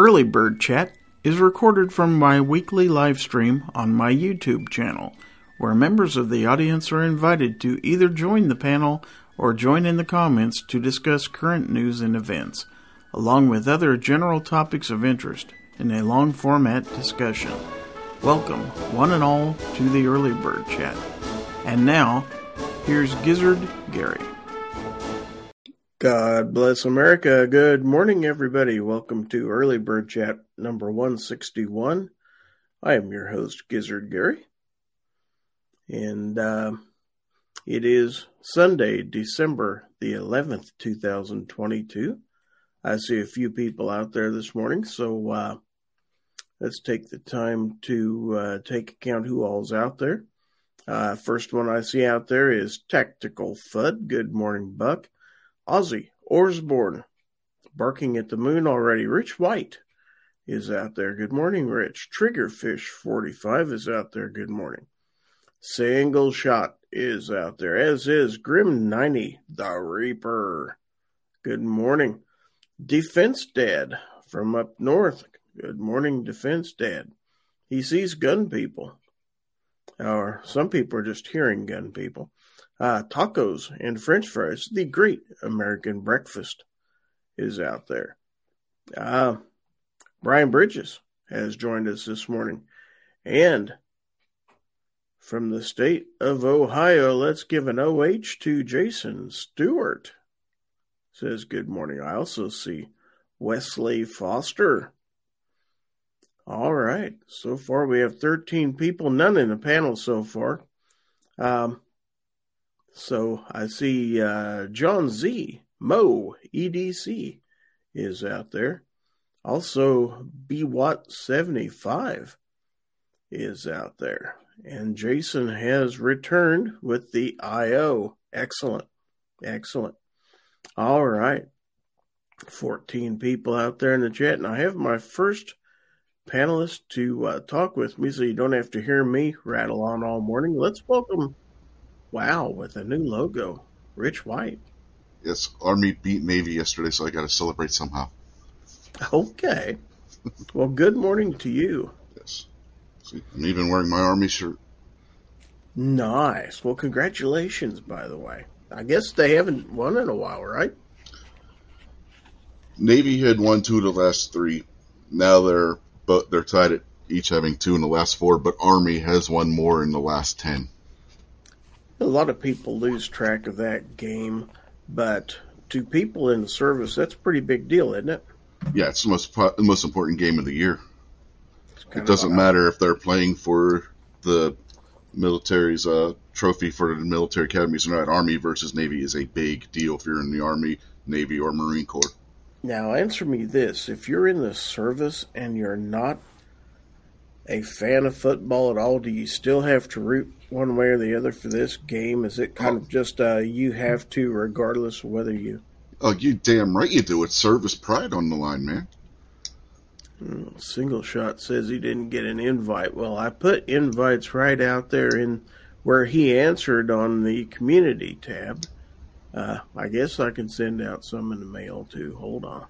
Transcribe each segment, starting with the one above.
Early Bird Chat is recorded from my weekly live stream on my YouTube channel, where members of the audience are invited to either join the panel or join in the comments to discuss current news and events, along with other general topics of interest in a long format discussion. Welcome, one and all, to the Early Bird Chat. And now, here's Gizzard Gary. God bless America. Good morning, everybody. Welcome to Early Bird Chat number 161. I am your host, Gizzard Gary. And uh, it is Sunday, December the 11th, 2022. I see a few people out there this morning, so uh, let's take the time to uh, take account who all's out there. Uh, first one I see out there is Tactical Fud. Good morning, Buck. Ozzy Orsborn, barking at the moon already. Rich White is out there. Good morning, Rich. Triggerfish 45 is out there. Good morning. Single Shot is out there, as is Grim 90, the Reaper. Good morning. Defense Dad from up north. Good morning, Defense Dad. He sees gun people. Or some people are just hearing gun people uh, tacos and french fries. The great American breakfast is out there. Uh, Brian Bridges has joined us this morning. And from the state of Ohio, let's give an OH to Jason Stewart. Says, Good morning. I also see Wesley Foster. All right. So far, we have 13 people, none in the panel so far. Um, so I see uh, John Z, Mo, EDC is out there. Also, BWatt75 is out there. And Jason has returned with the IO. Excellent. Excellent. All right. 14 people out there in the chat. And I have my first panelist to uh, talk with me so you don't have to hear me rattle on all morning. Let's welcome Wow, with a new logo, Rich White. Yes, Army beat Navy yesterday, so I got to celebrate somehow. Okay. well, good morning to you. Yes. See, I'm even wearing my Army shirt. Nice. Well, congratulations, by the way. I guess they haven't won in a while, right? Navy had won two of the last three. Now they're but they're tied at each having two in the last four, but Army has won more in the last ten. A lot of people lose track of that game, but to people in the service, that's a pretty big deal, isn't it? Yeah, it's the most the most important game of the year. It doesn't matter if they're playing for the military's uh, trophy for the military academies or not. Army versus Navy is a big deal if you're in the Army, Navy, or Marine Corps. Now, answer me this: If you're in the service and you're not a fan of football at all, do you still have to root one way or the other for this game? Is it kind oh. of just uh, you have to, regardless of whether you? Oh, you damn right you do. It's service pride on the line, man. Hmm, single shot says he didn't get an invite. Well, I put invites right out there in where he answered on the community tab. Uh, I guess I can send out some in the mail too. Hold on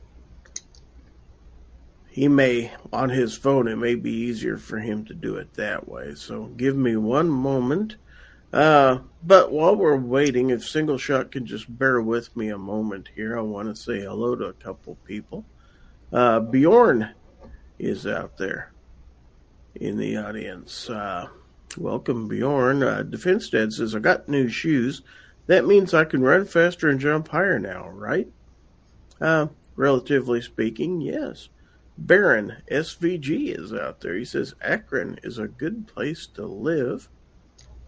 he may on his phone it may be easier for him to do it that way. So give me one moment. Uh, but while we're waiting if single shot can just bear with me a moment here i want to say hello to a couple people. Uh, bjorn is out there in the audience. Uh, welcome bjorn. Uh, defense dad says i got new shoes. That means i can run faster and jump higher now right? Uh, relatively speaking yes Baron SVG is out there. He says Akron is a good place to live.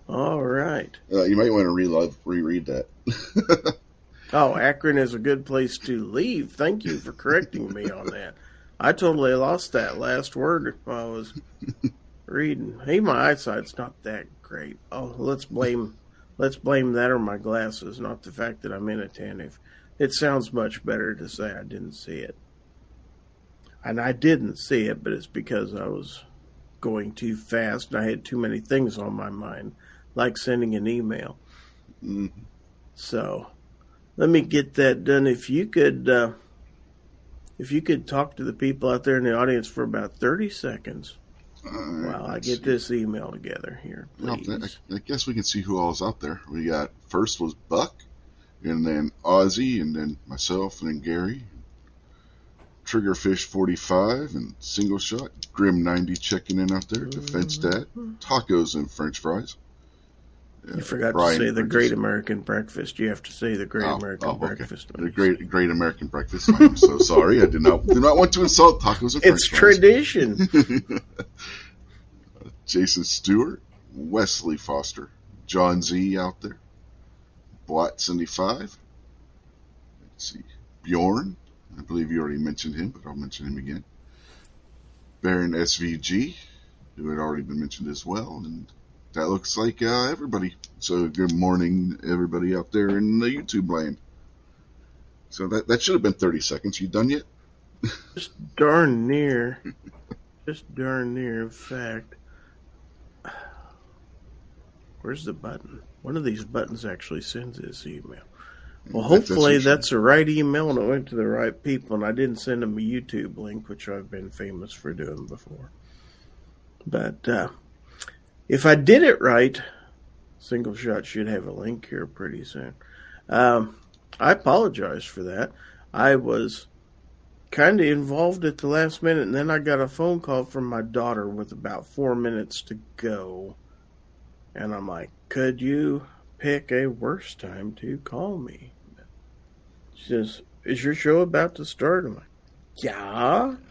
All right. Uh, you might want to re- reread that. oh, Akron is a good place to leave. Thank you for correcting me on that. I totally lost that last word while I was reading. Hey, my eyesight's not that great. Oh, let's blame let's blame that on my glasses, not the fact that I'm inattentive. It sounds much better to say I didn't see it and I didn't see it, but it's because I was going too fast and I had too many things on my mind, like sending an email. Mm-hmm. So let me get that done. If you could uh, if you could talk to the people out there in the audience for about 30 seconds while I get see. this email together here, please. I, I guess we can see who all's out there. We got first was Buck, and then Ozzy, and then myself, and then Gary, Triggerfish 45 and Single Shot, Grim 90 checking in out there, Defense mm-hmm. Dad, tacos and French fries. You forgot Brian to say the Great American Breakfast. You have to say the Great oh, American oh, okay. Breakfast. The Great Great American Breakfast. I'm so sorry. I did not did not want to insult tacos and It's tradition. Jason Stewart, Wesley Foster, John Z out there, Blatt 75. Let's see, Bjorn. I believe you already mentioned him, but I'll mention him again. Baron SVG, who had already been mentioned as well, and that looks like uh, everybody. So good morning, everybody out there in the YouTube land. So that that should have been 30 seconds. You done yet? Just darn near. Just darn near. In fact, where's the button? One of these buttons actually sends this email. Well, hopefully that's, that's the right email and it went to the right people, and I didn't send them a YouTube link, which I've been famous for doing before. But uh, if I did it right, Single Shot should have a link here pretty soon. Um, I apologize for that. I was kind of involved at the last minute, and then I got a phone call from my daughter with about four minutes to go. And I'm like, could you pick a worse time to call me? She says, Is your show about to start? I'm like, Yeah.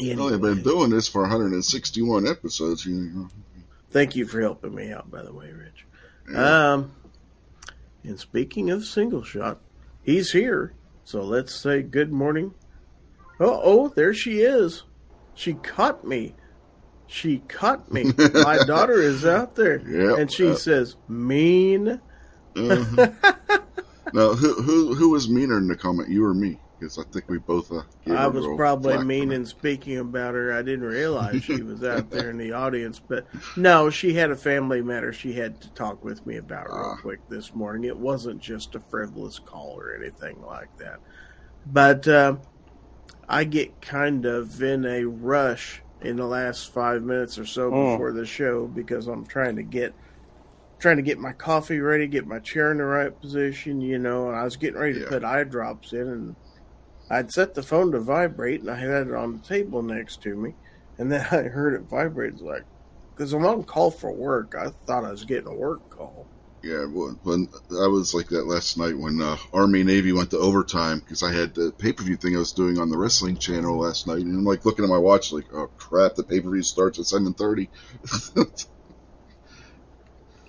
Anyway. I've been doing this for 161 episodes. You know. Thank you for helping me out, by the way, Rich. Yeah. Um, and speaking of single shot, he's here. So let's say good morning. Oh, oh, there she is. She caught me. She caught me. My daughter is out there, yep, and she says, "Mean." Mm-hmm. now, who who who was meaner in the comment? You or me? because I think we both. Uh, I was probably mean in speaking about her. I didn't realize she was out there in the audience, but no, she had a family matter she had to talk with me about real uh, quick this morning. It wasn't just a frivolous call or anything like that, but uh, I get kind of in a rush in the last five minutes or so mm. before the show because I'm trying to get trying to get my coffee ready, get my chair in the right position, you know, and I was getting ready to yeah. put eye drops in and I'd set the phone to vibrate and I had it on the table next to me. And then I heard it vibrate. like, because I'm on call for work. I thought I was getting a work call. Yeah, when I was like that last night when uh, Army Navy went to overtime because I had the pay per view thing I was doing on the wrestling channel last night, and I'm like looking at my watch, like, oh crap, the pay per view starts at seven thirty.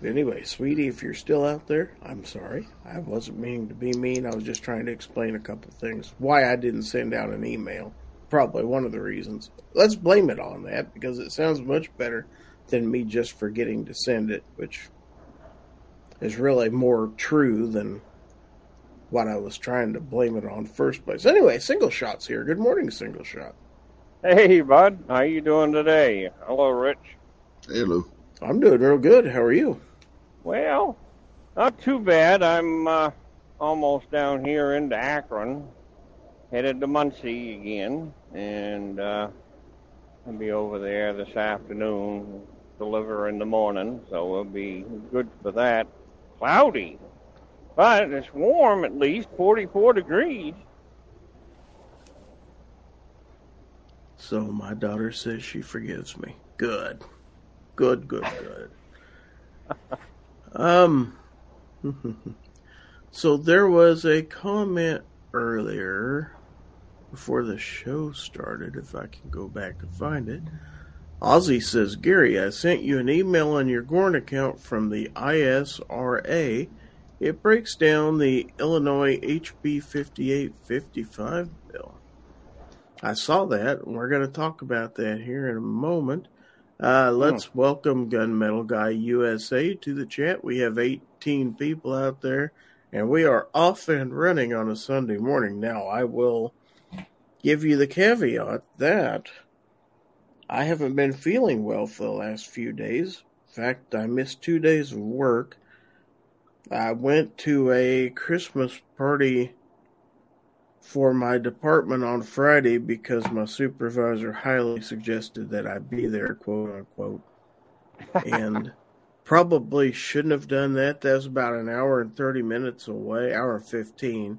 Anyway, sweetie, if you're still out there, I'm sorry. I wasn't meaning to be mean. I was just trying to explain a couple things. Why I didn't send out an email. Probably one of the reasons. Let's blame it on that because it sounds much better than me just forgetting to send it, which is really more true than what I was trying to blame it on first place. Anyway, single shots here. Good morning, single shot. Hey, bud. How you doing today? Hello, Rich. Hello. I'm doing real good. How are you? Well, not too bad. I'm uh, almost down here into Akron, headed to Muncie again, and uh, I'll be over there this afternoon, deliver in the morning, so we'll be good for that. Cloudy, but it's warm at least, 44 degrees. So my daughter says she forgives me. Good. Good, good, good. Um, so there was a comment earlier before the show started, if I can go back and find it. Ozzy says, Gary, I sent you an email on your Gorn account from the ISRA. It breaks down the Illinois HB 5855 bill. I saw that, and we're going to talk about that here in a moment. Uh, let's hmm. welcome Gunmetal Guy USA to the chat. We have 18 people out there, and we are off and running on a Sunday morning. Now, I will give you the caveat that I haven't been feeling well for the last few days. In fact, I missed two days of work. I went to a Christmas party for my department on Friday because my supervisor highly suggested that I be there, quote unquote. And probably shouldn't have done that. That was about an hour and 30 minutes away, hour 15.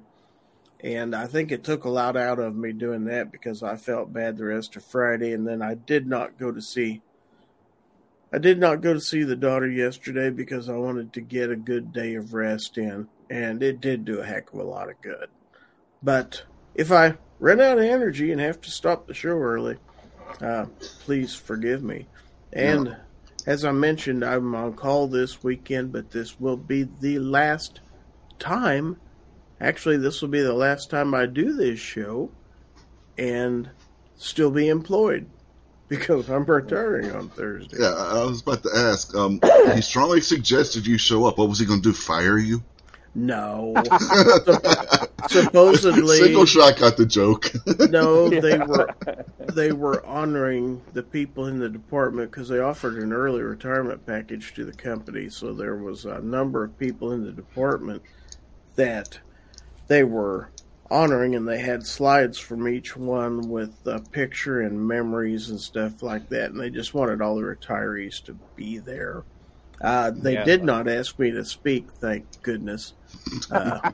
And I think it took a lot out of me doing that because I felt bad the rest of Friday. And then I did not go to see. I did not go to see the daughter yesterday because I wanted to get a good day of rest in. And it did do a heck of a lot of good. But if I run out of energy and have to stop the show early, uh, please forgive me. And as I mentioned, I'm on call this weekend, but this will be the last time. Actually, this will be the last time I do this show and still be employed because I'm retiring on Thursday. Yeah, I was about to ask. Um, he strongly suggested you show up. What was he going to do? Fire you? No. Supposedly, single shot got the joke. no, they were they were honoring the people in the department because they offered an early retirement package to the company. So there was a number of people in the department that they were honoring, and they had slides from each one with a picture and memories and stuff like that. And they just wanted all the retirees to be there. Uh, they yeah. did not ask me to speak, thank goodness. Uh,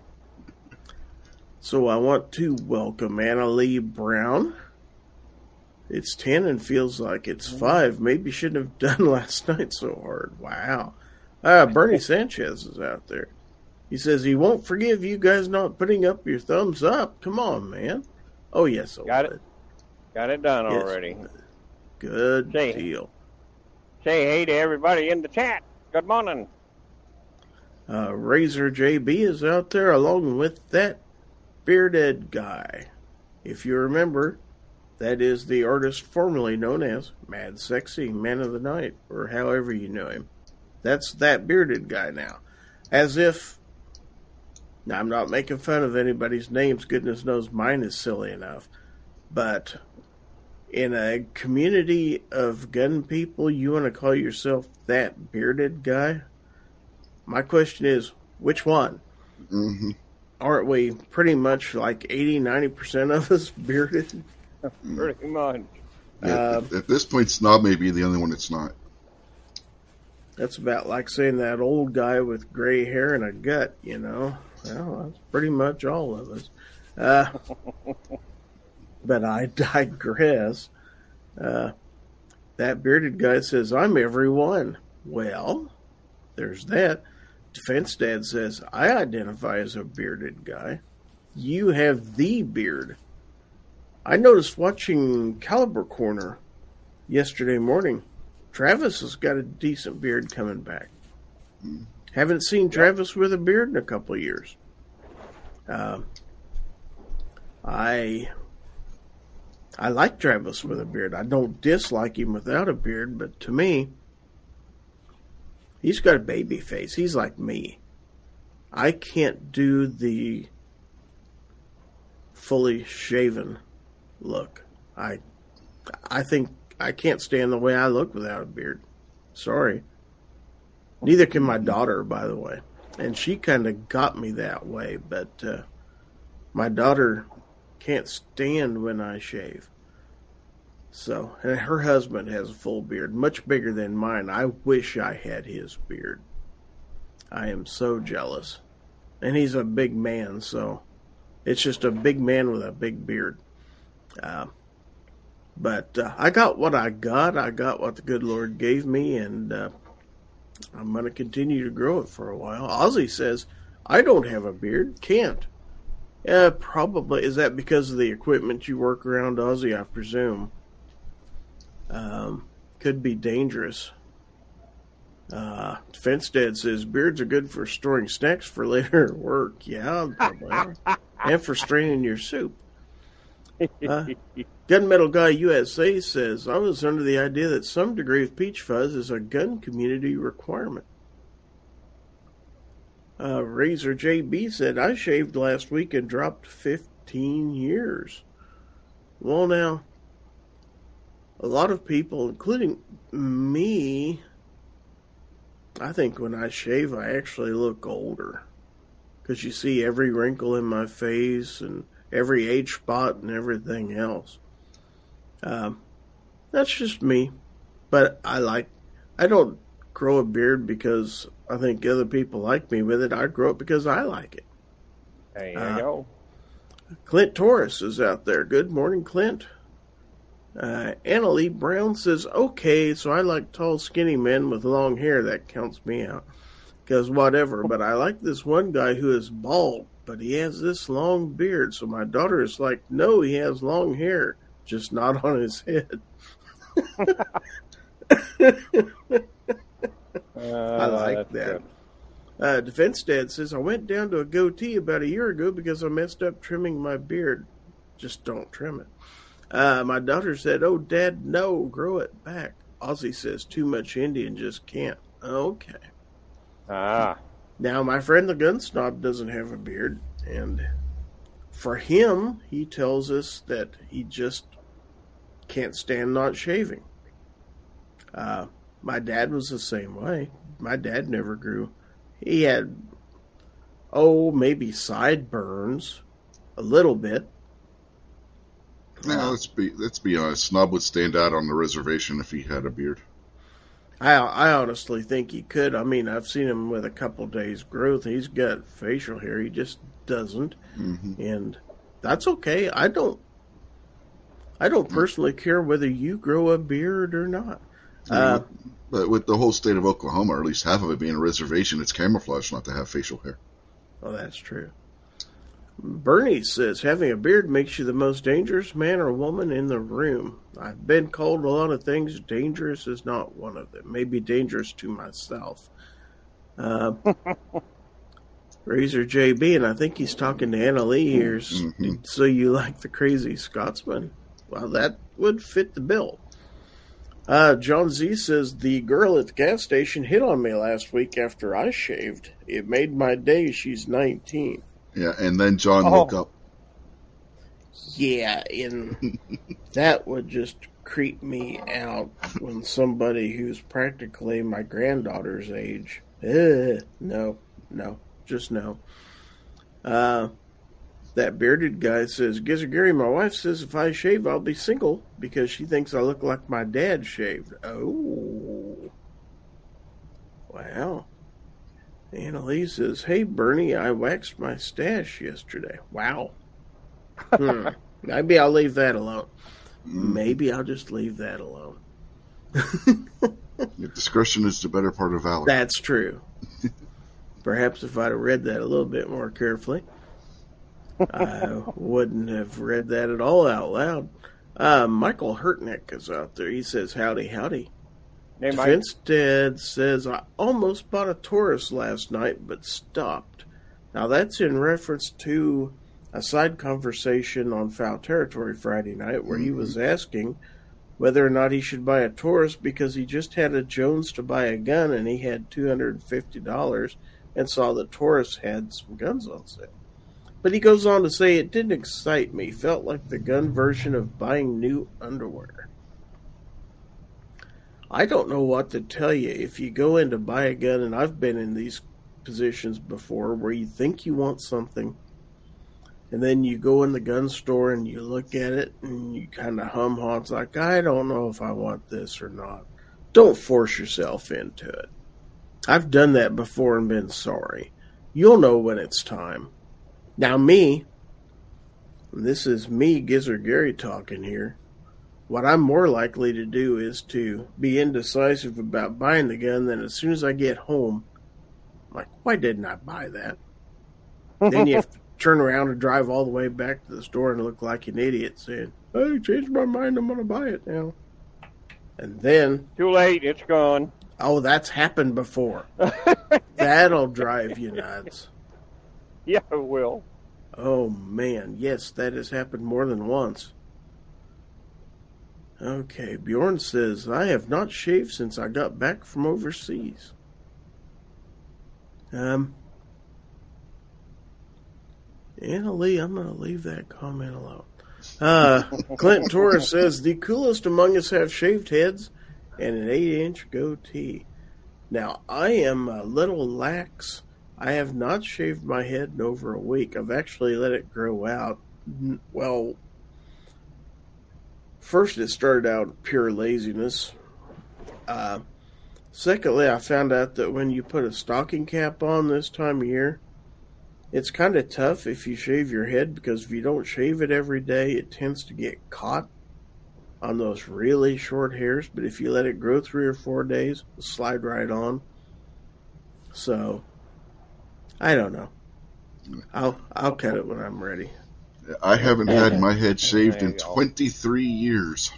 so I want to welcome Anna Lee Brown. It's 10 and feels like it's 5. Maybe shouldn't have done last night so hard. Wow. Uh, Bernie Sanchez is out there. He says he won't forgive you guys not putting up your thumbs up. Come on, man. Oh, yes. Got it. Got it done yes. already. Good say, deal. Say hey to everybody in the chat. Good morning. Uh, Razor JB is out there along with that bearded guy. If you remember, that is the artist formerly known as Mad Sexy Man of the Night, or however you know him. That's that bearded guy now. As if. Now, I'm not making fun of anybody's names, goodness knows mine is silly enough. But in a community of gun people, you want to call yourself that bearded guy? My question is, which one? Mm-hmm. Aren't we pretty much like 80, 90% of us bearded? pretty much. Yeah, uh, at this point, Snob may be the only one that's not. That's about like saying that old guy with gray hair and a gut, you know? Well, that's pretty much all of us. Uh, but I digress. Uh, that bearded guy says, I'm everyone. Well, there's that. Defense Dad says, I identify as a bearded guy. You have the beard. I noticed watching Caliber Corner yesterday morning. Travis has got a decent beard coming back. Mm. Haven't seen Travis with a beard in a couple of years. Uh, I I like Travis with a beard. I don't dislike him without a beard, but to me, he's got a baby face. He's like me. I can't do the fully shaven look. I I think I can't stand the way I look without a beard. Sorry. Neither can my daughter, by the way. And she kind of got me that way, but uh, my daughter can't stand when I shave. So, and her husband has a full beard, much bigger than mine. I wish I had his beard. I am so jealous. And he's a big man, so it's just a big man with a big beard. Uh, but uh, I got what I got. I got what the good Lord gave me, and uh, I'm going to continue to grow it for a while. Ozzy says, I don't have a beard. Can't. Yeah, probably. Is that because of the equipment you work around, Ozzy? I presume. Um, could be dangerous. Uh, Defense Dad says beards are good for storing snacks for later work. Yeah, probably. and for straining your soup. Gunmetal Guy USA says I was under the idea that some degree of peach fuzz is a gun community requirement. Uh, Razor JB said I shaved last week and dropped 15 years. Well, now a lot of people, including me, I think when I shave, I actually look older. Because you see every wrinkle in my face and every age spot and everything else. Um, that's just me, but I like. I don't grow a beard because I think other people like me with it. I grow it because I like it. There you uh, go. Clint Torres is out there. Good morning, Clint. Uh, Brown says, okay, so I like tall, skinny men with long hair. That counts me out. Because whatever, but I like this one guy who is bald, but he has this long beard. So my daughter is like, no, he has long hair, just not on his head. uh, I like that. Uh, Defense Dad says, I went down to a goatee about a year ago because I messed up trimming my beard. Just don't trim it. Uh, my daughter said, Oh, Dad, no, grow it back. Ozzy says, Too much Indian, just can't. Okay. Ah. Now, my friend the gun snob doesn't have a beard, and for him, he tells us that he just can't stand not shaving. Uh, my dad was the same way. My dad never grew he had, oh, maybe sideburns, a little bit. Now let's be let's be honest. Snob would stand out on the reservation if he had a beard. I I honestly think he could. I mean, I've seen him with a couple days growth. He's got facial hair. He just doesn't, mm-hmm. and that's okay. I don't. I don't personally care whether you grow a beard or not. Uh, but with the whole state of Oklahoma, or at least half of it being a reservation, it's camouflage not to have facial hair. Oh, that's true. Bernie says having a beard makes you the most dangerous man or woman in the room. I've been called a lot of things. Dangerous is not one of them. Maybe dangerous to myself. Uh, Razor JB, and I think he's talking to Anna Lee here. Mm-hmm. So you like the crazy Scotsman? Well, that would fit the bill. Uh, John Z says the girl at the gas station hit on me last week after I shaved. It made my day. She's 19. Yeah, and then John oh. woke up. Yeah, and that would just creep me out when somebody who's practically my granddaughter's age. Uh, no, no, just no. Uh, that bearded guy says, Gizzard Gary, my wife says if I shave, I'll be single because she thinks I look like my dad shaved. Oh. Wow. Lee says, Hey, Bernie, I waxed my stash yesterday. Wow. hmm. Maybe I'll leave that alone. Maybe I'll just leave that alone. Your discretion is the better part of valor. That's true. Perhaps if I'd have read that a little bit more carefully. I wouldn't have read that at all out loud. Uh, Michael Hurtnick is out there. He says, Howdy, howdy. Defense Dad says, I almost bought a Taurus last night, but stopped. Now, that's in reference to a side conversation on Foul Territory Friday night where mm-hmm. he was asking whether or not he should buy a Taurus because he just had a Jones to buy a gun and he had $250 and saw that Taurus had some guns on sale. But he goes on to say it didn't excite me, felt like the gun version of buying new underwear. I don't know what to tell you. If you go in to buy a gun, and I've been in these positions before where you think you want something, and then you go in the gun store and you look at it and you kind of hum haw. It's like, I don't know if I want this or not. Don't force yourself into it. I've done that before and been sorry. You'll know when it's time. Now, me, this is me, Gizzard Gary, talking here. What I'm more likely to do is to be indecisive about buying the gun. Then, as soon as I get home, I'm like, why didn't I buy that? then you have to turn around and drive all the way back to the store and look like an idiot saying, I changed my mind. I'm going to buy it now. And then. Too late. It's gone. Oh, that's happened before. That'll drive you nuts. Yeah, it will. Oh man, yes, that has happened more than once. Okay, Bjorn says, I have not shaved since I got back from overseas. Um, Anna Lee, I'm going to leave that comment alone. Uh, Clint Torres says, the coolest among us have shaved heads and an 8 inch goatee. Now, I am a little lax I have not shaved my head in over a week. I've actually let it grow out Well, first it started out pure laziness. Uh, secondly, I found out that when you put a stocking cap on this time of year, it's kind of tough if you shave your head because if you don't shave it every day, it tends to get caught on those really short hairs. But if you let it grow three or four days, slide right on. So, I don't know. I'll I'll cut it when I'm ready. I haven't had my head shaved in 23 years.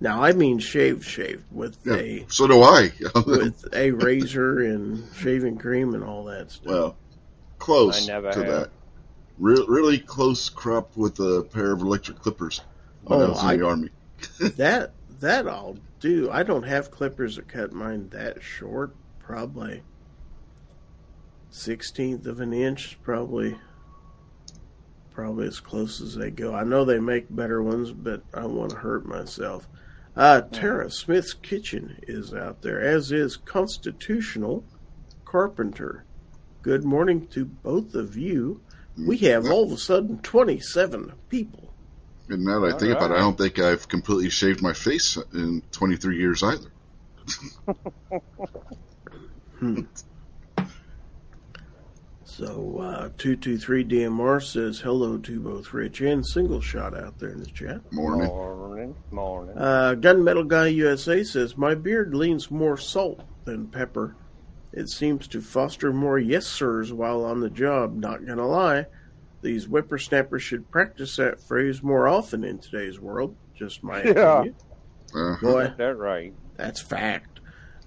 Now I mean shaved, shaved with Yeah, a so do I. with a razor and shaving cream and all that stuff. well, close I never to have. that. Re- really close crop with a pair of electric clippers when I Oh, was in I- the army. that that I'll do. I don't have clippers that cut mine that short. Probably sixteenth of an inch. Probably probably as close as they go. I know they make better ones, but I want to hurt myself. Uh, Tara Smith's Kitchen is out there, as is Constitutional Carpenter. Good morning to both of you. We have all of a sudden 27 people. And now that I think about it, I don't think I've completely shaved my face in 23 years either. So, uh, 223 DMR says hello to both Rich and Single Shot out there in the chat. Morning. Morning, morning. Uh, Gunmetal Guy USA says, My beard leans more salt than pepper. It seems to foster more yes sirs while on the job. Not gonna lie, these whippersnappers should practice that phrase more often in today's world. Just my Yeah. opinion. Uh, Boy, Is that right? That's fact.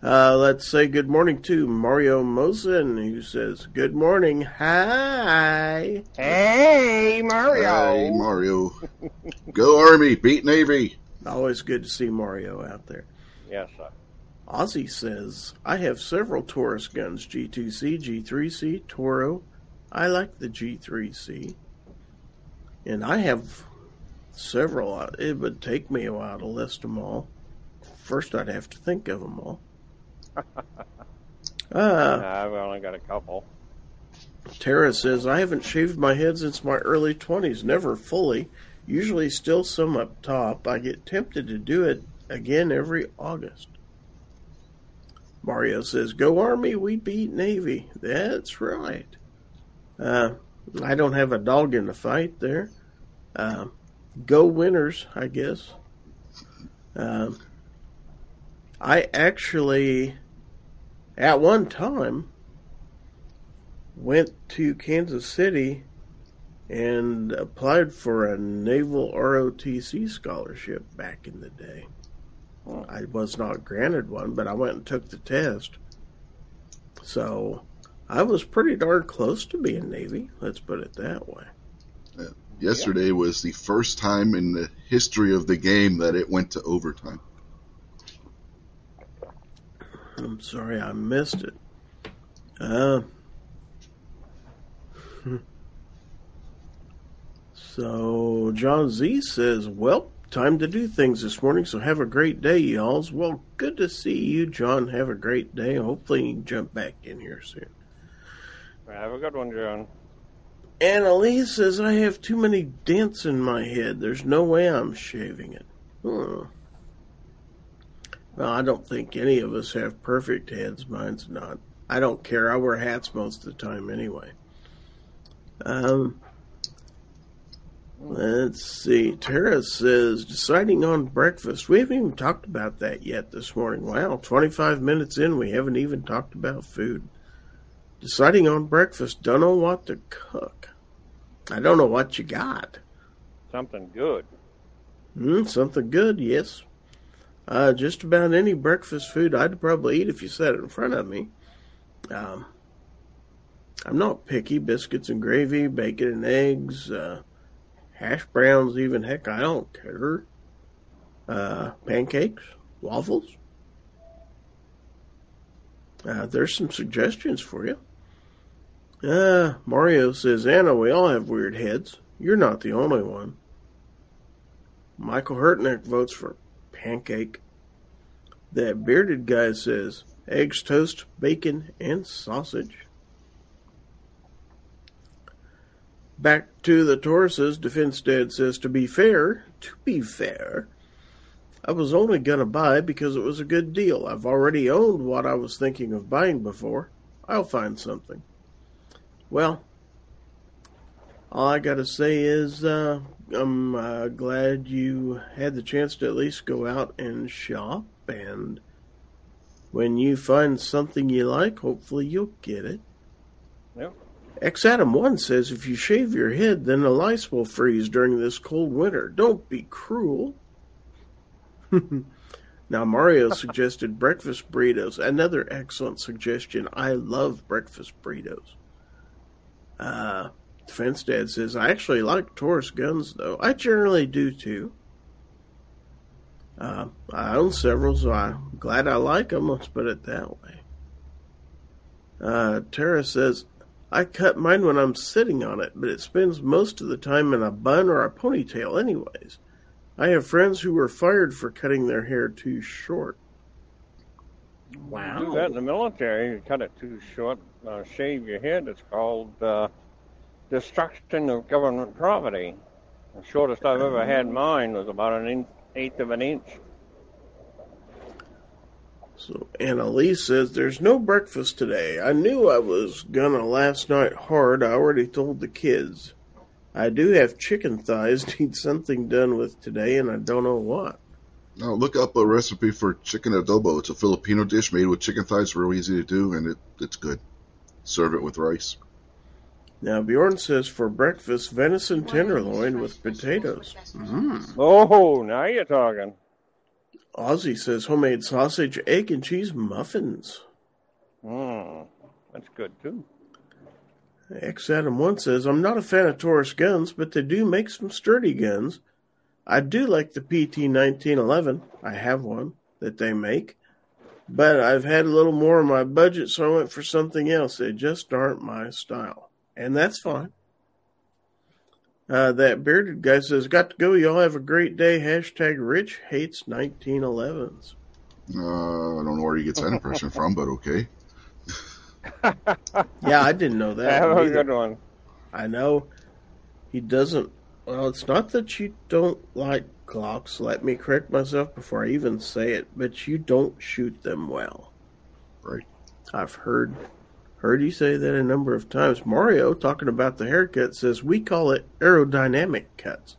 Uh, let's say good morning to Mario Mosen, who says, Good morning. Hi. Hey, Mario. Hey, Mario. Go Army, beat Navy. Always good to see Mario out there. Yes, sir. Ozzy says, I have several Taurus guns G2C, G3C, Toro. I like the G3C. And I have several. Uh, It would take me a while to list them all. First, I'd have to think of them all. Uh, I've only got a couple. Tara says, I haven't shaved my head since my early 20s, never fully. Usually still some up top. I get tempted to do it again every August. Mario says, Go Army, we beat Navy. That's right. Uh, I don't have a dog in the fight there. Uh, go winners, I guess. Um, I actually, at one time, went to Kansas City and applied for a naval ROTC scholarship back in the day. I was not granted one, but I went and took the test. So I was pretty darn close to being Navy, let's put it that way. Uh, yesterday was the first time in the history of the game that it went to overtime. I'm sorry I missed it. Uh, so John Z says, "Well, time to do things this morning. So have a great day, y'alls. Well, good to see you, John. Have a great day. Hopefully, you can jump back in here soon." Have a good one, John. Annalise says, "I have too many dents in my head. There's no way I'm shaving it." Hmm. Well, I don't think any of us have perfect heads. Mine's not. I don't care. I wear hats most of the time anyway. Um, let's see. Tara says, deciding on breakfast. We haven't even talked about that yet this morning. Wow, 25 minutes in, we haven't even talked about food. Deciding on breakfast. Don't know what to cook. I don't know what you got. Something good. Hmm, something good, yes. Uh, just about any breakfast food I'd probably eat if you set it in front of me. Um, I'm not picky. Biscuits and gravy, bacon and eggs, uh, hash browns, even. Heck, I don't care. Uh, pancakes, waffles. Uh, there's some suggestions for you. Uh, Mario says, Anna, we all have weird heads. You're not the only one. Michael Hurtnick votes for pancake. That bearded guy says eggs, toast, bacon, and sausage. Back to the Tauruses, Defense Dad says, to be fair, to be fair, I was only going to buy because it was a good deal. I've already owned what I was thinking of buying before. I'll find something. Well, all I got to say is uh, I'm uh, glad you had the chance to at least go out and shop. And when you find something you like, hopefully you'll get it. Yep. X Adam 1 says if you shave your head, then the lice will freeze during this cold winter. Don't be cruel. now, Mario suggested breakfast burritos. Another excellent suggestion. I love breakfast burritos. Uh, Defense Dad says, I actually like Taurus guns, though. I generally do, too. Uh, I own several, so I'm glad I like them. Let's put it that way. Uh, Tara says, I cut mine when I'm sitting on it, but it spends most of the time in a bun or a ponytail, anyways. I have friends who were fired for cutting their hair too short. Wow. Do that in the military. You cut it too short, uh, shave your head. It's called uh, destruction of government property. The shortest I've ever had mine was about an inch, eighth of an inch. So Annalise says, There's no breakfast today. I knew I was gonna last night hard. I already told the kids. I do have chicken thighs, need something done with today, and I don't know what. Now look up a recipe for chicken adobo. It's a Filipino dish made with chicken thighs, real easy to do, and it, it's good. Serve it with rice. Now Bjorn says for breakfast venison tenderloin with potatoes. Mm. Oh, now you're talking. Ozzy says homemade sausage, egg, and cheese muffins. Mmm, that's good too. X Adam One says I'm not a fan of Taurus guns, but they do make some sturdy guns. I do like the PT 1911. I have one that they make, but I've had a little more in my budget, so I went for something else. They just aren't my style, and that's fine. Uh, that bearded guy says, "Got to go. Y'all have a great day." Hashtag Rich hates 1911s. Uh, I don't know where he gets that impression from, but okay. yeah, I didn't know that. Have a good one. I know he doesn't. Well, it's not that you don't like Glocks. Let me correct myself before I even say it. But you don't shoot them well. Right. I've heard heard you say that a number of times. Mario, talking about the haircut, says we call it aerodynamic cuts.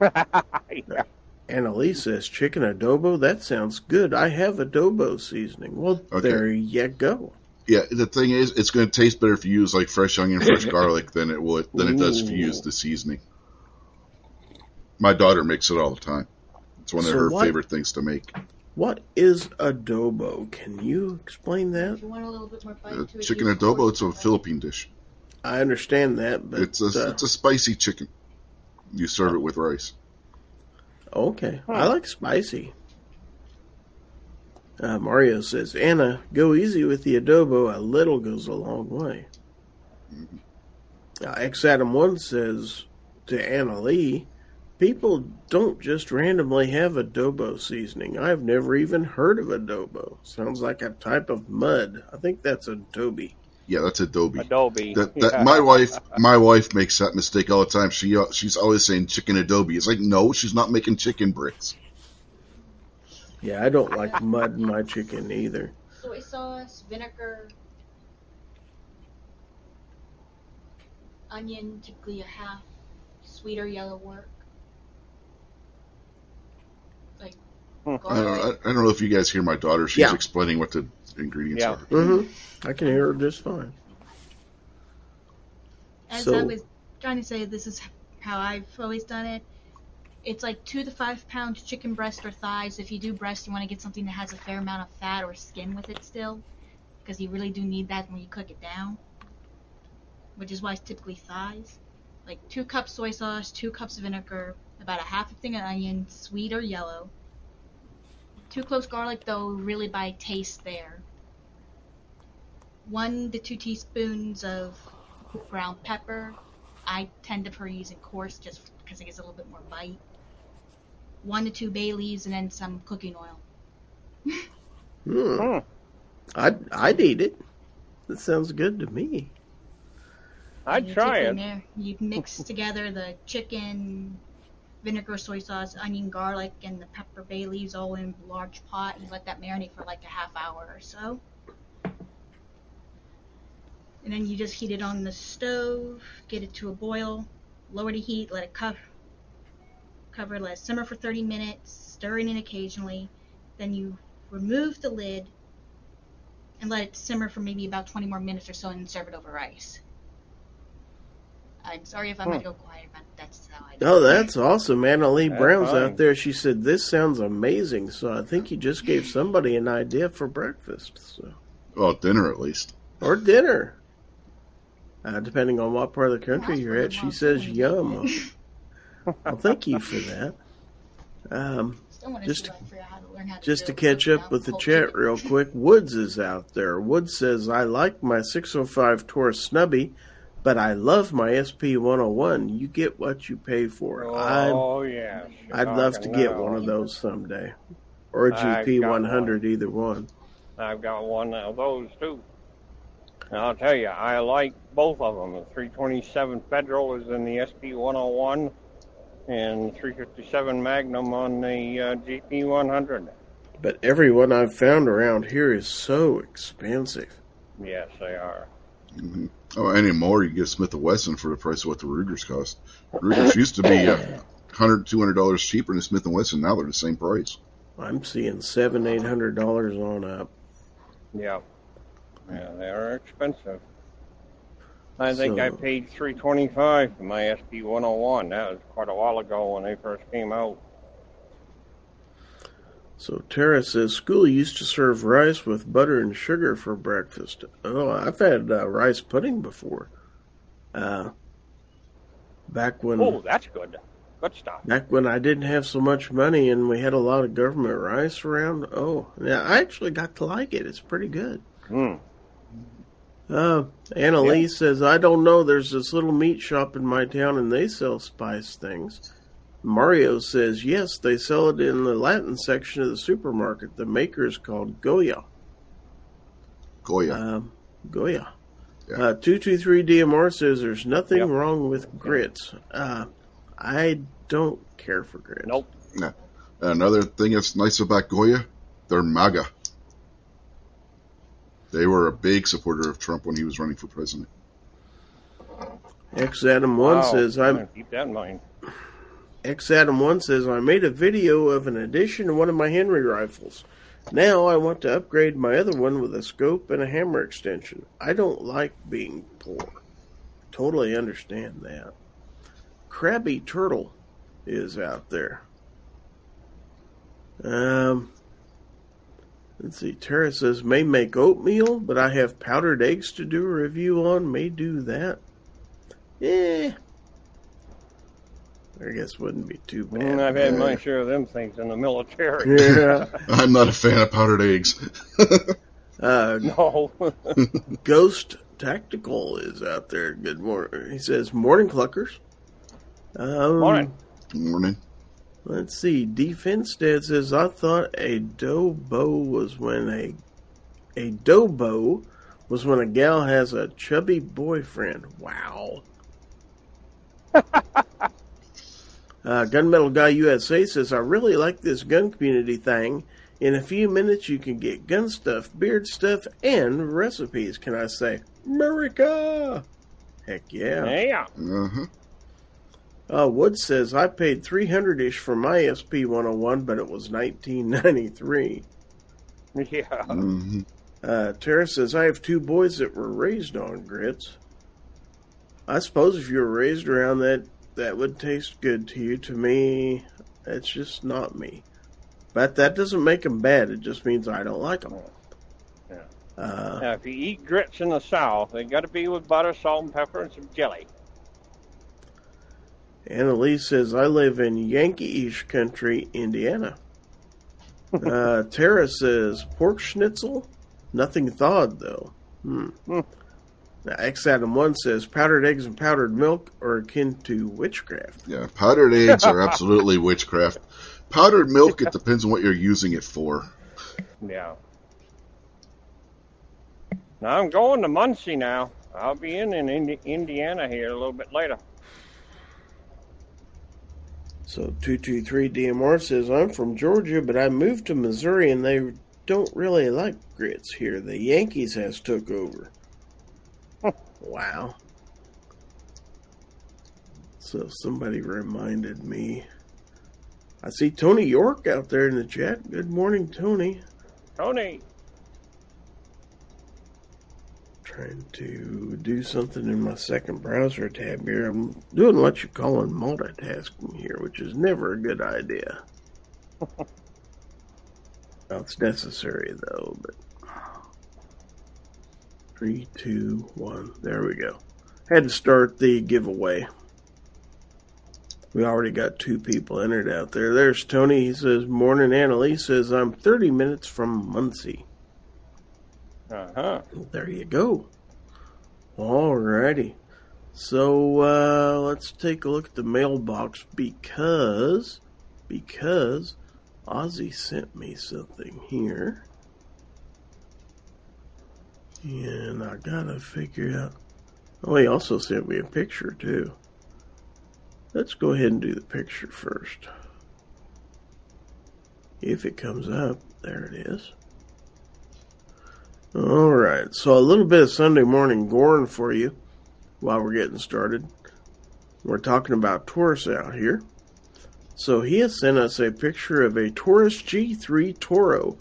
yeah. Annalise says chicken adobo. That sounds good. I have adobo seasoning. Well, okay. there you go. Yeah, the thing is, it's going to taste better if you use like fresh onion, fresh garlic than it would than it does if you use the seasoning. My daughter makes it all the time. It's one of so her what, favorite things to make. What is adobo? Can you explain that? You want a little bit more bite uh, chicken adobo. It's a Philippine dish. I understand that, but it's a uh, it's a spicy chicken. You serve it with rice. Okay, huh. I like spicy. Uh, Mario says, Anna, go easy with the adobo. A little goes a long way. Mm-hmm. Uh, X Adam 1 says to Anna Lee, people don't just randomly have adobo seasoning. I've never even heard of adobo. Sounds like a type of mud. I think that's adobe. Yeah, that's adobe. Adobe. That, that, yeah. My wife, my wife makes that mistake all the time. She uh, she's always saying chicken adobe. It's like no, she's not making chicken bricks. Yeah, I don't like mud in my chicken either. Soy sauce, vinegar, onion, typically a half, sweeter yellow work. Like, hmm. I, don't, I, I, don't know if you guys hear my daughter. She's yeah. explaining what the ingredients yeah. are. Mm-hmm. I can hear her just fine. As so, I was trying to say, this is how I've always done it it's like two to five pounds chicken breast or thighs. If you do breast, you want to get something that has a fair amount of fat or skin with it still, because you really do need that when you cook it down. Which is why it's typically thighs. Like two cups soy sauce, two cups vinegar, about a half a thing of onion, sweet or yellow. Two cloves garlic though, really by taste there. One to two teaspoons of ground pepper. I tend to prefer using coarse just because it gets a little bit more bite one to two bay leaves, and then some cooking oil. hmm. hmm. I'd, I'd eat it. That sounds good to me. I'd you try take it. there, You mix together the chicken, vinegar, soy sauce, onion, garlic, and the pepper bay leaves all in a large pot. You let that marinate for like a half hour or so. And then you just heat it on the stove, get it to a boil, lower the heat, let it cover, cover, let it simmer for 30 minutes, stirring it occasionally. Then you remove the lid and let it simmer for maybe about 20 more minutes or so and serve it over rice. I'm sorry if I'm Hmm. gonna go quiet, but that's how I do Oh, it. that's awesome. Anna Lee That's Brown's fine. out there. She said, This sounds amazing. So I think you just gave somebody an idea for breakfast. So. Well, dinner at least. Or dinner. Uh, depending on what part of the country That's you're at. She says, done. Yum. well, thank you for that. Um, Just- see, like, figure out how to to just to catch up with the chat real quick, Woods is out there. Woods says, I like my 605 Taurus Snubby, but I love my SP 101. You get what you pay for. I'm Oh, yes. You're I'd love to get now. one of those someday. Or a I've GP got 100, either one. I've got one of those too. And I'll tell you, I like both of them. The 327 Federal is in the SP 101, and 357 Magnum on the uh, GP 100. But every one I've found around here is so expensive. Yes, they are. hmm Oh, anymore, you get Smith & Wesson for the price of what the Rugers cost. Rugers used to be uh, 100 $200 cheaper than Smith & Wesson. Now they're the same price. I'm seeing seven, eight hundred dollars on up. Yeah. Yeah, they are expensive. I think I paid 325 for my SP 101. That was quite a while ago when they first came out. So Tara says school used to serve rice with butter and sugar for breakfast. Oh, I've had uh, rice pudding before. Uh, back when Oh, that's good. Good stuff. back when I didn't have so much money and we had a lot of government rice around. Oh, yeah, I actually got to like it. It's pretty good. Mm. Uh, Annalise says, I don't know. There's this little meat shop in my town and they sell spice things. Mario says, yes, they sell it in the Latin section of the supermarket. The maker is called Goya. Goya. Um, Goya. Yeah. Uh, 223 DMR says, there's nothing Yep. wrong with grits. Uh, I don't care for grits. Nope. Another thing that's nice about Goya, they're MAGA. They were a big supporter of Trump when he was running for president. X Adam 1 Wow. says, I'm Yeah, Keep that in mind. X Adam One says I made a video of an addition to one of my Henry rifles. Now I want to upgrade my other one with a scope and a hammer extension. I don't like being poor. Totally understand that. Crabby Turtle is out there. Um let's see, Tara says may make oatmeal, but I have powdered eggs to do a review on, may do that. Eh. I guess wouldn't be too bad. Mm, I've had Yeah. my share of them things in the military. Yeah. I'm not a fan of powdered eggs. Uh, No. Ghost Tactical is out there. Good morning. He says, Morning, Cluckers. Um, Morning. Morning. Let's see. Defense Dad says, I thought a dobo was when a a dobo was when a gal has a chubby boyfriend. Wow. Uh, Gunmetal Guy USA says, I really like this gun community thing. In a few minutes, you can get gun stuff, beard stuff, and recipes. Can I say, America? Heck yeah. Yeah. Uh-huh. Uh, Wood says I paid three hundred ish for my SP one hundred one, but it was nineteen ninety three. Yeah. hmm Uh, Tara says I have two boys that were raised on grits. I suppose if you were raised around that, that would taste good to you. To me, that's just not me. But that doesn't make them bad. It just means I don't like them. Yeah. Uh, Now, if you eat grits in the South, they got to be with butter, salt, and pepper, and some jelly. Annalise says, I live in Yankee-ish country, Indiana. Uh, Tara says, pork schnitzel? Nothing thawed, though. Hmm. Now, X Adam 1 says, powdered eggs and powdered milk are akin to witchcraft. Yeah, powdered eggs are absolutely witchcraft. Powdered milk, it depends on what you're using it for. Yeah. Now I'm going to Muncie now. I'll be in in Indi- Indiana here a little bit later. So 223 DMR says, I'm from Georgia, but I moved to Missouri and they don't really like grits here. The Yankees has took over. Wow. So somebody reminded me. I see Tony York out there in the chat. Good morning, Tony. Tony, Trying to do something in my second browser tab here. I'm doing what you call in multitasking here, which is never a good idea. well, it's necessary though, but three, two, one. There we go. Had to start the giveaway. We already got two people entered out there. There's Tony. He says, Morning, Annalise says, I'm 30 minutes from Muncie. uh huh. There you go. Alrighty. So uh, let's take a look at the mailbox because because Ozzy sent me something here. And I gotta figure out Oh he also sent me a picture too. Let's go ahead and do the picture first. If it comes up, there it is. All right, so a little bit of Sunday morning Gorn for you while we're getting started. We're talking about Taurus out here. So he has sent us a picture of a Taurus G3 Toro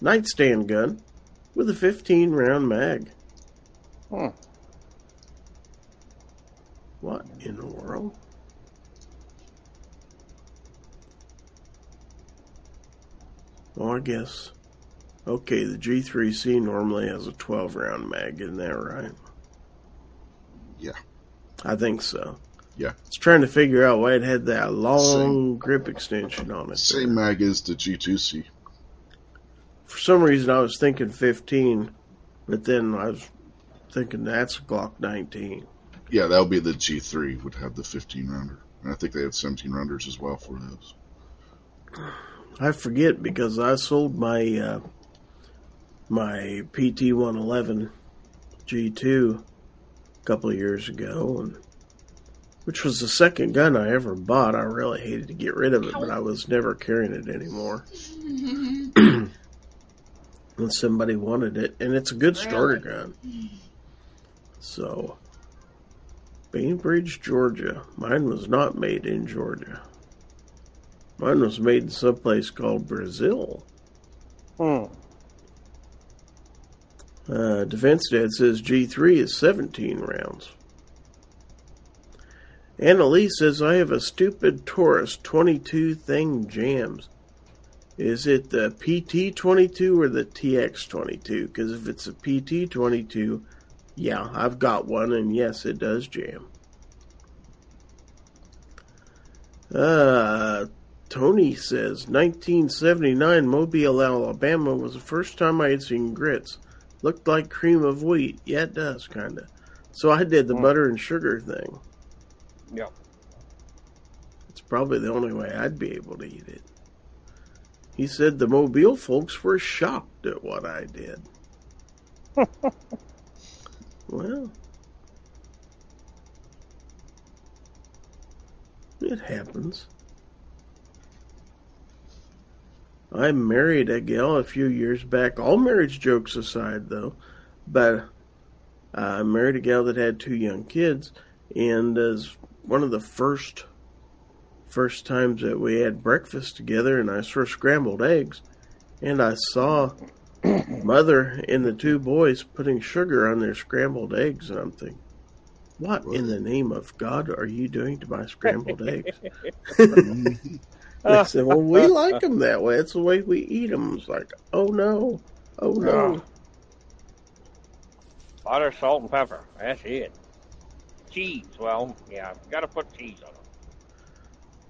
nightstand gun with a 15 round mag. Hmm. What in the world? Well, I guess. Okay, the G3C normally has a 12 round mag, isn't that right? Yeah. I think so. Yeah. It's trying to figure out why it had that long Same. grip extension on it. Same mag as the G2C. For some reason, I was thinking 15, but then I was thinking that's Glock 19. Yeah, that would be the G3 would have the 15 rounder. And I think they have 17 rounders as well for those. I forget because I sold my uh, my PT 111 G2 a couple of years ago, and which was the second gun I ever bought. I really hated to get rid of it, but I was never carrying it anymore. and somebody wanted it, and it's a good starter gun. So, Bainbridge, Georgia. Mine was not made in Georgia. Mine was made in someplace called Brazil. Hmm. Uh, Defense Dad says G3 is 17 rounds. Annalise says, I have a stupid Taurus 22 thing jams. Is it the PT 22 or the TX 22? Because if it's a PT 22, yeah, I've got one, and yes, it does jam. Uh, Tony says, 1979 Mobile, Alabama was the first time I had seen grits. Looked like cream of wheat. Yeah, it does, kind of. So I did the Mm. butter and sugar thing. Yeah. It's probably the only way I'd be able to eat it. He said the Mobile folks were shocked at what I did. well, it happens. I married a gal a few years back. All marriage jokes aside, though, but I married a gal that had two young kids, and as one of the first first times that we had breakfast together, and I saw scrambled eggs, and I saw mother and the two boys putting sugar on their scrambled eggs, and I'm thinking, what in the name of God are you doing to my scrambled eggs? They said, well, we like them that way. It's the way we eat them. It's like, oh no, oh no. Butter, salt, and pepper. That's it. Cheese. Well, yeah, I've got to put cheese on them.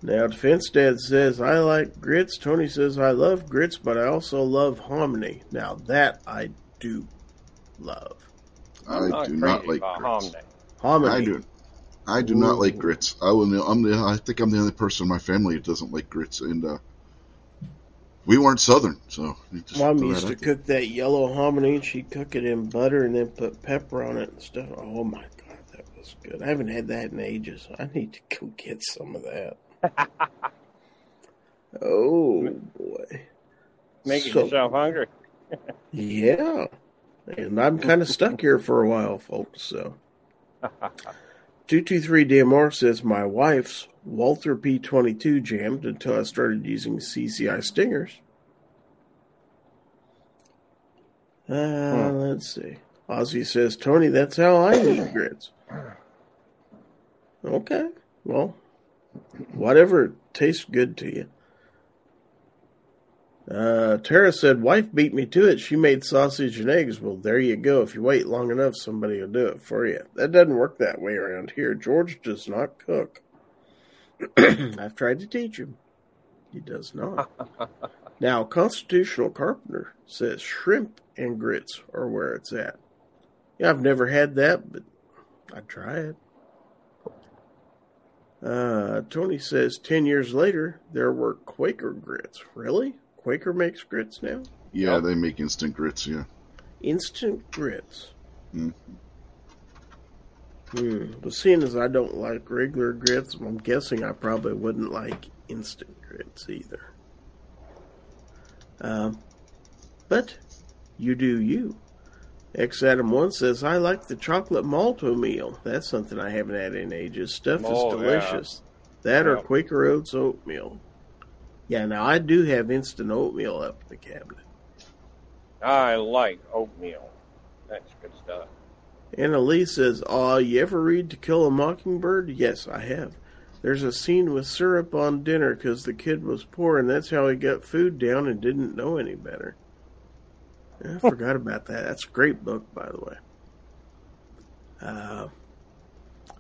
Now, Defense Dad says, I like grits. Tony says, I love grits, but I also love hominy. Now, that I do love. I not do not like about grits. Hominy. I do. I do not like grits. I will. I'm the. I think I'm the only person in my family who doesn't like grits. And uh, we weren't Southern, so Mom used to cook that yellow hominy. And she'd cook it in butter and then put pepper on it and stuff. Oh my god, that was good. I haven't had that in ages. I need to go get some of that. Oh boy, making so, yourself hungry. yeah, and I'm kind of stuck here for a while, folks. So. 223 DMR says my wife's Walther P22 jammed until I started using CCI stingers. Uh, hmm. Let's see. Ozzy says, Tony, that's how I eat grits. Okay. Well, whatever tastes good to you. Uh, Tara said, Wife beat me to it. She made sausage and eggs. Well, there you go. If you wait long enough, somebody will do it for you. That doesn't work that way around here. George does not cook. I've tried to teach him. He does not. now, Constitutional Carpenter says shrimp and grits are where it's at. Yeah, I've never had that, but I'd try it. Uh, Tony says 10 years later, there were Quaker grits. Really? Quaker makes grits now? Yeah, they make instant grits, yeah. Instant grits. Mm. Hmm. But seeing as I don't like regular grits, I'm guessing I probably wouldn't like instant grits either. Um, but you do you. X Adam One says I like the chocolate Malt-O-Meal. That's something I haven't had in ages. Stuff oh, is delicious. Yeah. That or Quaker Oats oatmeal. Yeah, now I do have instant oatmeal up in the cabinet. I like oatmeal. That's good stuff. Annalise says, Aw, you ever read To Kill a Mockingbird? Yes, I have. There's a scene with syrup on dinner because the kid was poor and that's how he got food down and didn't know any better. I forgot about that. That's a great book, by the way. Uh,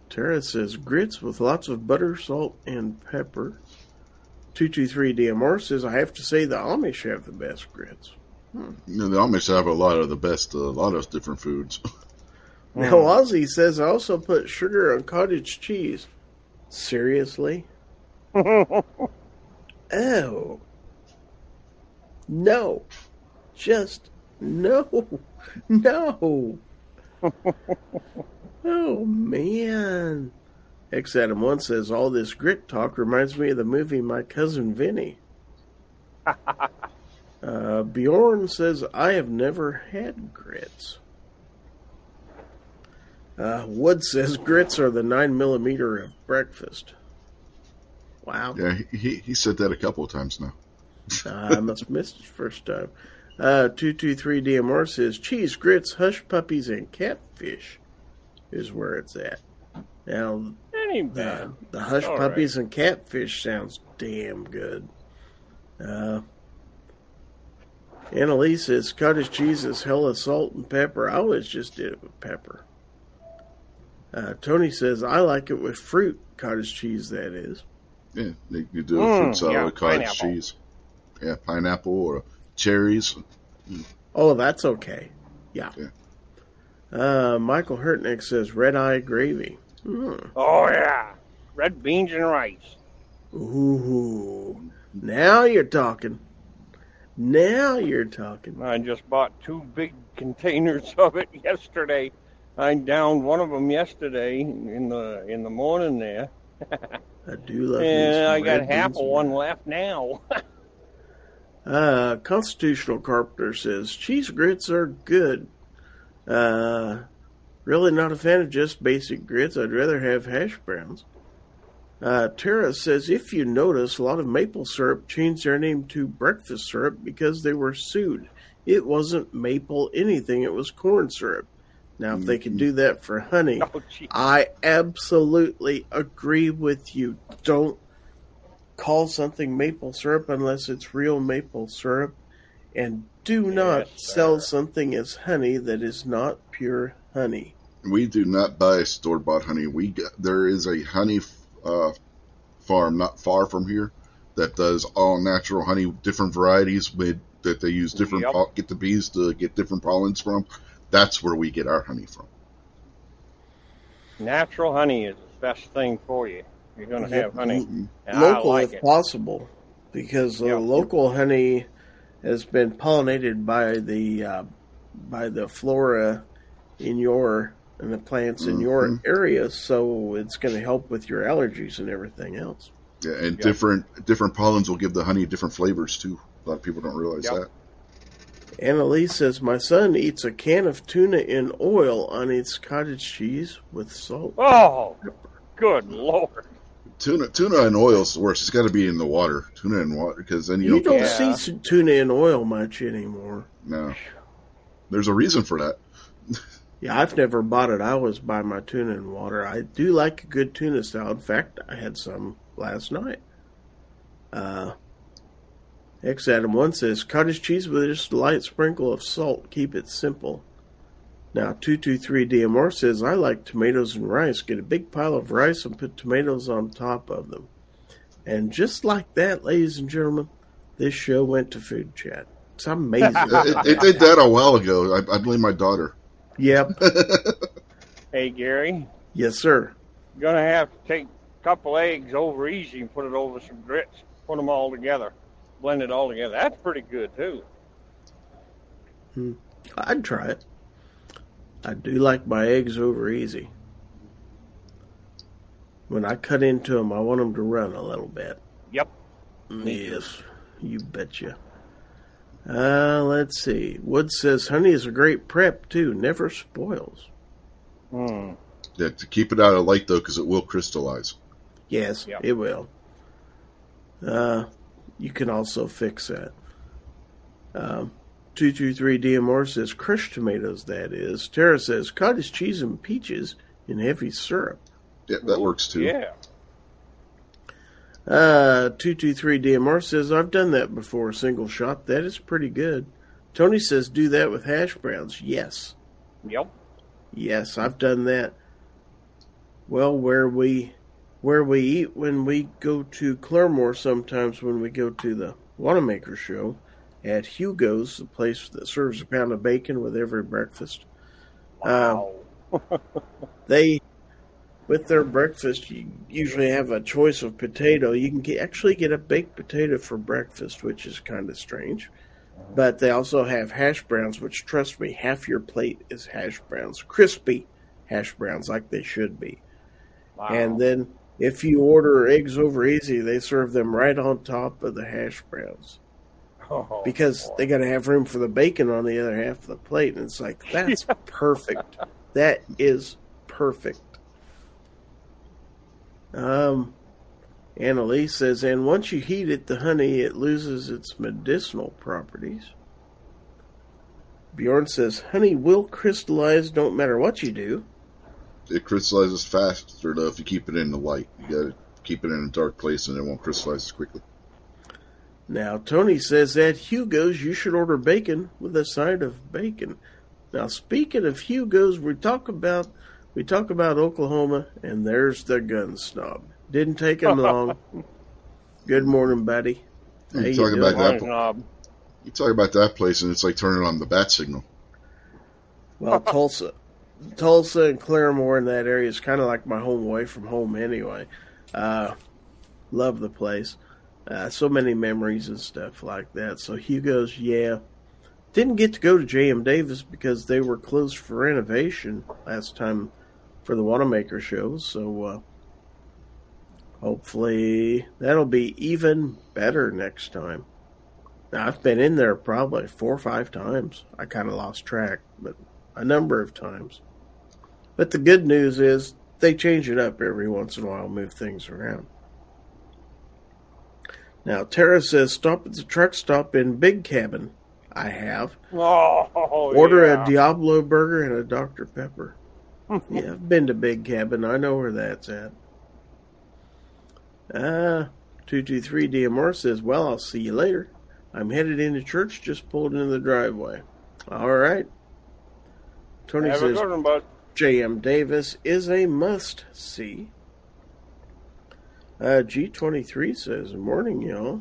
Tara says, grits with lots of butter, salt, and pepper. 223 DMR says, I have to say the Amish have the best grits. Hmm. You know, the Amish have a lot of the best, uh, a lot of different foods. now, Ozzy says, I also put sugar on cottage cheese. Seriously? oh. No. Just no. No. oh, man. X Adam One says all this grit talk reminds me of the movie My Cousin Vinny. uh, Bjorn says I have never had grits. Uh, Wood says grits are the nine millimeter of breakfast. Wow. Yeah, he he said that a couple of times now. uh, I must have missed his first time. Uh, 223 DMR says cheese, grits, hush puppies, and catfish is where it's at. Now, the, the hush All puppies right. and catfish sounds damn good. Uh, Annalise says cottage cheese is hella salt and pepper. I always just did it with pepper. Uh, Tony says I like it with fruit cottage cheese. That is. Yeah, you do a mm, fruit salad yeah, with cottage pineapple. cheese. Yeah, pineapple or cherries. Oh, that's okay. Yeah. yeah. Uh, Michael Hurtnick says red eye gravy. Mm. Oh yeah, red beans and rice. Ooh, now you're talking. Now you're talking. I just bought two big containers of it yesterday. I downed one of them yesterday in the in the morning there. I do love. And I got half of one left now. uh, Constitutional Carpenter says cheese grits are good. Uh, Really not a fan of just basic grits. I'd rather have hash browns. Uh, Tara says if you notice, a lot of maple syrup changed their name to breakfast syrup because they were sued. It wasn't maple anything, it was corn syrup. Now, if they can do that for honey, oh, I absolutely agree with you. Don't call something maple syrup unless it's real maple syrup. And do not sell something as honey that is not pure honey. We do not buy store bought honey. We get, there is a honey uh, farm not far from here that does all natural honey, different varieties with that they use different yep. get the bees to get different pollens from. That's where we get our honey from. Natural honey is the best thing for you. You're going to have honey. Local, like if it. possible, because uh, yep. local honey has been pollinated by the uh, by the flora in your and the plants in your Mhm. area, so it's going to help with your allergies and everything else. Yeah, and Yep. different different pollens will give the honey different flavors too. A lot of people don't realize Yep. that. Annalise says, My son eats a can of tuna in oil on his cottage cheese with salt. Oh, good lord. Tuna tuna and oil is worse. It's got to be in the water. Tuna and water because then you, You don't. don't Yeah. see tuna in oil much anymore. No, there's a reason for that. Yeah, I've never bought it. I always buy my tuna in water. I do like a good tuna salad. In fact, I had some last night. Uh, X Adam 1 says, cottage cheese with just a light sprinkle of salt. Keep it simple. Now, 223 DMR says, I like tomatoes and rice. Get a big pile of rice and put tomatoes on top of them. And just like that, ladies and gentlemen, this show went to food chat. It's amazing. it, it did that a while ago. I, I blame my daughter. yep. Hey, Gary, Yes, sir. you're going to have to take a couple eggs over easy and put it over some grits. Put them all together. Blend it all together. That's pretty good, too. Hmm. I'd try it. I do like my eggs over easy. When I cut into them, I want them to run a little bit. Yep. Me. Yes, you betcha. Uh, let's see. Wood says honey is a great prep too. Never spoils. Hmm. Yeah, to keep it out of light though, because it will crystallize. Yes, Yep. it will. Uh, you can also fix that. Um, 223 DMR says crushed tomatoes, that is. Tara says cottage cheese and peaches in heavy syrup. Yeah, that works too. Yeah. Uh, 223 DMR says, I've done that before, single shot. That is pretty good. Tony says, do that with hash browns. Yes. Yep. Yes, I've done that. Well, where we where we eat when we go to Claremore sometimes when we go to the Wanenmacher show at Hugo's, the place that serves a pound of bacon with every breakfast. Uh, wow. They with their breakfast you usually have a choice of potato. You can get, actually get a baked potato for breakfast, which is kind of strange. But they also have hash browns, which trust me, half your plate is hash browns, crispy hash browns like they should be. wow. And then if you order eggs over easy, they serve them right on top of the hash browns Oh, because boy. they got to have room for the bacon on the other half of the plate. And it's like, that's perfect. That is perfect. Um, Annalise says, and once you heat it, the honey, it loses its medicinal properties. Bjorn says, honey will crystallize, don't matter what you do. It crystallizes faster though if you keep it in the light. You gotta keep it in a dark place and it won't crystallize as quickly. Now, Tony says at Hugo's you should order bacon with a side of bacon. Now, speaking of Hugo's, we talk about we talk about Oklahoma, and there's the gun snob. Didn't take him long. Good morning, buddy. How You you talk about that. Knob. You talk about that place and it's like turning on the bat signal. Well, Tulsa, Tulsa and Claremore in that area is kind of like my home away from home anyway. Uh, love the place. Uh, so many memories and stuff like that. So Hugo's, yeah. Didn't get to go to J.M. Davis because they were closed for renovation last time for the Wanenmacher shows. So uh, hopefully that'll be even better next time. Now, I've been in there probably four or five times. I kind of lost track, but a number of times. But the good news is they change it up every once in a while, move things around. Now, Tara says, stop at the truck stop in Big Cabin. I have. Oh, Order yeah. a Diablo burger and a Dr. Pepper. yeah, I've been to Big Cabin. I know where that's at. Uh, 223 DMR says, well, I'll see you later. I'm headed into church, just pulled into the driveway. All right. Tony Have says, one. J.M. Davis is a must see. Uh, G23 says, Morning, y'all.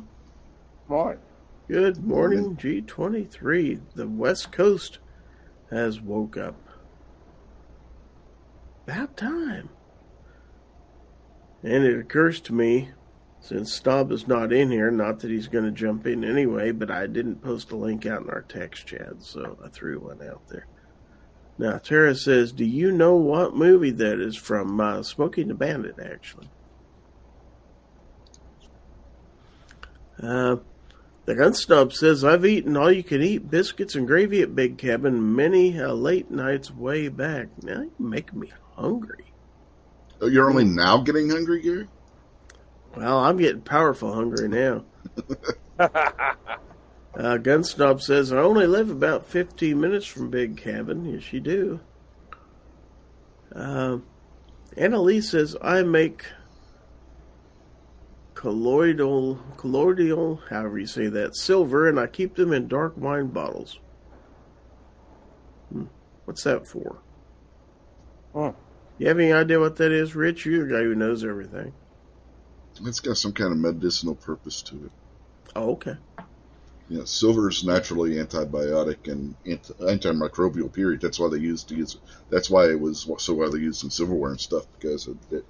Morning. Good morning, G23. The West Coast has woke up. About time. And it occurs to me since Staub is not in here, not that he's going to jump in anyway, but I didn't post a link out in our text chat, so I threw one out there. Now, Tara says, Do you know what movie that is from? Uh, Smokey the Bandit, actually. Uh, the gun snob says, I've eaten all you can eat biscuits and gravy at Big Cabin many uh, late nights way back. Now you make me hungry. Oh, you're only now getting hungry, Gary? Well, I'm getting powerful hungry now. uh, gun snob says, I only live about 15 minutes from Big Cabin. Yes, you do. Uh, Annalise says, I make colloidal, colloidal, however you say that, silver, and I keep them in dark wine bottles. Hmm. What's that for? Oh. You have any idea what that is, Rich? You're the guy who knows everything. It's got some kind of medicinal purpose to it. Oh, okay. Yeah, silver is naturally antibiotic and anti- antimicrobial. Period. That's why they used to use. That's why it was so widely used in silverware and stuff because it, it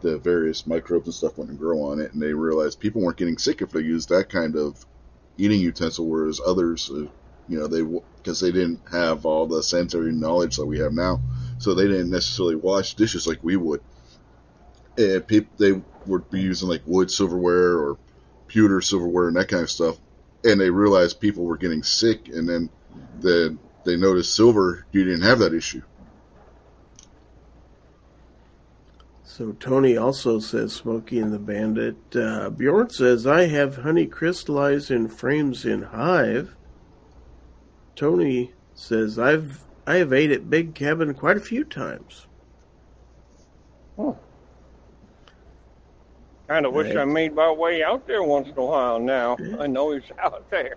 the various microbes and stuff wouldn't grow on it, and they realized people weren't getting sick if they used that kind of eating utensil, whereas others, uh, you know, they because they didn't have all the sanitary knowledge that we have now, so they didn't necessarily wash dishes like we would. And people they would be using like wood silverware or pewter silverware and that kind of stuff, and they realized people were getting sick, and then then they noticed silver you didn't have that issue. So Tony also says Smokey and the Bandit. Uh, Bjorn says I have honey crystallized in frames in hive. Tony says I've I have ate at Big Cabin quite a few times. Oh. Kind of wish Right. I made my way out there once in a while now. Yeah. I know he's out there.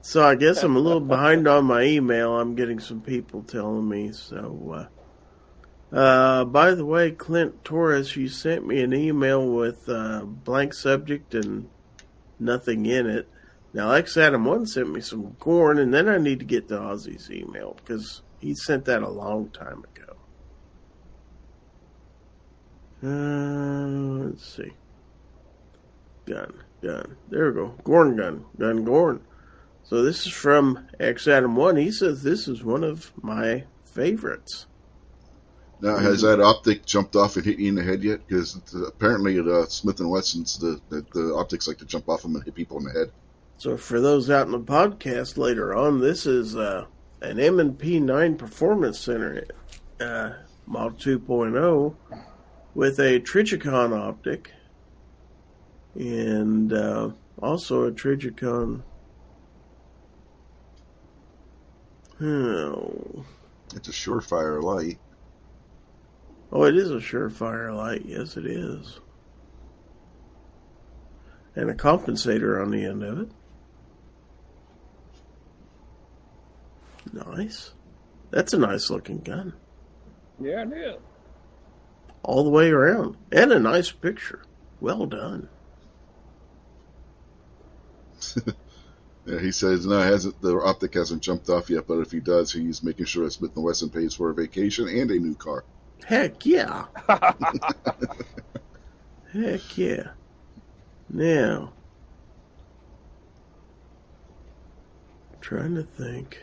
So I guess I'm a little behind on my email. I'm getting some people telling me. So, uh, uh, by the way, Clint Torres, you sent me an email with uh, blank subject and nothing in it. Now, X Adam One sent me some corn, and then I need to get to Ozzy's email because he sent that a long time ago. Uh, let's see. Gun, gun. There we go. Gorn gun, gun, Gorn. So this is from X Adam One. He says this is one of my favorites. Now, has that optic jumped off and hit you in the head yet? Because apparently, at uh, Smith and Wesson's, the, the the optics like to jump off them and hit people in the head. So for those out in the podcast later on, this is uh, an M&P 9 Performance Center uh, Model 2.0 with a Trijicon optic and uh, also a Trijicon. Oh. It's a surefire light. Oh, it is a Surefire light. Yes, it is. And a compensator on the end of it. Nice. That's a nice looking gun. Yeah, it is. All the way around. And a nice picture. Well done. Yeah, he says no, it hasn't the optic hasn't jumped off yet, but if he does, he's making sure that Smith and Wesson pays for a vacation and a new car. Heck yeah. Heck yeah. Now, trying to think.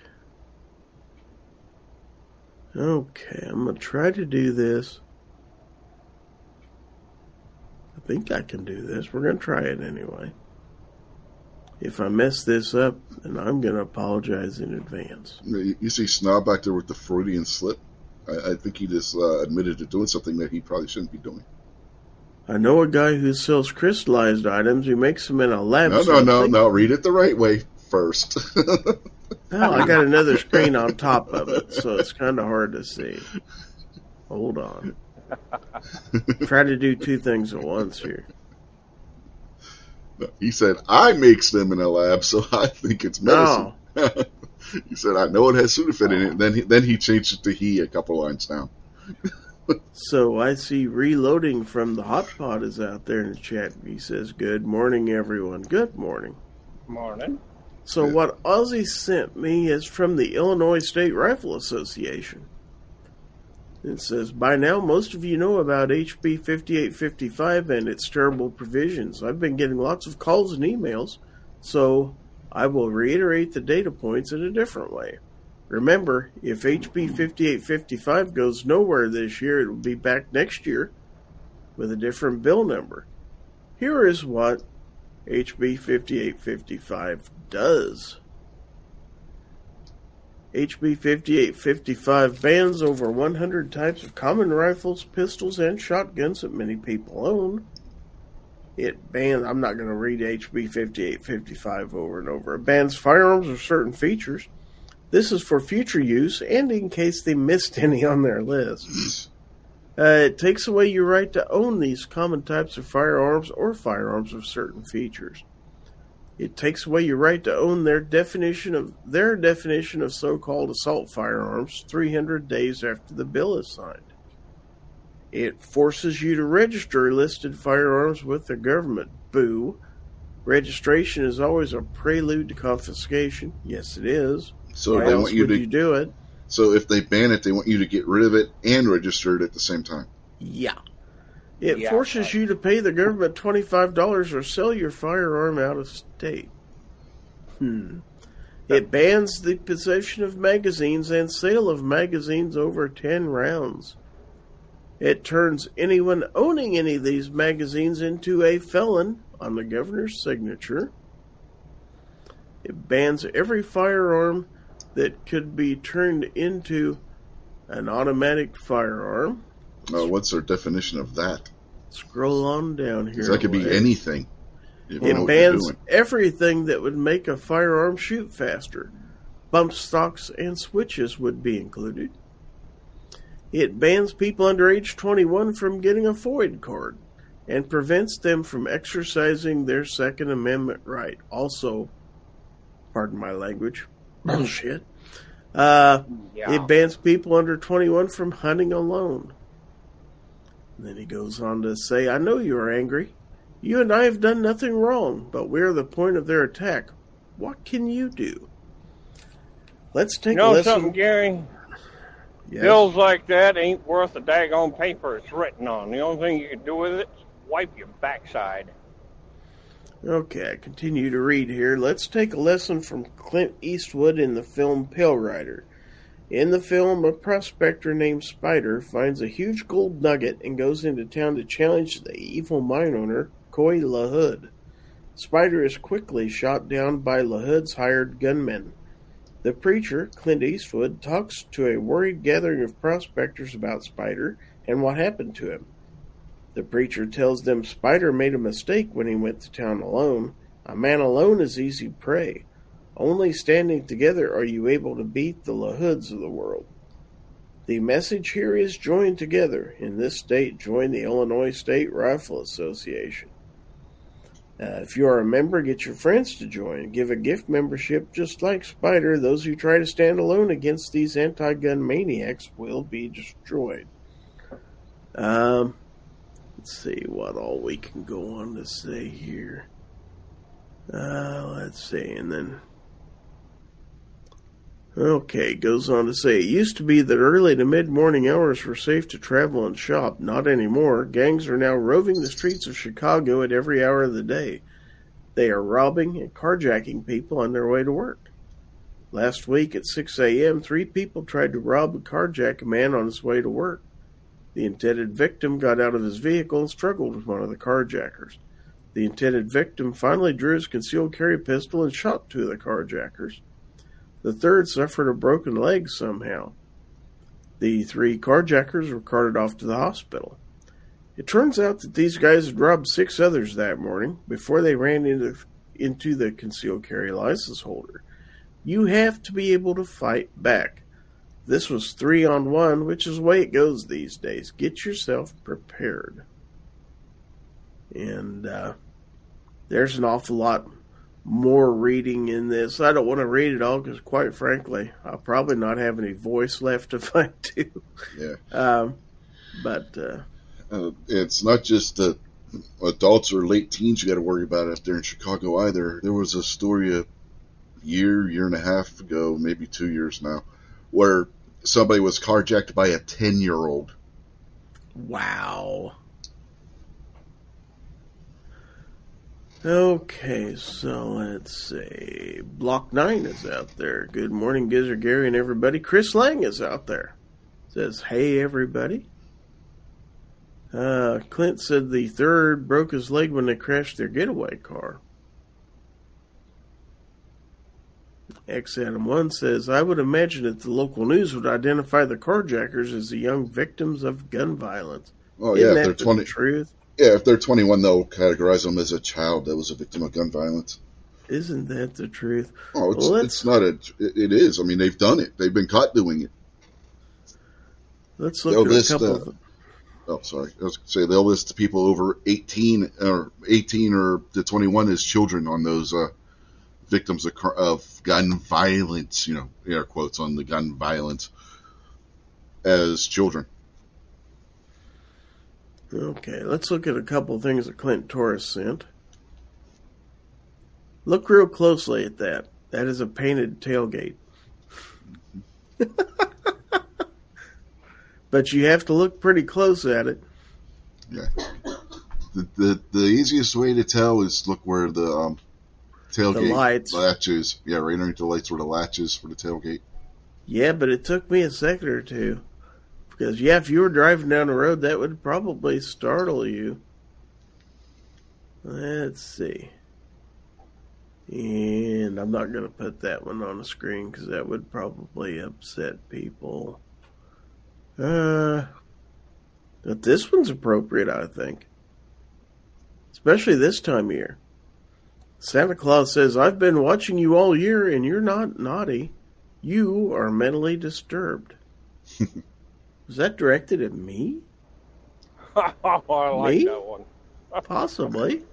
Okay, I'm going to try to do this. I think I can do this. We're going to try it anyway. If I mess this up, then I'm going to apologize in advance. You, you see Snob back there with the Freudian slip. I, I think he just uh, admitted to doing something that he probably shouldn't be doing. I know a guy who sells crystallized items. He makes them in a lab. No, no, no, no. Read it the right way first. Oh, I got another screen on top of it, so it's kind of hard to see. Hold on. Try to do two things at once here. he said, "I makes them in a lab, so I think it's medicine." No. he said, "I know it has Sudafed in it." Then he, then he changed it to he a couple lines down. So I see reloading from the hot pot is out there in the chat. He says, "Good morning, everyone. Good morning." Morning. So Yeah. what Ozzy sent me is from the Illinois State Rifle Association. It says, By now, most of you know about HB 5855 and its terrible provisions. I've been getting lots of calls and emails, so I will reiterate the data points in a different way. Remember, if HB 5855 goes nowhere this year, it will be back next year with a different bill number. Here is what HB 5855 does. HB 5855 bans over 100 types of common rifles, pistols, and shotguns that many people own. It bans, I'm not going to read HB 5855 over and over. It bans firearms with certain features. This is for future use and in case they missed any on their list. Uh, it takes away your right to own these common types of firearms or firearms with certain features. It takes away your right to own their definition of their definition of so-called assault firearms 300 days after the bill is signed. It forces you to register listed firearms with the government. Boo. Registration is always a prelude to confiscation. Yes, it is. So Why they want you to. you do it? So if they ban it, they want you to get rid of it and register it at the same time. Yeah. It Yeah, forces right. you to pay the government $25 or sell your firearm out of state. Hmm. It bans the possession of magazines and sale of magazines over 10 rounds. It turns anyone owning any of these magazines into a felon on the governor's signature. It bans every firearm that could be turned into an automatic firearm. Uh, what's their definition of that? Scroll on down here. that could be anything. If you know It bans everything that would make a firearm shoot faster. Bump stocks and switches would be included. It bans people under age 21 from getting a FOID card and prevents them from exercising their Second Amendment right. Also, pardon my language, bullshit. Uh, Yeah. it bans people under 21 from hunting alone. And then he goes on to say, I know you are angry. You and I have done nothing wrong, but we are the point of their attack. What can you do? Let's take you know a listen. something, Gary? Yes. Bills like that ain't worth the daggone paper it's written on. The only thing you can do with it is wipe your backside. Okay, I continue to read here. Let's take a lesson from Clint Eastwood in the film Pale Rider. In the film, a prospector named Spider finds a huge gold nugget and goes into town to challenge the evil mine owner, Coy LaHood. Spider is quickly shot down by LaHood's hired gunmen. The preacher, Clint Eastwood, talks to a worried gathering of prospectors about Spider and what happened to him. The preacher tells them Spider made a mistake when he went to town alone. A man alone is easy prey. Only standing together are you able to beat the LaHoods of the world. The message here is join together. In this state, join the Illinois State Rifle Association. Uh, if you are a member, get your friends to join. Give a gift membership just like Spider. Those who try to stand alone against these anti gun maniacs will be destroyed. Um, let's see what all we can go on to say here. Uh, let's see, and then. Okay, goes on to say it used to be that early to mid morning hours were safe to travel and shop. Not anymore. Gangs are now roving the streets of Chicago at every hour of the day. They are robbing and carjacking people on their way to work. Last week at 6 a.m., three people tried to rob and carjack a man on his way to work. The intended victim got out of his vehicle and struggled with one of the carjackers. The intended victim finally drew his concealed carry pistol and shot two of the carjackers. The third suffered a broken leg somehow. The three carjackers were carted off to the hospital. It turns out that these guys had robbed six others that morning before they ran into, into the concealed carry license holder. You have to be able to fight back. This was three on one, which is the way it goes these days. Get yourself prepared. And uh, there's an awful lot more reading in this. I don't want to read it all because, quite frankly, I'll probably not have any voice left to fight to. Yeah. Um, but uh, Uh, it's not just the adults or late teens you got to worry about up there in Chicago either. There was a story a year, year and a half ago, maybe two years now, where somebody was carjacked by a 10 year old. Wow. Okay, so let's see. Block 9 is out there. Good morning, Gizzard Gary and everybody. Chris Lang is out there. Says, hey, everybody. Uh, Clint said the third broke his leg when they crashed their getaway car. X Adam 1 says, I would imagine that the local news would identify the carjackers as the young victims of gun violence. Oh, Isn't yeah, they're the 20. truth? Yeah, if they're 21, they'll categorize them as a child that was a victim of gun violence. Isn't that the truth? Oh, it's, Well, it's not a. It, is. I mean, they've done it. They've been caught doing it. Let's look They'll at a couple. uh, of, them. Oh, sorry. I was say they'll list people over 18 or 18 or to 21 as children on those uh, victims of, of gun violence. You know, air quotes on the gun violence as children. Okay, let's look at a couple of things that Clint Torres sent. Look real closely at that. That is a painted tailgate. but you have to look pretty close at it. Yeah. The, the the easiest way to tell is look where the um, tailgate lights. latches. Yeah, right underneath the lights where the latches for the tailgate. Yeah, but it took me a second or two. Because, yeah, if you were driving down the road, that would probably startle you. Let's see. And I'm not going to put that one on the screen because that would probably upset people. Uh, but this one's appropriate, I think. Especially this time of year. Santa Claus says, I've been watching you all year and you're not naughty. You are mentally disturbed. Was that directed at me? I like Me? that one. Possibly.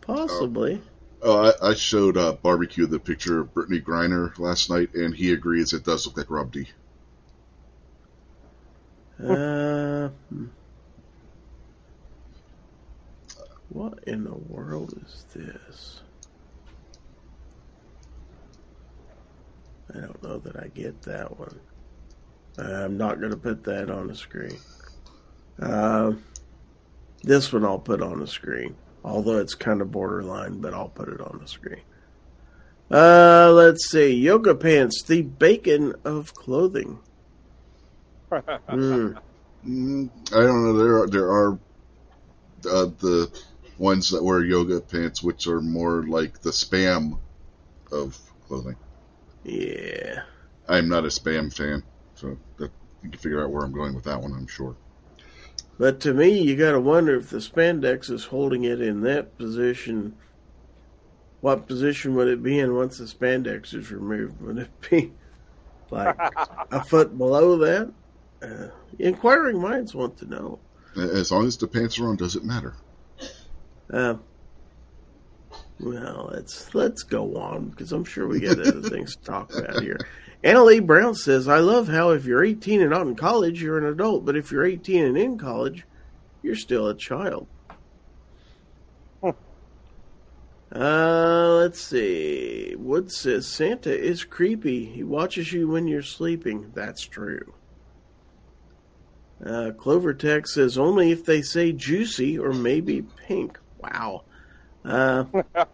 Possibly. Oh, I, I showed uh, barbecue the picture of Brittney Griner last night, and he agrees it does look like Rob D. Uh, hmm. what in the world is this? I don't know that I get that one. I'm not going to put that on the screen. Uh, this one I'll put on the screen, although it's kind of borderline, but I'll put it on the screen. Uh, let's see. Yoga pants, the bacon of clothing. Hmm. Mm, I don't know. There are there are uh, the ones that wear yoga pants, which are more like the spam of clothing. Yeah. I'm not a spam fan, so that, you can figure out where I'm going with that one. I'm sure. But to me, you got to wonder if the spandex is holding it in that position. What position would it be in once the spandex is removed? Would it be like a foot below that? Uh, inquiring minds want to know. As long as the pants are on, does it matter? Uh, well, let's let's go on because I'm sure we got other things to talk about here. Anna Lee Brown says, "I love how if you're 18 and not in college, you're an adult, but if you're 18 and in college, you're still a child." Uh, let's see. Wood says Santa is creepy. He watches you when you're sleeping. That's true. Uh, Clover Tech says only if they say juicy or maybe pink. Wow. Uh,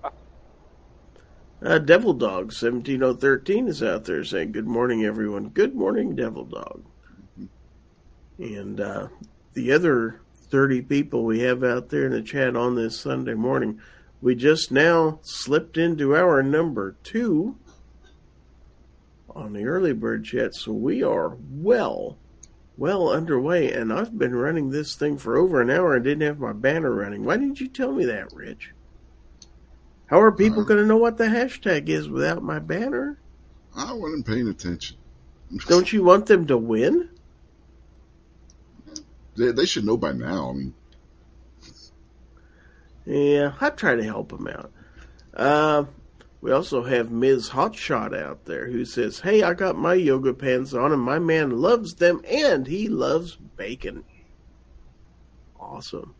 uh, Devil Dog 17013 is out there saying, Good morning, everyone. Good morning, Devil Dog. And uh, the other 30 people we have out there in the chat on this Sunday morning, we just now slipped into our number two on the early bird chat, so we are well well underway, and I've been running this thing for over an hour and didn't have my banner running. Why didn't you tell me that, Rich? How are people Uh, going to know what the hashtag is without my banner? I wasn't paying attention. Don't you want them to win? They, they should know by now. I mean, Yeah, I try to help them out. Uh, we also have Ms. Hotshot out there who says, Hey, I got my yoga pants on and my man loves them and he loves bacon. Awesome.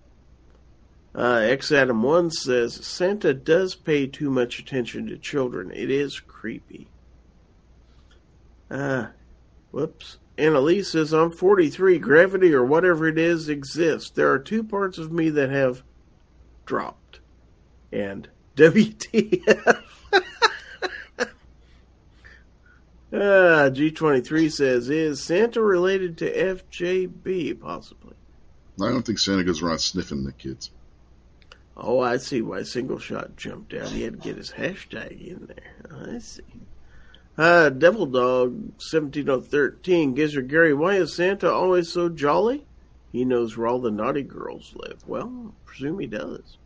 Uh, X Adam 1 says, Santa does pay too much attention to children. It is creepy. Uh, whoops. Annalise says, I'm 43. Gravity or whatever it is exists. There are two parts of me that have dropped. And WTF. Uh, G23 says, is Santa related to FJB? Possibly. I don't think Santa goes around sniffing the kids. Oh, I see why Single Shot jumped out. He had to get his hashtag in there. I see. Uh, Devil Dog 17013 Gizzard Gary, why is Santa always so jolly? He knows where all the naughty girls live. Well, I presume he does.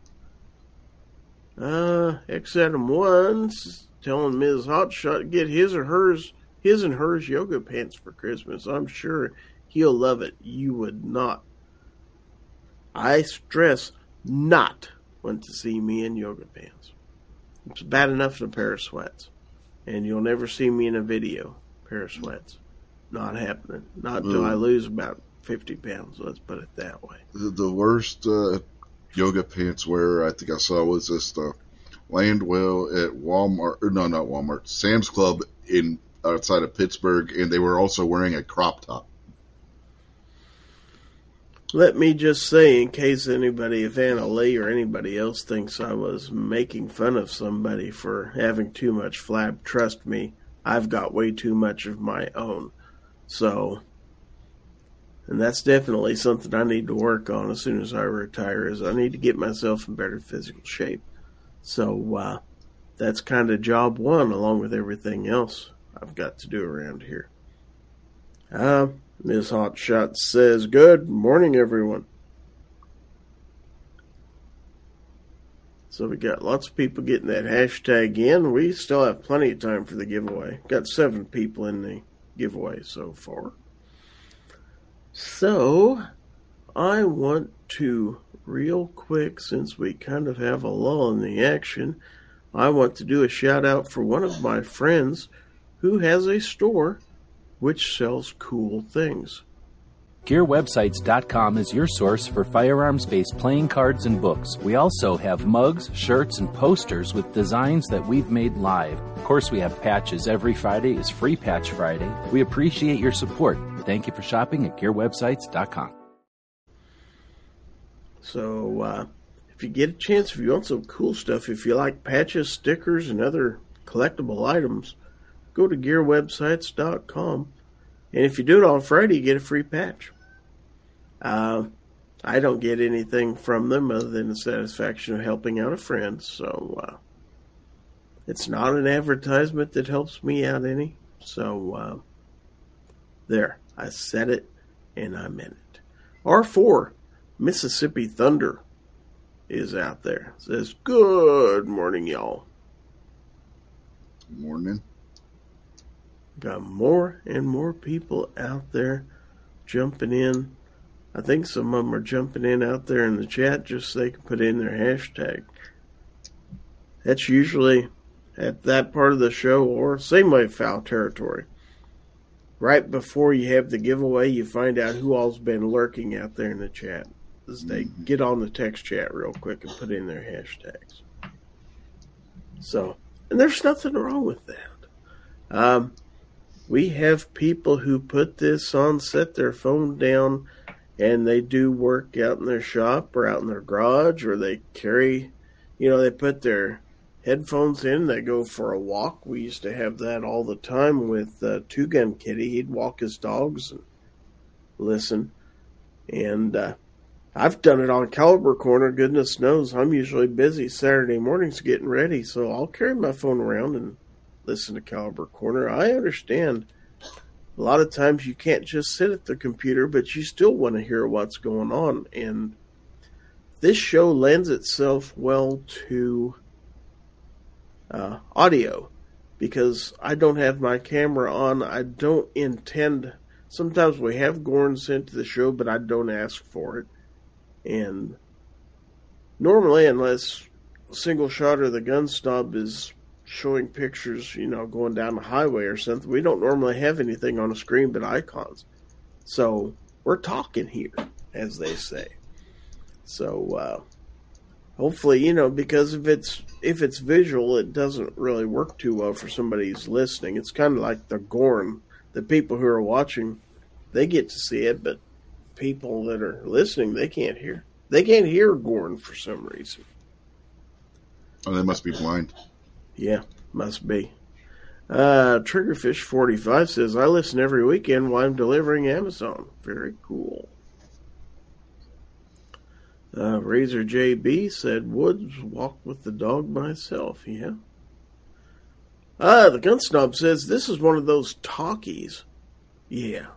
Uh, X Adam 1 telling Ms. Hotshot get his or hers, his and hers yoga pants for Christmas. I'm sure he'll love it. You would not. I stress not want to see me in yoga pants. It's bad enough in a pair of sweats. And you'll never see me in a video, pair of sweats. Not happening. Not until I lose about 50 pounds. Let's put it that way. The, the worst uh, yoga pants wearer I think I saw was this uh, Landwell at Walmart. No, not Walmart. Sam's Club in outside of Pittsburgh, and they were also wearing a crop top. Let me just say, in case anybody, if Anna Lee or anybody else thinks I was making fun of somebody for having too much flab, trust me, I've got way too much of my own. So, and that's definitely something I need to work on as soon as I retire. Is I need to get myself in better physical shape. So uh, that's kind of job one, along with everything else I've got to do around here. Uh, Ms. Hotshot says, Good morning, everyone. So we got lots of people getting that hashtag in. We still have plenty of time for the giveaway. Got seven people in the giveaway so far. So I want to, real quick, since we kind of have a lull in the action, I want to do a shout out for one of my friends who has a store which sells cool things. GearWebsites.com is your source for firearms based playing cards and books. We also have mugs, shirts, and posters with designs that we've made live. Of course, we have patches. Every Friday is Free Patch Friday. We appreciate your support. Thank you for shopping at GearWebsites.com. So, uh, if you get a chance, if you want some cool stuff, if you like patches, stickers, and other collectible items, go to GearWebsites.com. And if you do it on Friday, you get a free patch. Uh, I don't get anything from them other than the satisfaction of helping out a friend. So uh, it's not an advertisement that helps me out any. So uh, there, I said it and I meant it. R4, Mississippi Thunder is out there. says, Good morning, y'all. Morning. Got more and more people out there jumping in. I think some of them are jumping in out there in the chat just so they can put in their hashtag. That's usually at that part of the show, or same way foul territory. Right before you have the giveaway, you find out who all's been lurking out there in the chat. As they get on the text chat real quick and put in their hashtags. So, and there's nothing wrong with that. Um, we have people who put this on, set their phone down, and they do work out in their shop or out in their garage, or they carry, you know, they put their headphones in, they go for a walk. We used to have that all the time with uh, Two Gun Kitty. He'd walk his dogs and listen. And uh, I've done it on Caliber Corner. Goodness knows I'm usually busy Saturday mornings getting ready, so I'll carry my phone around and listen to Caliber Corner. I understand a lot of times you can't just sit at the computer, but you still want to hear what's going on. And this show lends itself well to uh, audio because I don't have my camera on. I don't intend. Sometimes we have Gorn sent to the show, but I don't ask for it. And normally, unless single shot or the gun stop is showing pictures, you know, going down the highway or something. We don't normally have anything on the screen but icons. So we're talking here, as they say. So uh, hopefully, you know, because if it's if it's visual, it doesn't really work too well for somebody who's listening. It's kind of like the Gorn. The people who are watching they get to see it, but people that are listening, they can't hear. They can't hear Gorn for some reason. Oh, they must be blind. Yeah, must be. Uh, Triggerfish45 says, I listen every weekend while I'm delivering Amazon. Very cool. Uh, Razor JB said, Woods walk with the dog myself. Yeah. Uh, the gun snob says, This is one of those talkies. Yeah.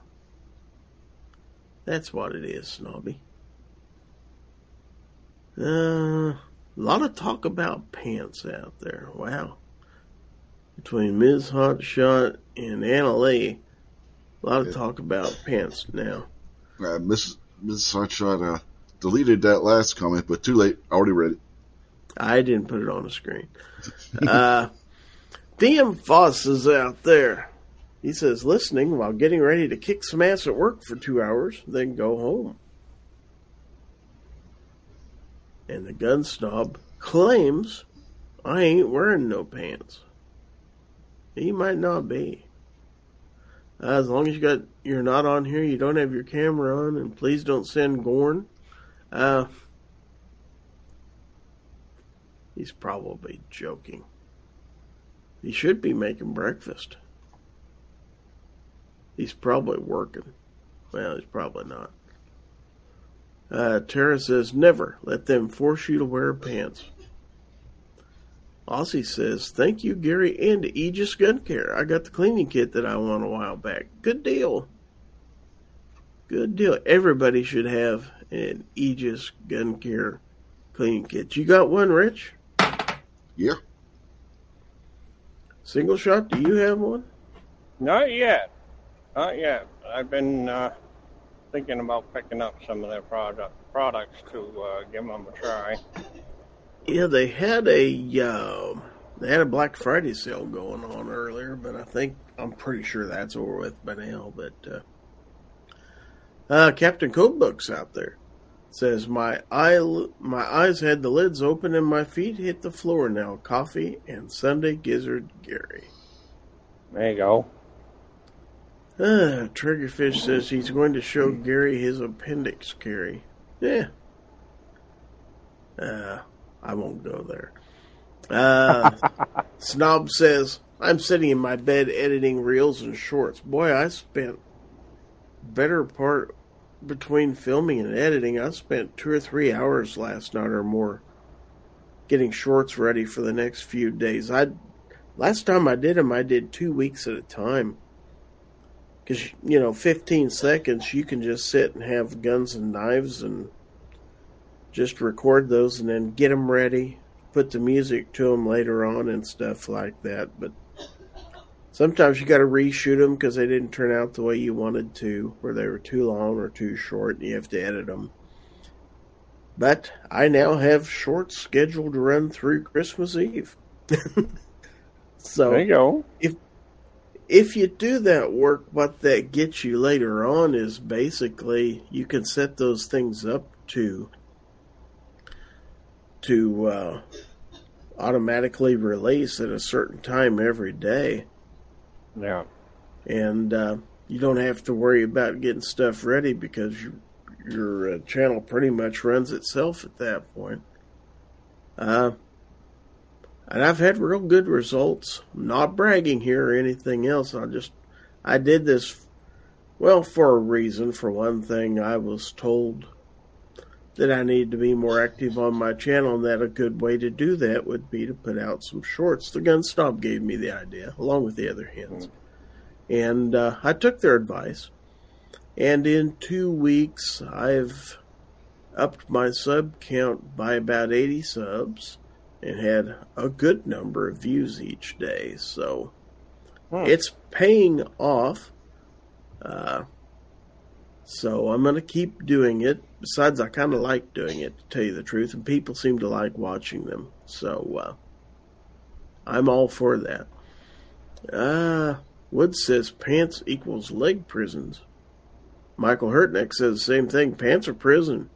That's what it is, Snobby. Uh, a lot of talk about pants out there. Wow. Between Ms. Hotshot and Anna Lee, a lot of talk about pants now. Uh, Miss Miss Hotshot uh, deleted that last comment, but too late. I already read it. I didn't put it on the screen. uh, DM Foss is out there. He says, listening while getting ready to kick some ass at work for two hours, then go home. And the gun snob claims I ain't wearing no pants. He might not be. Uh, as long as you got you're not on here, you don't have your camera on, and please don't send Gorn. Uh, he's probably joking. He should be making breakfast. He's probably working. Well, he's probably not. Uh, Tara says, never let them force you to wear pants. Aussie says, thank you, Gary, and Aegis Gun Care. I got the cleaning kit that I won a while back. Good deal. Good deal. Everybody should have an Aegis Gun Care cleaning kit. You got one, Rich? Yeah. Single shot, do you have one? Not yet. Not yet. I've been uh, thinking about picking up some of their product products to uh, give them a try. Yeah, they had a uh, they had a Black Friday sale going on earlier, but I think I'm pretty sure that's over with by now. But uh, uh, Captain Codebook's out there says my eye my eyes had the lids open and my feet hit the floor now. Coffee and Sunday Gizzard Gary. There you go. Uh, Triggerfish says he's going to show Gary his appendix, Gary. Yeah. Uh, I won't go there. Uh, Snob says, I'm sitting in my bed editing reels and shorts. Boy, I spent better part between filming and editing. I spent two or three hours last night or more getting shorts ready for the next few days. I last time I did them, I did two weeks at a time. Because you know, 15 seconds, you can just sit and have guns and knives and just record those and then get them ready, put the music to them later on and stuff like that. But sometimes you got to reshoot them because they didn't turn out the way you wanted to, or they were too long or too short, and you have to edit them. But I now have shorts scheduled to run through Christmas Eve. so there you go. If if you do that work, what that gets you later on is basically you can set those things up to to uh, automatically release at a certain time every day. Yeah. And uh, you don't have to worry about getting stuff ready because you, your uh, channel pretty much runs itself at that point. Uh, and I've had real good results. I'm not bragging here or anything else. I just, I did this, well, for a reason. For one thing, I was told that I needed to be more active on my channel, and that a good way to do that would be to put out some shorts. The Gun Snob gave me the idea, along with the other hands. And uh, I took their advice. And in two weeks, I've upped my sub count by about 80 subs and had a good number of views each day. So hmm. it's paying off. Uh, so I'm going to keep doing it. Besides, I kind of like doing it, to tell you the truth, and people seem to like watching them. So uh, I'm all for that. Uh, Wood says pants equals leg prisons. Michael Hurtneck says the same thing. Pants are prison.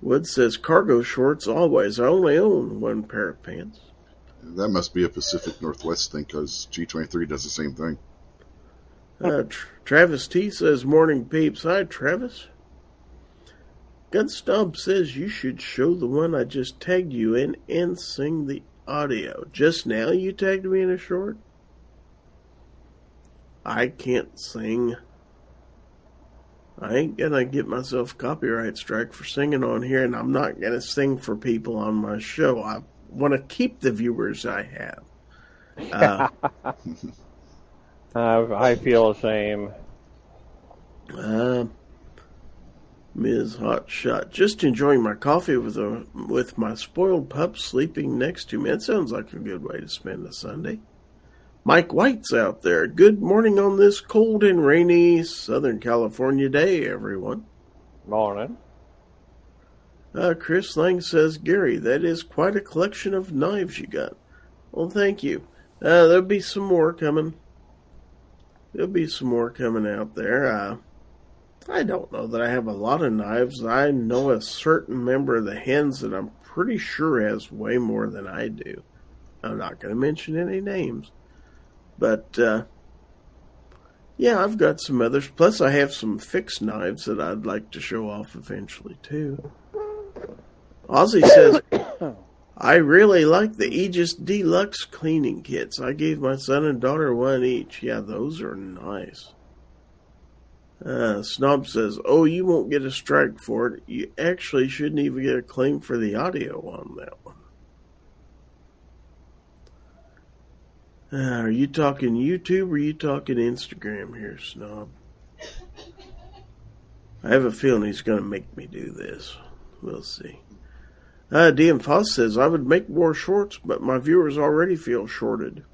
Wood says cargo shorts always. I only own one pair of pants. That must be a Pacific Northwest thing because G23 does the same thing. Uh, Travis T says, Morning peeps. Hi, Travis. Gunstomp says you should show the one I just tagged you in and sing the audio. Just now you tagged me in a short? I can't sing. I ain't gonna get myself copyright strike for singing on here, and I'm not gonna sing for people on my show. I want to keep the viewers I have. Uh, uh, I feel the same. Uh, Ms. Hotshot, just enjoying my coffee with a with my spoiled pup sleeping next to me. It sounds like a good way to spend a Sunday. Mike White's out there. Good morning on this cold and rainy Southern California day, everyone. Morning. Uh, Chris Lang says, Gary, that is quite a collection of knives you got. Well, thank you. Uh, there'll be some more coming. There'll be some more coming out there. Uh, I don't know that I have a lot of knives. I know a certain member of the hens that I'm pretty sure has way more than I do. I'm not going to mention any names. But, uh, yeah, I've got some others. Plus, I have some fixed knives that I'd like to show off eventually, too. Ozzy says, I really like the Aegis Deluxe cleaning kits. I gave my son and daughter one each. Yeah, those are nice. Uh, Snob says, Oh, you won't get a strike for it. You actually shouldn't even get a claim for the audio on that one. Uh, are you talking YouTube or are you talking Instagram here, Snob? I have a feeling he's going to make me do this. We'll see. Uh, DM Foss says, I would make more shorts, but my viewers already feel shorted.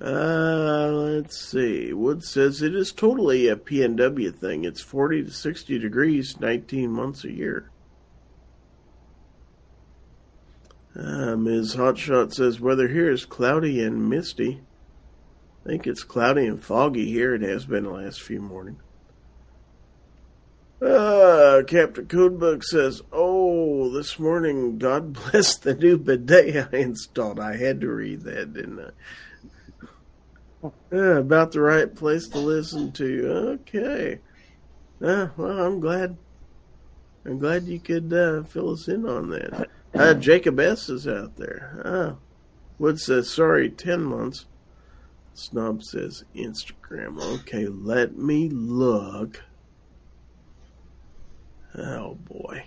Uh, let's see. Wood says it is totally a PNW thing. It's 40 to 60 degrees 19 months a year. Uh, Ms. Hotshot says weather here is cloudy and misty. I think it's cloudy and foggy here. It has been the last few mornings. Uh, Captain Codebook says, Oh, this morning, God bless the new bidet I installed. I had to read that, didn't I? Yeah, about the right place to listen to. Okay. Uh, well, I'm glad. I'm glad you could uh, fill us in on that. Uh, Jacob S. is out there. Uh, Wood says, sorry, 10 months. Snob says, Instagram. Okay, let me look. Oh, boy.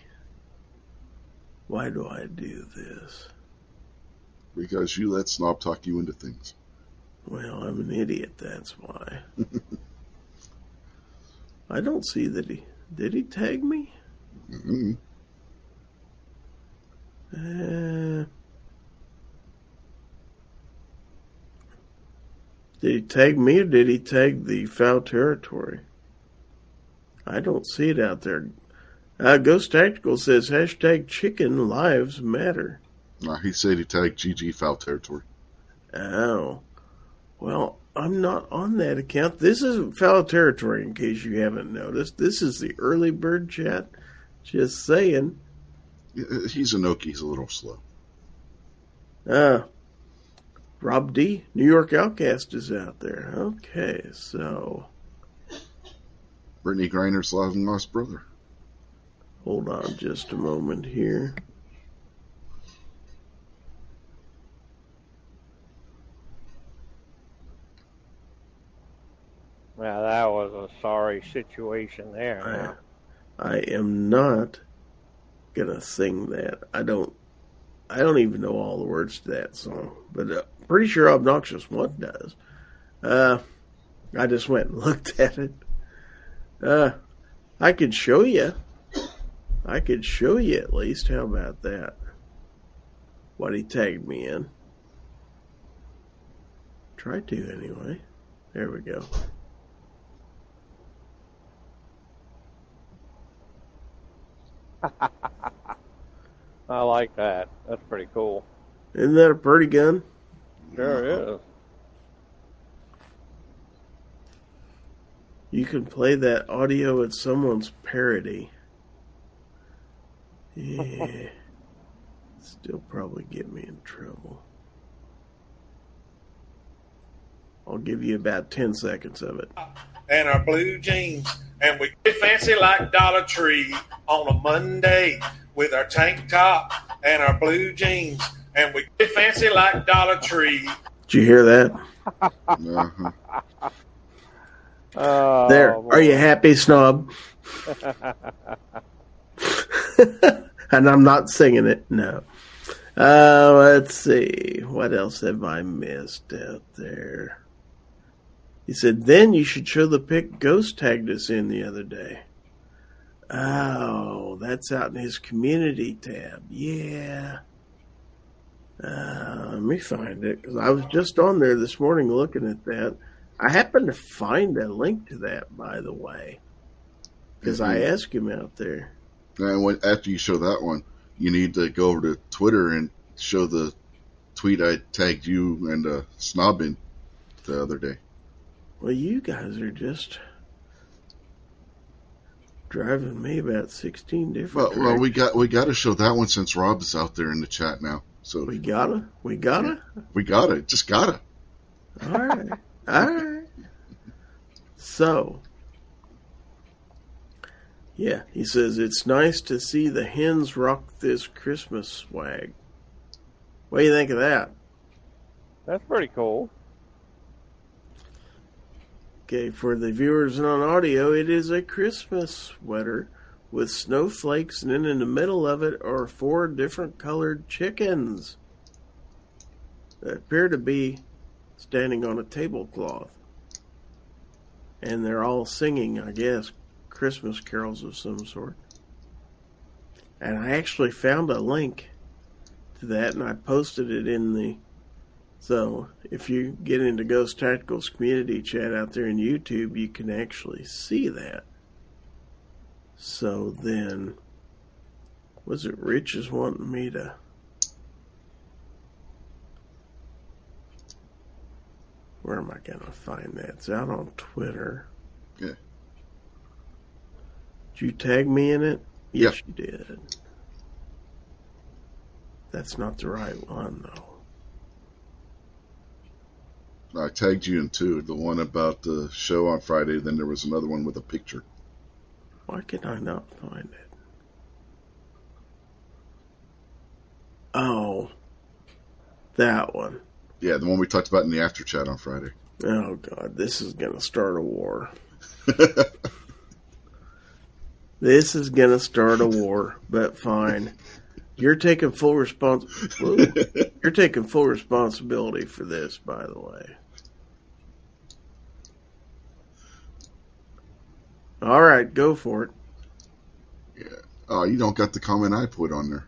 Why do I do this? Because you let Snob talk you into things. Well, I'm an idiot, that's why. I don't see that he. Did he tag me? Mm-hmm. Uh, did he tag me or did he tag the foul territory? I don't see it out there. Uh, Ghost Tactical says hashtag chicken lives matter. Uh, he said he tagged GG foul territory. Oh. Well, I'm not on that account. This isn't foul territory, in case you haven't noticed. This is the early bird chat. Just saying. He's a Noki. He's a little slow. Uh, Rob D, New York Outcast is out there. Okay, so. Brittney Griner's long lost brother. Hold on just a moment here. Yeah, that was a sorry situation there. I, I am not gonna sing that. I don't. I don't even know all the words to that song, but uh, pretty sure Obnoxious One does. Uh, I just went and looked at it. Uh, I could show you. I could show you at least. How about that? What he tagged me in. Try to anyway. There we go. I like that. That's pretty cool. Isn't that a pretty gun? Sure mm-hmm. is. You can play that audio at someone's parody. Yeah. Still probably get me in trouble. I'll give you about 10 seconds of it. And our blue jeans. And we get fancy like Dollar Tree on a Monday with our tank top and our blue jeans. And we get fancy like Dollar Tree. Did you hear that? Uh-huh. Oh, there. boy. Are you happy, snob? and I'm not singing it. No. Uh, let's see. What else have I missed out there? He said, then you should show the pic Ghost tagged us in the other day. Oh, that's out in his community tab. Yeah. Uh, let me find it because I was just on there this morning looking at that. I happened to find a link to that, by the way, because I Mhm. asked him out there. And when, after you show that one, you need to go over to Twitter and show the tweet I tagged you and uh, Snob in the other day. Well, you guys are just driving me about sixteen different. Well, well, we got we got to show that one since Rob is out there in the chat now. So we gotta, we gotta. we got it. Just gotta. All right, all right. So, yeah, he says it's nice to see the hens rock this Christmas swag. What do you think of that? That's pretty cool. Okay, for the viewers on audio, it is a Christmas sweater with snowflakes, and then in the middle of it are four different colored chickens that appear to be standing on a tablecloth. And they're all singing, I guess, Christmas carols of some sort. And I actually found a link to that, and I posted it in the so if you get into Ghost Tactical's community chat out there in YouTube, you can actually see that. So then, was it Rich is wanting me to? Where am I gonna find that? It's out on Twitter. Yeah. Did you tag me in it? Yes, you did. That's not the right one though. I tagged you in two. The one about the show on Friday. Then there was another one with a picture. Why can I not find it? Oh, that one. Yeah, the one we talked about in the after chat on Friday. Oh God, this is gonna start a war. This is gonna start a war, but fine. You're taking full respons. You're taking full responsibility for this, by the way. All right, go for it. Yeah. oh, you don't got the comment I put on there.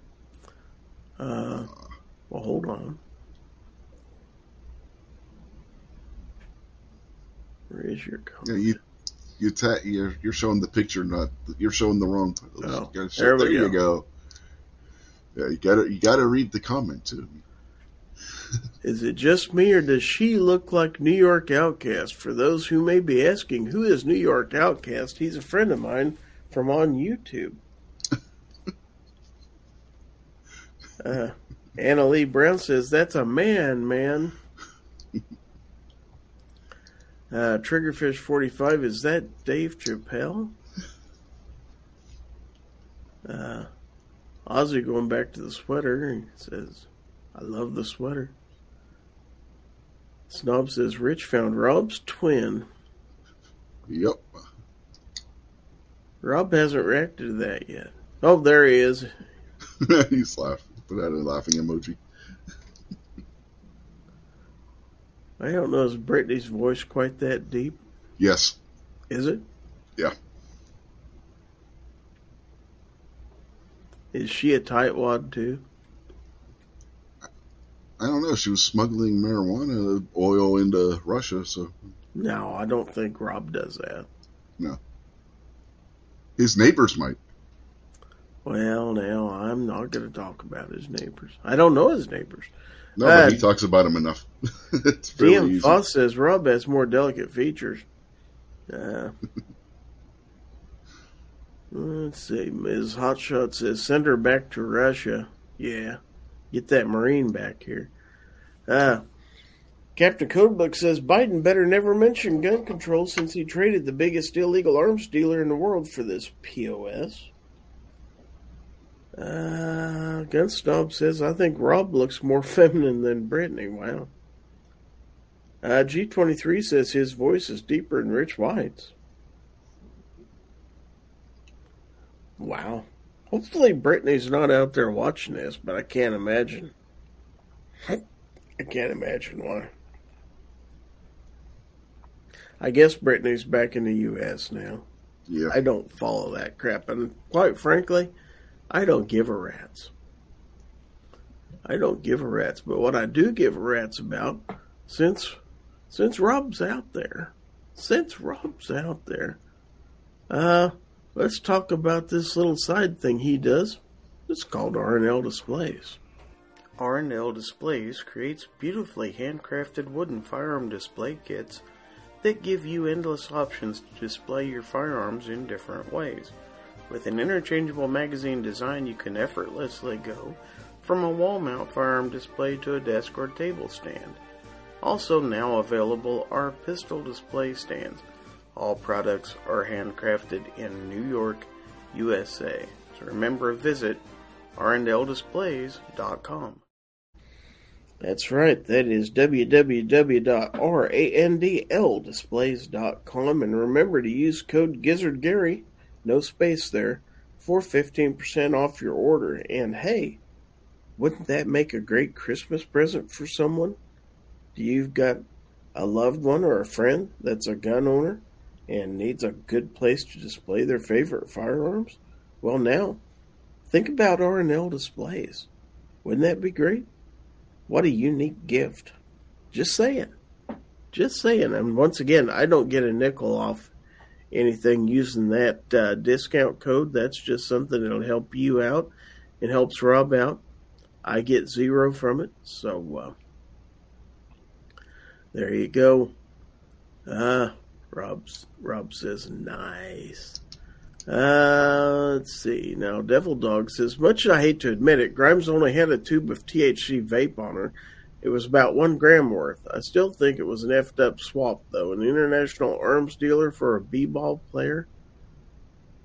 Uh, well, hold on. Where is your Yeah, comment? you you ta- you're you're showing the picture, not you're showing the wrong. Oh, show- there we there you go. Yeah, you gotta you gotta read the comment too. Is it just me, or does she look like New York Outcast? For those who may be asking, who is New York Outcast? He's a friend of mine from on YouTube. Uh, Anna Lee Brown says, That's a man, man. Uh, Triggerfish45, is that Dave Chappelle? Uh, Ozzy going back to the sweater, he says, I love the sweater. Snob says Rich found Rob's twin. Yep. Rob hasn't reacted to that yet. Oh, there he is. He's laughing. Put out a laughing emoji. I don't know, is Brittney's voice quite that deep? Yes. Is it? Yeah. Is she a tightwad too? I don't know. She was smuggling marijuana oil into Russia, so No, I don't think Rob does that. No. His neighbors might. Well, now I'm not going to talk about his neighbors. I don't know his neighbors. No, Uh, but he talks about him enough. it's really DM. Foss says Rob has more delicate features. Uh, let's see. Ms. Hotshot says send her back to Russia. Yeah, get that Marine back here. Uh, Captain Codebook says Biden better never mention gun control since he traded the biggest illegal arms dealer in the world for this POS. Uh, Gunstomp says, I think Rob looks more feminine than Brittney. Wow. Uh, G23 says his voice is deeper than Rich White's. Wow. Hopefully Brittney's not out there watching this, but I can't imagine. I can't imagine why. I guess Brittney's back in the U.S. now. Yeah. I don't follow that crap, and quite frankly, I don't give a rat's. I don't give a rat's, but what I do give a rat's about, since since Rob's out there, since Rob's out there, uh, let's talk about this little side thing he does. It's called R&L Displays. R&L Displays creates beautifully handcrafted wooden firearm display kits that give you endless options to display your firearms in different ways. With an interchangeable magazine design, you can effortlessly go from a wall mount firearm display to a desk or table stand. Also, now available are pistol display stands. All products are handcrafted in New York, USA. So remember, to visit randldisplays.com. That's right. That is www.randldisplays.com. And remember to use code GizzardGary, no space there, for 15% off your order. And hey, wouldn't that make a great Christmas present for someone? Do you've got a loved one or a friend that's a gun owner and needs a good place to display their favorite firearms? Well, now, think about R&L displays. Wouldn't that be great? What a unique gift. Just saying. Just saying. And once again, I don't get a nickel off anything using that uh, discount code. That's just something that'll help you out. It helps Rob out. I get zero from it. So uh, there you go. Uh, Rob's, Rob says nice. Uh, let's see. Now, Devil Dog says, much as I hate to admit it, Grimes only had a tube of THC vape on her. It was about one gram worth. I still think it was an effed up swap, though. An international arms dealer for a b ball player?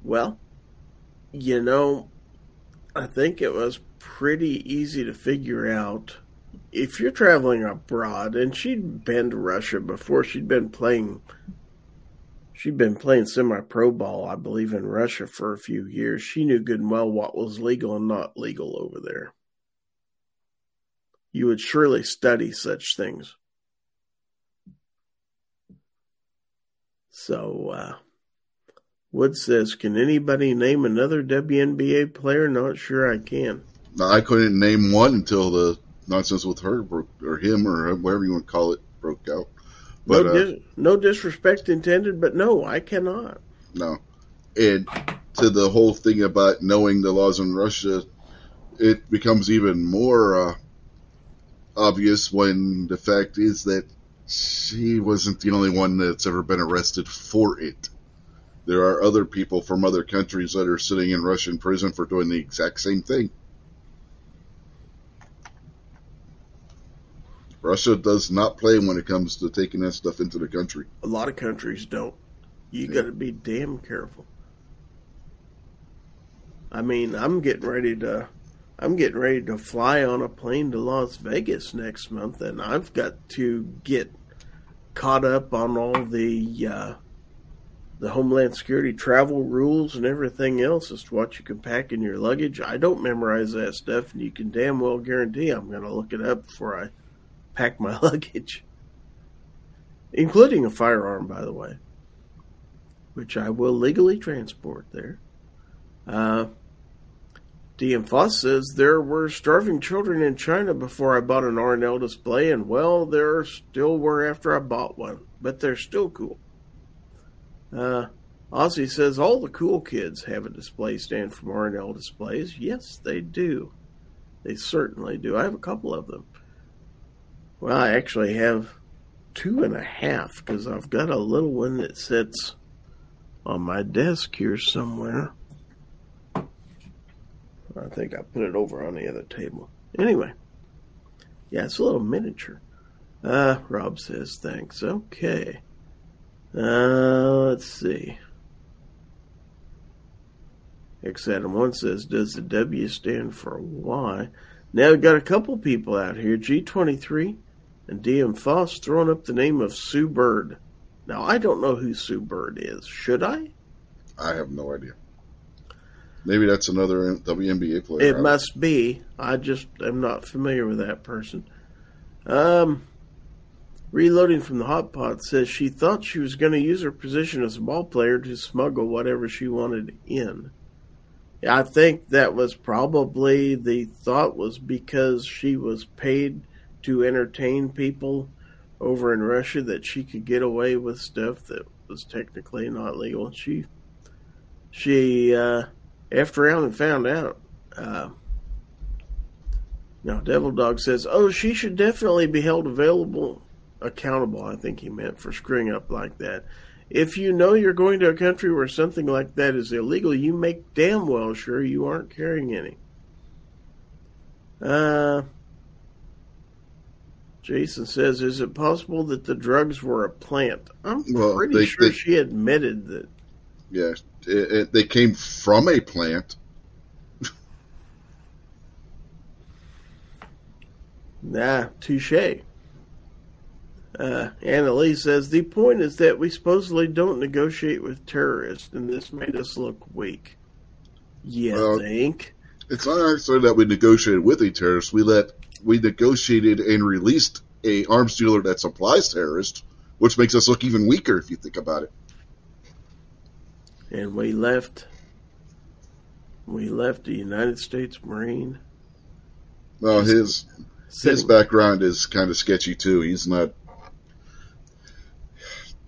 Well, you know, I think it was pretty easy to figure out. If you're traveling abroad, and she'd been to Russia before, she'd been playing She'd been playing semi pro ball, I believe, in Russia for a few years. She knew good and well what was legal and not legal over there. You would surely study such things. So, uh, Wood says, Can anybody name another WNBA player? Not sure I can. I couldn't name one until the nonsense with her broke, or him, or whatever you want to call it, broke out. But, no, dis- uh, no disrespect intended, but no, I cannot. No. And to the whole thing about knowing the laws in Russia, it becomes even more uh, obvious when the fact is that she wasn't the only one that's ever been arrested for it. There are other people from other countries that are sitting in Russian prison for doing the exact same thing. Russia does not play when it comes to taking that stuff into the country. A lot of countries don't. You yeah. got to be damn careful. I mean, I'm getting ready to I'm getting ready to fly on a plane to Las Vegas next month and I've got to get caught up on all the uh, the Homeland Security travel rules and everything else as to what you can pack in your luggage. I don't memorize that stuff, and you can damn well guarantee I'm going to look it up before I pack my luggage, including a firearm, by the way, which I will legally transport there. Uh, DM Foss says there were starving children in China before I bought an R&L display, and well, there still were after I bought one, but they're still cool. Uh, Ozzy says all the cool kids have a display stand from R&L displays. Yes, they do. They certainly do. I have a couple of them. Well, I actually have two and a half because I've got a little one that sits on my desk here somewhere. I think I put it over on the other table. Anyway, yeah, it's a little miniature. Uh, Rob says thanks. Okay. Uh, let's see. X Adam 1 says, Does the W stand for Y? Now we've got a couple people out here, G23 and DM Foss, throwing up the name of Sue Bird. Now, I don't know who Sue Bird is. Should I? I have no idea. Maybe that's another WNBA player. It must be. I just am not familiar with that person. Um, reloading from the hot pot says she thought she was going to use her position as a ball player to smuggle whatever she wanted in. I think that was probably the thought was because she was paid to entertain people over in Russia that she could get away with stuff that was technically not legal. She she uh, after and found out. Uh, now, Devil Dog says, "Oh, she should definitely be held available, accountable." I think he meant for screwing up like that. If you know you're going to a country where something like that is illegal, you make damn well sure you aren't carrying any. Uh, Jason says, "Is it possible that the drugs were a plant?" I'm well, pretty they, sure they, she admitted that. Yeah, it, it, they came from a plant. nah, touche. Uh, Annalise says the point is that we supposedly don't negotiate with terrorists, and this made us look weak. You well, think? It's not necessarily that we negotiated with a terrorist. We let we negotiated and released a arms dealer that supplies terrorists, which makes us look even weaker if you think about it. And we left. We left the United States Marine. Well, his his background is kind of sketchy too. He's not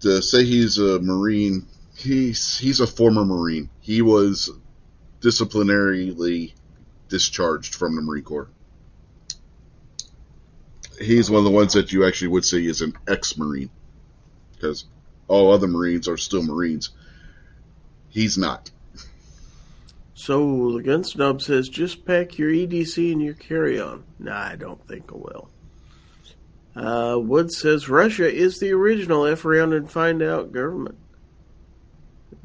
to say he's a Marine, he's he's a former Marine. He was disciplinarily discharged from the Marine Corps. He's one of the ones that you actually would say is an ex-Marine, because all other Marines are still Marines. He's not. So the gun snob says, just pack your EDC and your carry-on. Nah, I don't think I will. Uh, Wood says Russia is the original F around and find out government.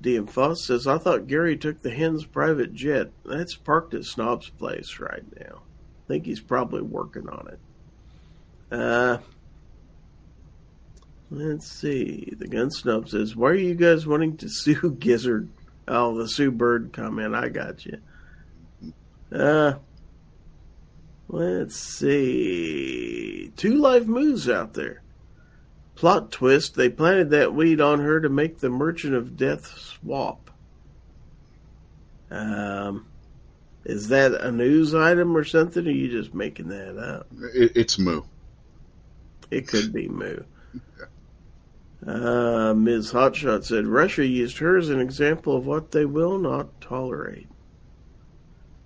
DM Foss says, I thought Gary took the hen's private jet. That's parked at Snob's place right now. I think he's probably working on it. Uh, let's see. The gun snob says, Why are you guys wanting to sue Gizzard? Oh, the Sue Bird comment. I got you. Uh, Let's see. Two live moves out there. Plot twist they planted that weed on her to make the Merchant of Death swap. Um, is that a news item or something, or are you just making that up? It, it's Moo. It could be Moo. Uh, Ms. Hotshot said Russia used her as an example of what they will not tolerate.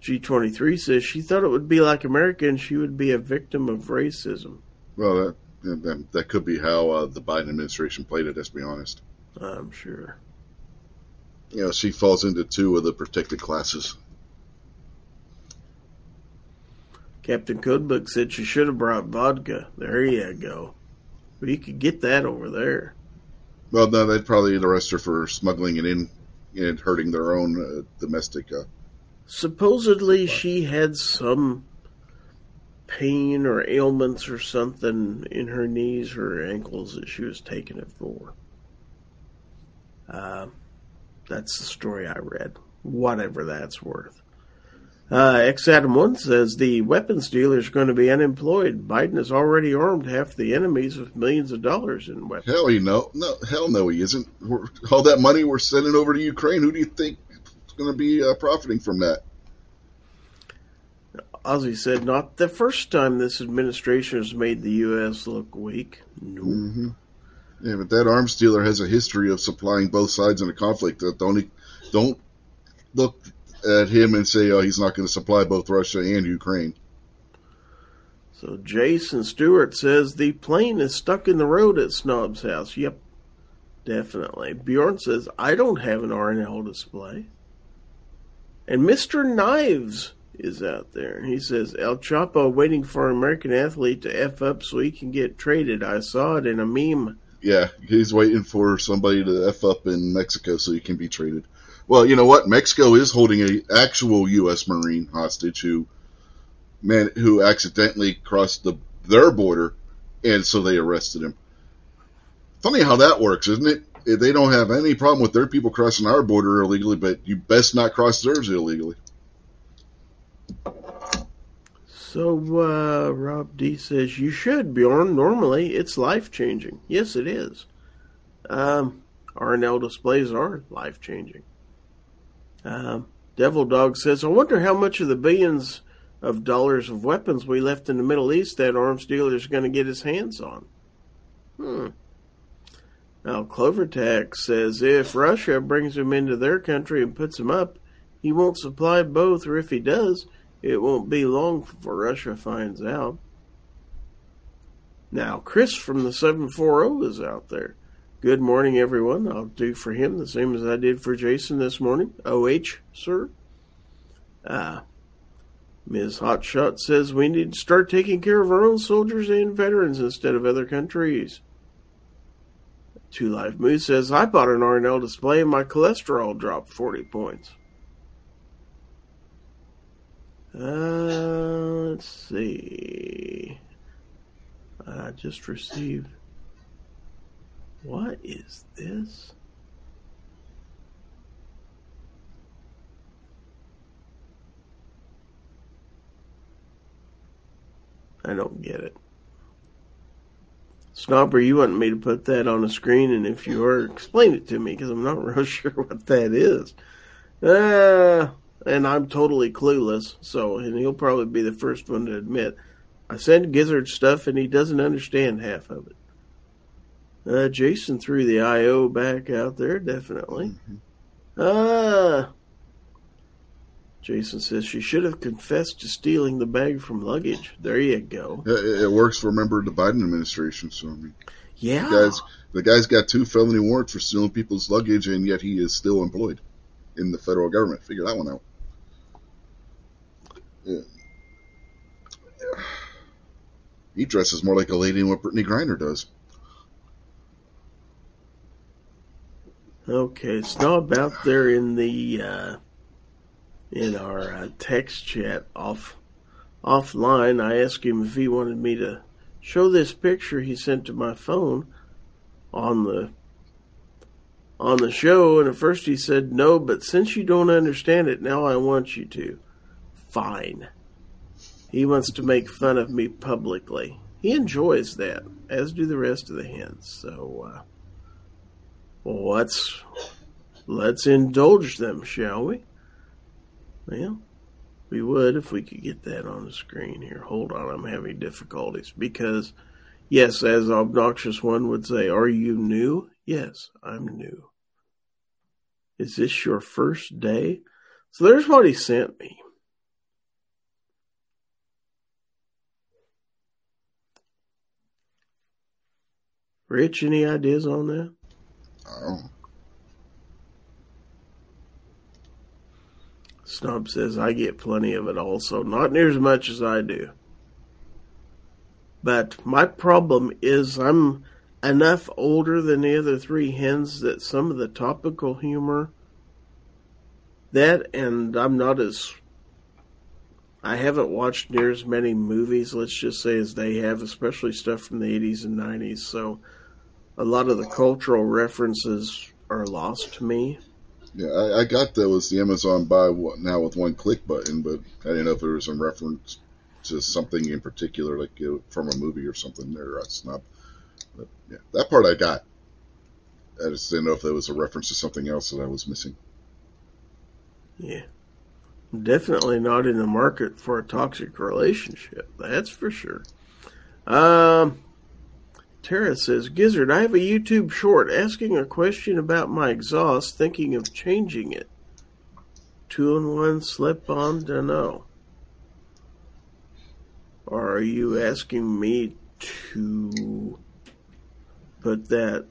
G23 says she thought it would be like America and she would be a victim of racism. Well, that that, that could be how uh, the Biden administration played it. Let's be honest. I'm sure. You know, she falls into two of the protected classes. Captain Codebook said she should have brought vodka. There you go. Well, you could get that over there. Well, no, they'd probably arrest her for smuggling it in and hurting their own uh, domestic uh, Supposedly she had some pain or ailments or something in her knees or ankles that she was taking it for. Uh, that's the story I read. Whatever that's worth. Uh, X Adam 1 says the weapons dealers are going to be unemployed. Biden has already armed half the enemies with millions of dollars in weapons. Hell, you know, no, hell no, he isn't. We're, all that money we're sending over to Ukraine, who do you think is going to be uh, profiting from that. Ozzy said, "Not the first time this administration has made the U.S. look weak." No. Mm-hmm. Yeah, but that arms dealer has a history of supplying both sides in a conflict. Don't don't look at him and say, "Oh, he's not going to supply both Russia and Ukraine." So Jason Stewart says the plane is stuck in the road at Snob's house. Yep, definitely. Bjorn says I don't have an RNL display. And Mr. Knives is out there. He says El Chapo waiting for an American athlete to f up so he can get traded. I saw it in a meme. Yeah, he's waiting for somebody to f up in Mexico so he can be traded. Well, you know what? Mexico is holding a actual U.S. Marine hostage who man who accidentally crossed the their border, and so they arrested him. Funny how that works, isn't it? They don't have any problem with their people crossing our border illegally, but you best not cross theirs illegally. So, uh, Rob D says, You should, Bjorn. Normally, it's life changing. Yes, it is. Um, RNL displays are life changing. Um, Devil Dog says, I wonder how much of the billions of dollars of weapons we left in the Middle East that arms dealer is going to get his hands on. Hmm. Now, Clovertax says if Russia brings him into their country and puts him up, he won't supply both, or if he does, it won't be long before Russia finds out. Now, Chris from the 740 is out there. Good morning, everyone. I'll do for him the same as I did for Jason this morning. OH, sir. Ah. Ms. Hotshot says we need to start taking care of our own soldiers and veterans instead of other countries. Two Life Moose says I bought an RNL display and my cholesterol dropped 40 points. Uh, let's see. I just received. What is this? I don't get it. Snobber, you want me to put that on the screen, and if you are, explain it to me because I'm not real sure what that is. Uh, and I'm totally clueless. So, and he'll probably be the first one to admit I send Gizzard stuff, and he doesn't understand half of it. Uh, Jason threw the IO back out there, definitely. Mm-hmm. Ah, Jason says she should have confessed to stealing the bag from luggage. There you go. It, works for a member of the Biden administration. So I mean, yeah, the guy's, the guy's got two felony warrants for stealing people's luggage, and yet he is still employed in the federal government. Figure that one out. Yeah. He dresses more like a lady than what Brittney Griner does. Okay, Snob out there in the uh, in our uh, text chat off offline. I asked him if he wanted me to show this picture he sent to my phone on the on the show, and at first he said no, but since you don't understand it, now I want you to. Fine. He wants to make fun of me publicly. He enjoys that, as do the rest of the hens. So, uh, let's let's indulge them, shall we? Well, we would if we could get that on the screen here. Hold on, I'm having difficulties because, yes, as obnoxious one would say, are you new? Yes, I'm new. Is this your first day? So there's what he sent me. Rich, any ideas on that? Snob says, I get plenty of it also, not near as much as I do. But my problem is I'm enough older than the other three hens that some of the topical humor, that and I'm not as. I haven't watched near as many movies, let's just say, as they have, especially stuff from the 80s and 90s. So a lot of the cultural references are lost to me. Yeah, I, I got that was the Amazon buy now with one click button, but I didn't know if there was some reference to something in particular, like you know, from a movie or something there. That's not. But yeah, that part I got. I just didn't know if there was a reference to something else that I was missing. Yeah. Definitely not in the market for a toxic relationship. That's for sure. Um, Tara says, Gizzard, I have a YouTube short asking a question about my exhaust, thinking of changing it. Two and one slip on, dunno. Are you asking me to put that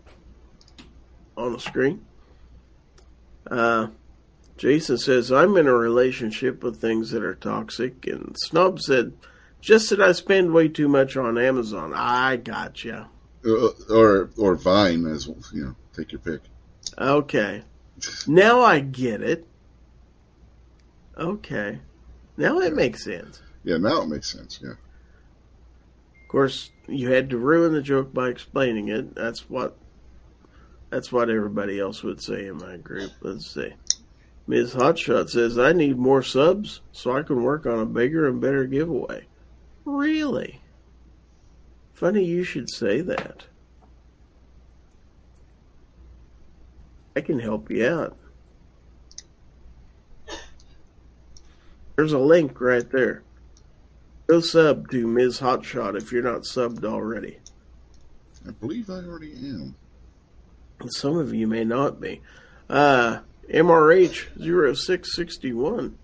on the screen? Uh, Jason says, I'm in a relationship with things that are toxic. And Snob said, just that I spend way too much on Amazon. I gotcha. Uh, or or Vine as you know, take your pick. Okay. Now I get it. Okay. Now it makes sense. Yeah, now it makes sense. Yeah. Of course, you had to ruin the joke by explaining it. That's what that's what everybody else would say in my group. Let's see. Ms. Hotshot says, I need more subs so I can work on a bigger and better giveaway. Really? Funny you should say that. I can help you out. There's a link right there. Go sub to Ms. Hotshot if you're not subbed already. I believe I already am. Some of you may not be. Uh, MRH0661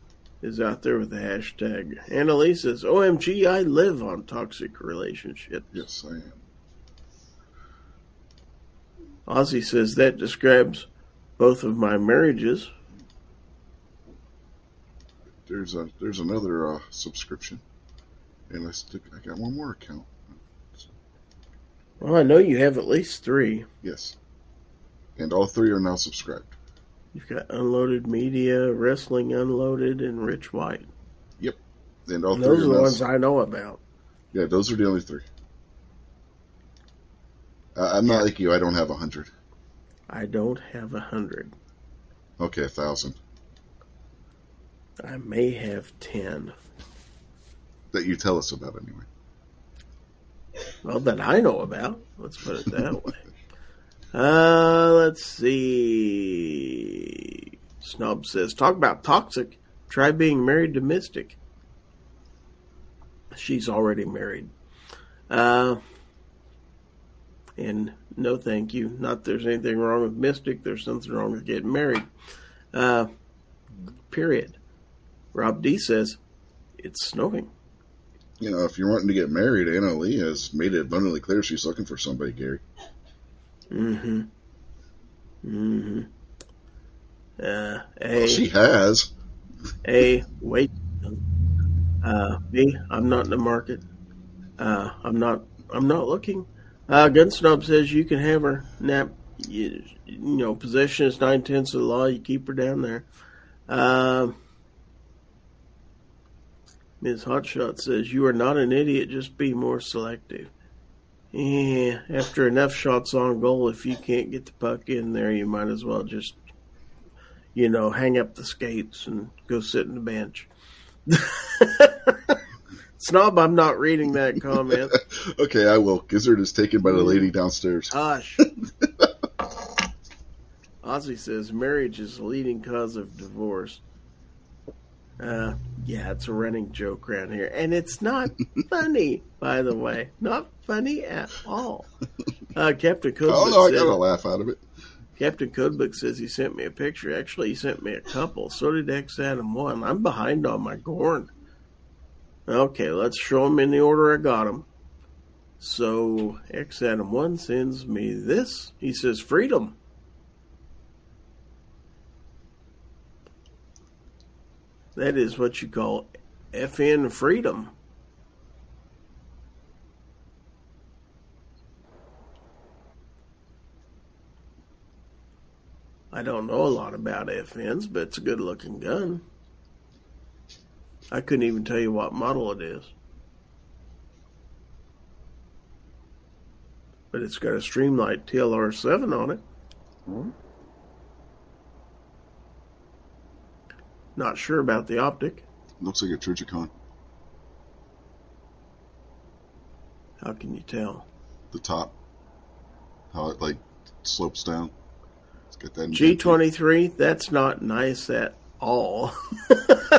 is out there with the hashtag. Annalise says, OMG, I live on toxic relationships. Yes, I am. Ozzy says, that describes both of my marriages. There's a there's another uh, subscription, and I stick I got one more account. Well, I know you have at least three. Yes, and all three are now subscribed. You've got Unloaded Media, Wrestling Unloaded, and Rich White. Yep, and all And those are the ones I know about. Yeah, those are the only three. Uh, I'm not like you. I don't have a hundred. I don't have a hundred. Okay, a thousand I may have ten. that you tell us about anyway. Well, that I know about. Let's put it that way. Uh, let's see. Snob says, talk about toxic. Try being married to Mystic. She's already married. Uh, and no thank you. Not there's anything wrong with Mystic. There's something wrong with getting married. Uh, period. Rob D says, it's snowing. You know, if you're wanting to get married, Anna Lee has made it abundantly clear she's looking for somebody, Gary. Mm-hmm. Mm-hmm. Uh, A, Well, she has. A, wait. Uh, B, I'm not in the market. Uh, I'm not, I'm not looking. Uh, Gun Snob says you can have her nap. You, you know, possession is nine tenths of the law. You keep her down there. Um, Ms. Hotshot says you are not an idiot. Just be more selective. Yeah, after enough shots on goal, if you can't get the puck in there, you might as well just, you know, hang up the skates and go sit in the bench. Snob, I'm not reading that comment. okay, I will. Gizzard is taken by the lady downstairs. Hush. Ozzy says marriage is the leading cause of divorce. Uh, yeah, it's a running joke around here, and it's not funny, by the way, not funny at all. Uh, Captain Codebook Oh no, I got a laugh out of it. Captain Codebook says he sent me a picture. Actually, he sent me a couple. So did X Adam One. I'm behind on my Gorn. Okay, let's show them in the order I got them. So X Adam One sends me this. He says freedom. That is what you call FN freedom. I don't know a lot about FNs, but it's a good looking gun. I couldn't even tell you what model it is. But it's got a Streamlight TLR7 on it. Hmm? Not sure about the optic. Looks like a Trijicon. How can you tell? The top, how it like slopes down. It's got that G23, that's not nice at all.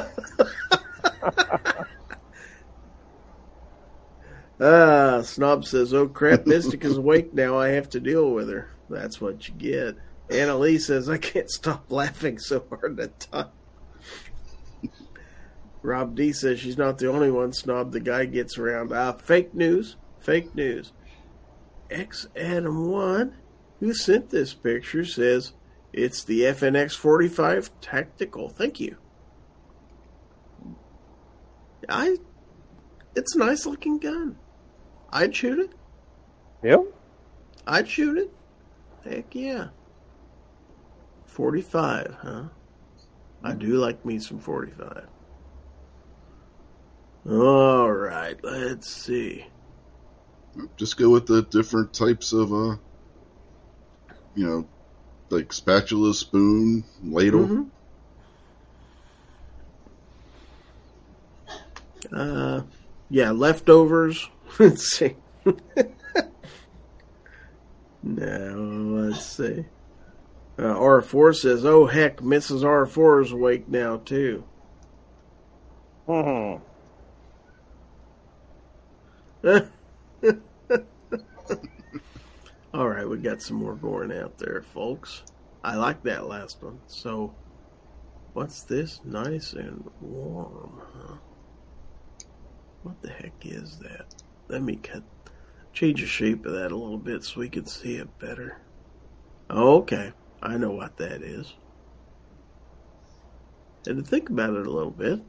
Ah, Snob says, Oh crap, Mystic is awake now. I have to deal with her. That's what you get. Annalise says, I can't stop laughing so hard at time. Rob D says she's not the only one snob the guy gets around. Ah, fake news. Fake news. X Adam 1, who sent this picture, says, It's the FNX 45 Tactical. Thank you. I. It's a nice looking gun. I'd shoot it. Yep. I'd shoot it. Heck yeah. 45, huh? I do like me some 45. All right, let's see. Just go with the different types of, uh, you know, like spatula, spoon, ladle. Mhm. Uh, yeah, leftovers. Let's see. now, let's see. Uh, R4 says, oh heck, Mrs. R4 is awake now too. hmm All right, we got some more going out there, folks. I like that last one. So, what's this? Nice and warm, huh? What the heck is that? Let me cut, change the shape of that a little bit so we can see it better. Okay, I know what that is. And to think about it a little bit.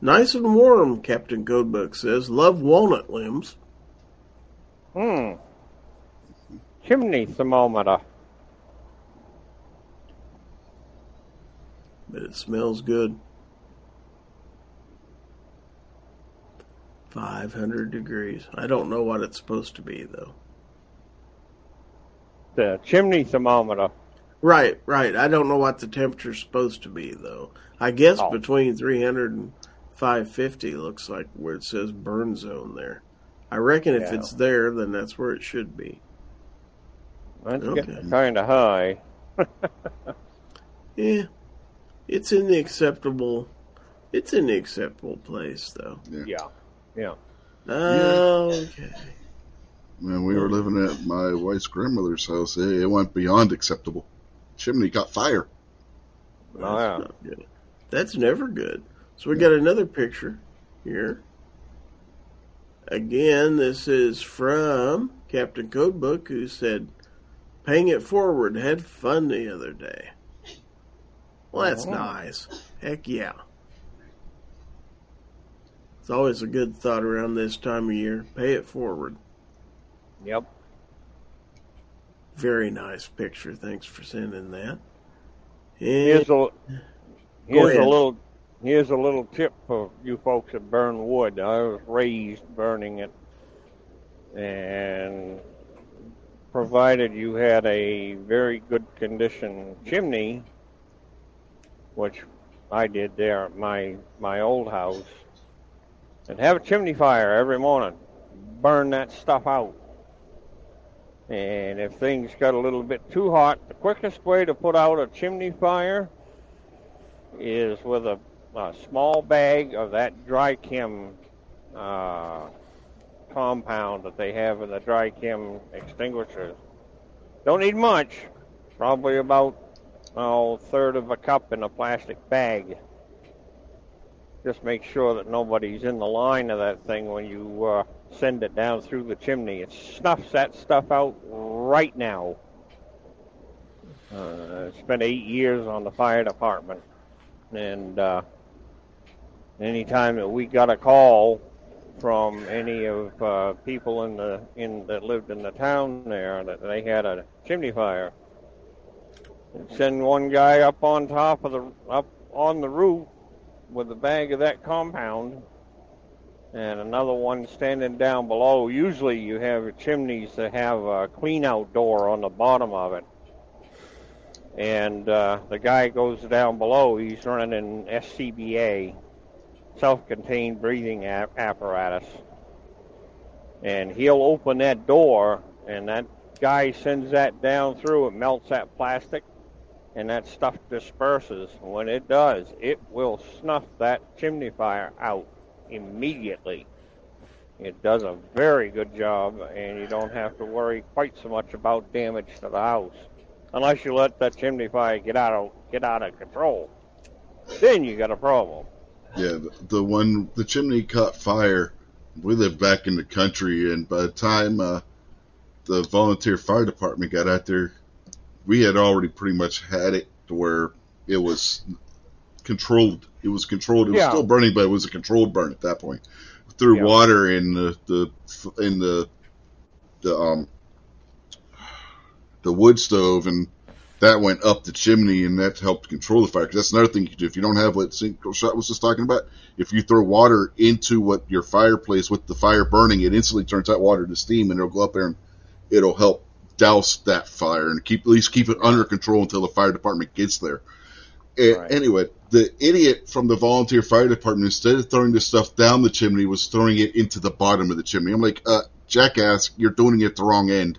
Nice and warm, Captain Codebook says. Love walnut limbs. Hmm. Chimney thermometer. but it smells good. 500 degrees. I don't know what it's supposed to be, though. The chimney thermometer. Right, right. I don't know what the temperature's supposed to be, though. I guess Oh. between 300 and 550 looks like where it says burn zone there. I reckon if Yeah. it's there, then that's where it should be. That's Okay. getting kind of high. Yeah, it's in the acceptable. It's in the acceptable place, though. Yeah. Yeah. Okay. When we were living at my wife's grandmother's house, it, it went beyond acceptable. Chimney caught fire. Oh, That's yeah. not good. That's never good. So we got another picture here. Again, this is from Captain Codebook, who said, "Paying it forward. Had fun the other day." Well, that's Oh. nice. Heck yeah. It's always a good thought around this time of year. Pay it forward. Yep. Very nice picture. Thanks for sending that. And Here's a here's a little here's a little tip for you folks that burn wood. I was raised burning it, and provided you had a very good condition chimney, which I did there at my my old house, and have a chimney fire every morning. Burn that stuff out. And if things got a little bit too hot, the quickest way to put out a chimney fire is with a, a small bag of that dry chem uh, compound that they have in the dry chem extinguishers. Don't need much, probably about oh, a third of a cup in a plastic bag. Just make sure that nobody's in the line of that thing when you uh, send it down through the chimney. It snuffs that stuff out right now. Uh, I spent eight years on the fire department, and uh, anytime that we got a call from any of uh, people in the in that lived in the town there that they had a chimney fire, send one guy up on top of the up on the roof with a bag of that compound and another one standing down below. Usually, you have chimneys that have a clean out door on the bottom of it. And uh, the guy goes down below, he's running SCBA, self contained breathing ap- apparatus. And he'll open that door, and that guy sends that down through, it melts that plastic, and that stuff disperses. When it does, it will snuff that chimney fire out immediately. It does a very good job, and you don't have to worry quite so much about damage to the house, unless you let that chimney fire get out of get out of control. Then you got a problem. Yeah, the, the one the chimney caught fire. We lived back in the country, and by the time uh, the volunteer fire department got out there, we had already pretty much had it to where it was controlled. It was controlled. It was Yeah. still burning, but it was a controlled burn at that point. Threw Yeah. water in the, the in the the um the wood stove, and that went up the chimney, and that helped control the fire. Because that's another thing you can do if you don't have what Cinco Shot was just talking about. If you throw water into what your fireplace with the fire burning, it instantly turns that water to steam, and it'll go up there and it'll help douse that fire and keep at least keep it under control until the fire department gets there. Right. Anyway, the idiot from the volunteer fire department, instead of throwing this stuff down the chimney, was throwing it into the bottom of the chimney. I'm like, uh, jackass, you're doing it the wrong end.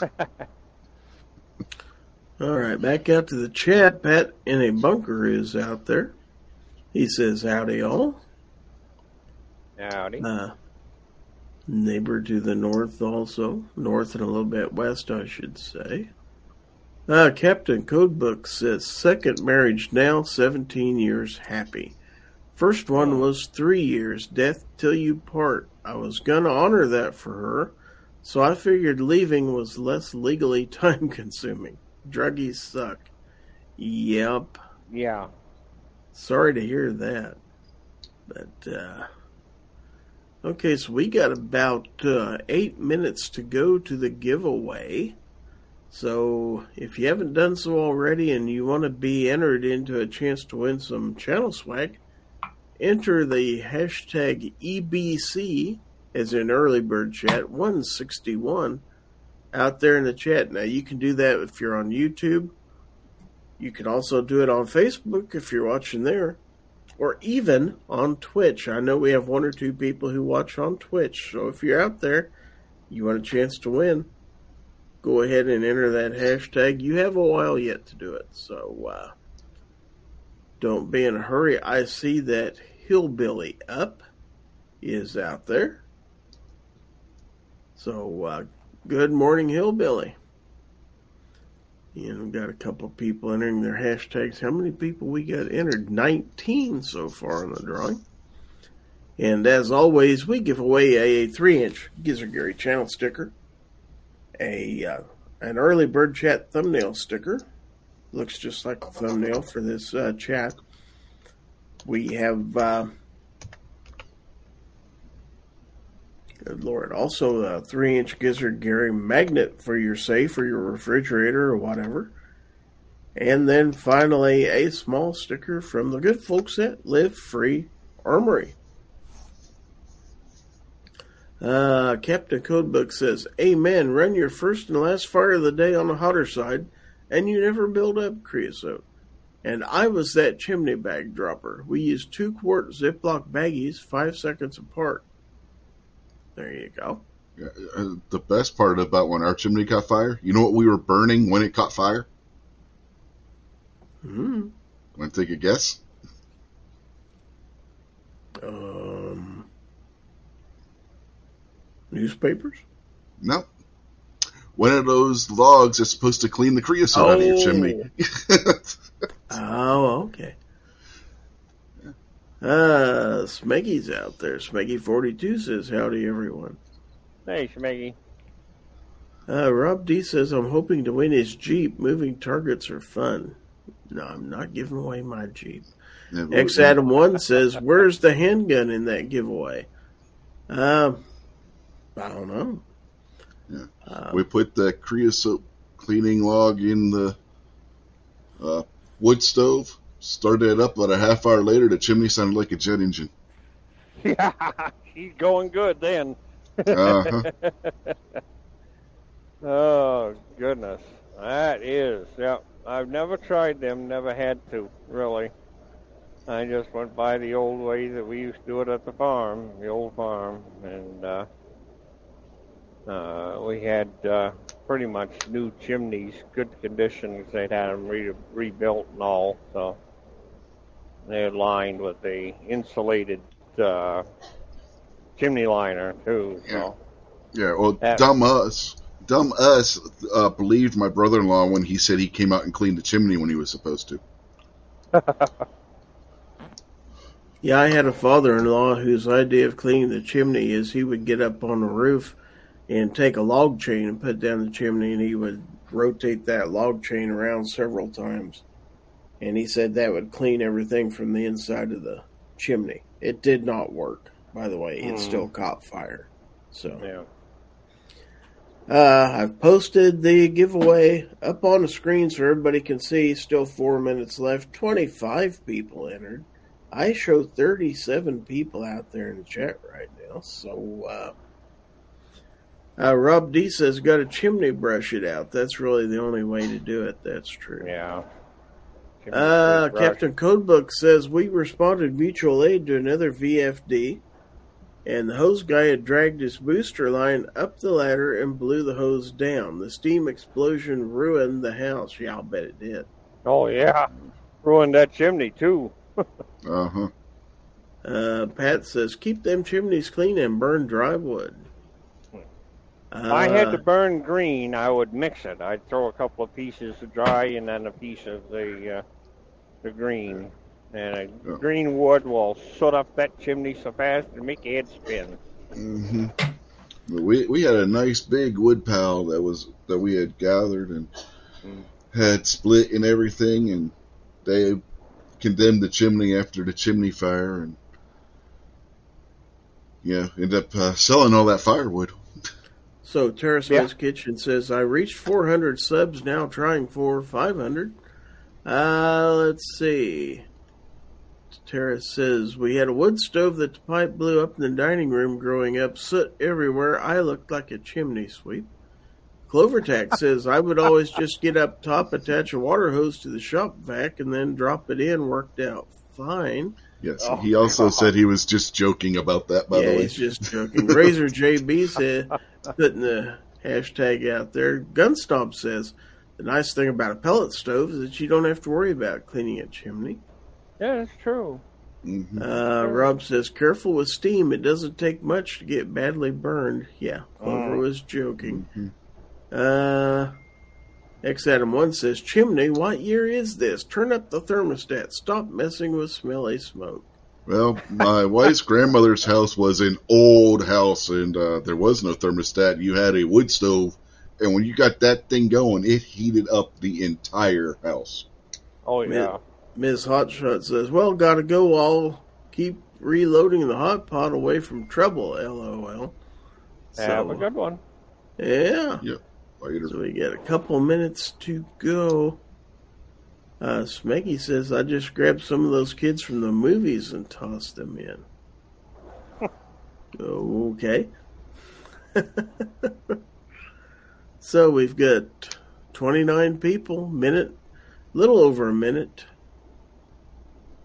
All right, back out to the chat. Pat in a bunker is out there. He says, "Howdy, all." Howdy. Uh, neighbor to the north, also north and a little bit west, I should say. Uh, Captain Codebook says, second marriage now, 17 years happy. First one was three years, death till you part. I was gonna honor that for her, so I figured leaving was less legally time consuming. Druggies suck. Yep. Yeah. Sorry to hear that. But, uh, okay, so we got about uh, eight minutes to go to the giveaway. So if you haven't done so already and you want to be entered into a chance to win some channel swag, enter the hashtag EBC as in early bird chat 161 out there in the chat. Now you can do that if you're on YouTube. You can also do it on Facebook if you're watching there, or even on Twitch. I know we have one or two people who watch on Twitch, so if you're out there, you want a chance to win, go ahead and enter that hashtag. You have a while yet to do it, so uh, don't be in a hurry. I see that Hillbilly Up is out there. So, uh, good morning, Hillbilly. And we've got a couple people entering their hashtags. How many people we got entered? 19 so far in the drawing. And as always, we give away a 3 inch Gizzard Gary channel sticker, a uh, an early bird chat thumbnail sticker. Looks just like the thumbnail for this uh, chat. We have, uh, good lord, also a 3 inch Gizzard Gary magnet for your safe or your refrigerator or whatever. And then finally, a small sticker from the good folks at Live Free Armory. Uh, Captain Codebook says, Amen. Run your first and last fire of the day on the hotter side, and you never build up creosote. And I was that chimney bag dropper. We used two quart Ziploc baggies, five seconds apart. There you go. Uh, the best part about when our chimney caught fire, you know what we were burning when it caught fire? Hmm. Want to take a guess? Um, newspapers? No. One of those logs that's supposed to clean the creosote out of your Oh. chimney. Oh, okay. Uh, Smeggy's out there. Smeggy42 says, Howdy, everyone. Hey, Schmeggy. Uh, Rob D says, I'm hoping to win his Jeep. Moving targets are fun. No, I'm not giving away my Jeep. Yeah, X Adam 1 says, Where's the handgun in that giveaway? Um, I don't know. Yeah. Uh, we put the creosote cleaning log in the uh, wood stove, started it up, about a half hour later, the chimney sounded like a jet engine. Yeah, she's going good then. Uh-huh. Oh goodness, that is. Yeah, I've never tried them. Never had to really. I just went by the old way that we used to do it at the farm, the old farm, and uh, uh, we had uh, pretty much new chimneys, good condition. They'd had them re- rebuilt and all, so they're lined with the insulated uh, chimney liner too. So. Yeah, well, That- dumb us. Dumb us uh, believed my brother in law when he said he came out and cleaned the chimney when he was supposed to. Yeah, I had a father in law whose idea of cleaning the chimney is he would get up on the roof and take a log chain and put down the chimney, and he would rotate that log chain around several times. And he said that would clean everything from the inside of the chimney. It did not work, by the way. It Hmm. still caught fire. So Yeah. uh, I've posted the giveaway up on the screen so everybody can see. Still four minutes left. 25 people entered. I show 37 people out there in the chat right now. So, uh, uh, Rob D says, got a chimney brush it out. That's really the only way to do it. That's true. Yeah. Uh, Captain Codebook says we responded mutual aid to another VFD, and the hose guy had dragged his booster line up the ladder and blew the hose down. The steam explosion ruined the house. Yeah, I'll bet it did. Oh yeah. Ruined that chimney too. Uh huh. Uh, Pat says keep them chimneys clean and burn dry wood. If I had Uh, to burn green, I would mix it. I'd throw a couple of pieces of dry and then a piece of the uh, the green. And a Yeah. green wood will soot up that chimney so fast and make your head spin. hmm We we had a nice big wood pile that was that we had gathered and Mm. had split and everything, and they condemned the chimney after the chimney fire, and yeah, ended up uh, selling all that firewood. So Terrace Yeah. Man's Kitchen says I reached 400 subs now, trying for 500. Uh, let's see. Terrace says we had a wood stove that the pipe blew up in the dining room growing up, soot everywhere. I looked like a chimney sweep. Clovertack says I would always just get up top, attach a water hose to the shop vac, and then drop it in. Worked out fine. Yes, Oh, he also God. said he was just joking about that. By yeah, the way, he's just joking. Razor JB said, putting the hashtag out there. Gunstomp says, the nice thing about a pellet stove is that you don't have to worry about cleaning a chimney. Yeah, that's true. hmm Uh, Rob says, careful with steam. It doesn't take much to get badly burned. Yeah, Clover Mm. was joking. Mhm. Uh, X Adam 1 says, chimney, what year is this? Turn up the thermostat. Stop messing with smelly smoke. Well, my wife's grandmother's house was an old house, and uh, there was no thermostat. You had a wood stove, and when you got that thing going, it heated up the entire house. Oh yeah. Miss Hotshot says, Well, gotta go. I'll keep reloading the hot pot away from trouble, lol. Have a So, good one. yeah. Later. So we got a couple minutes to go. Uh, Smeggy says, I just grabbed some of those kids from the movies and tossed them in. okay. so we've got 29 people, minute, little over a minute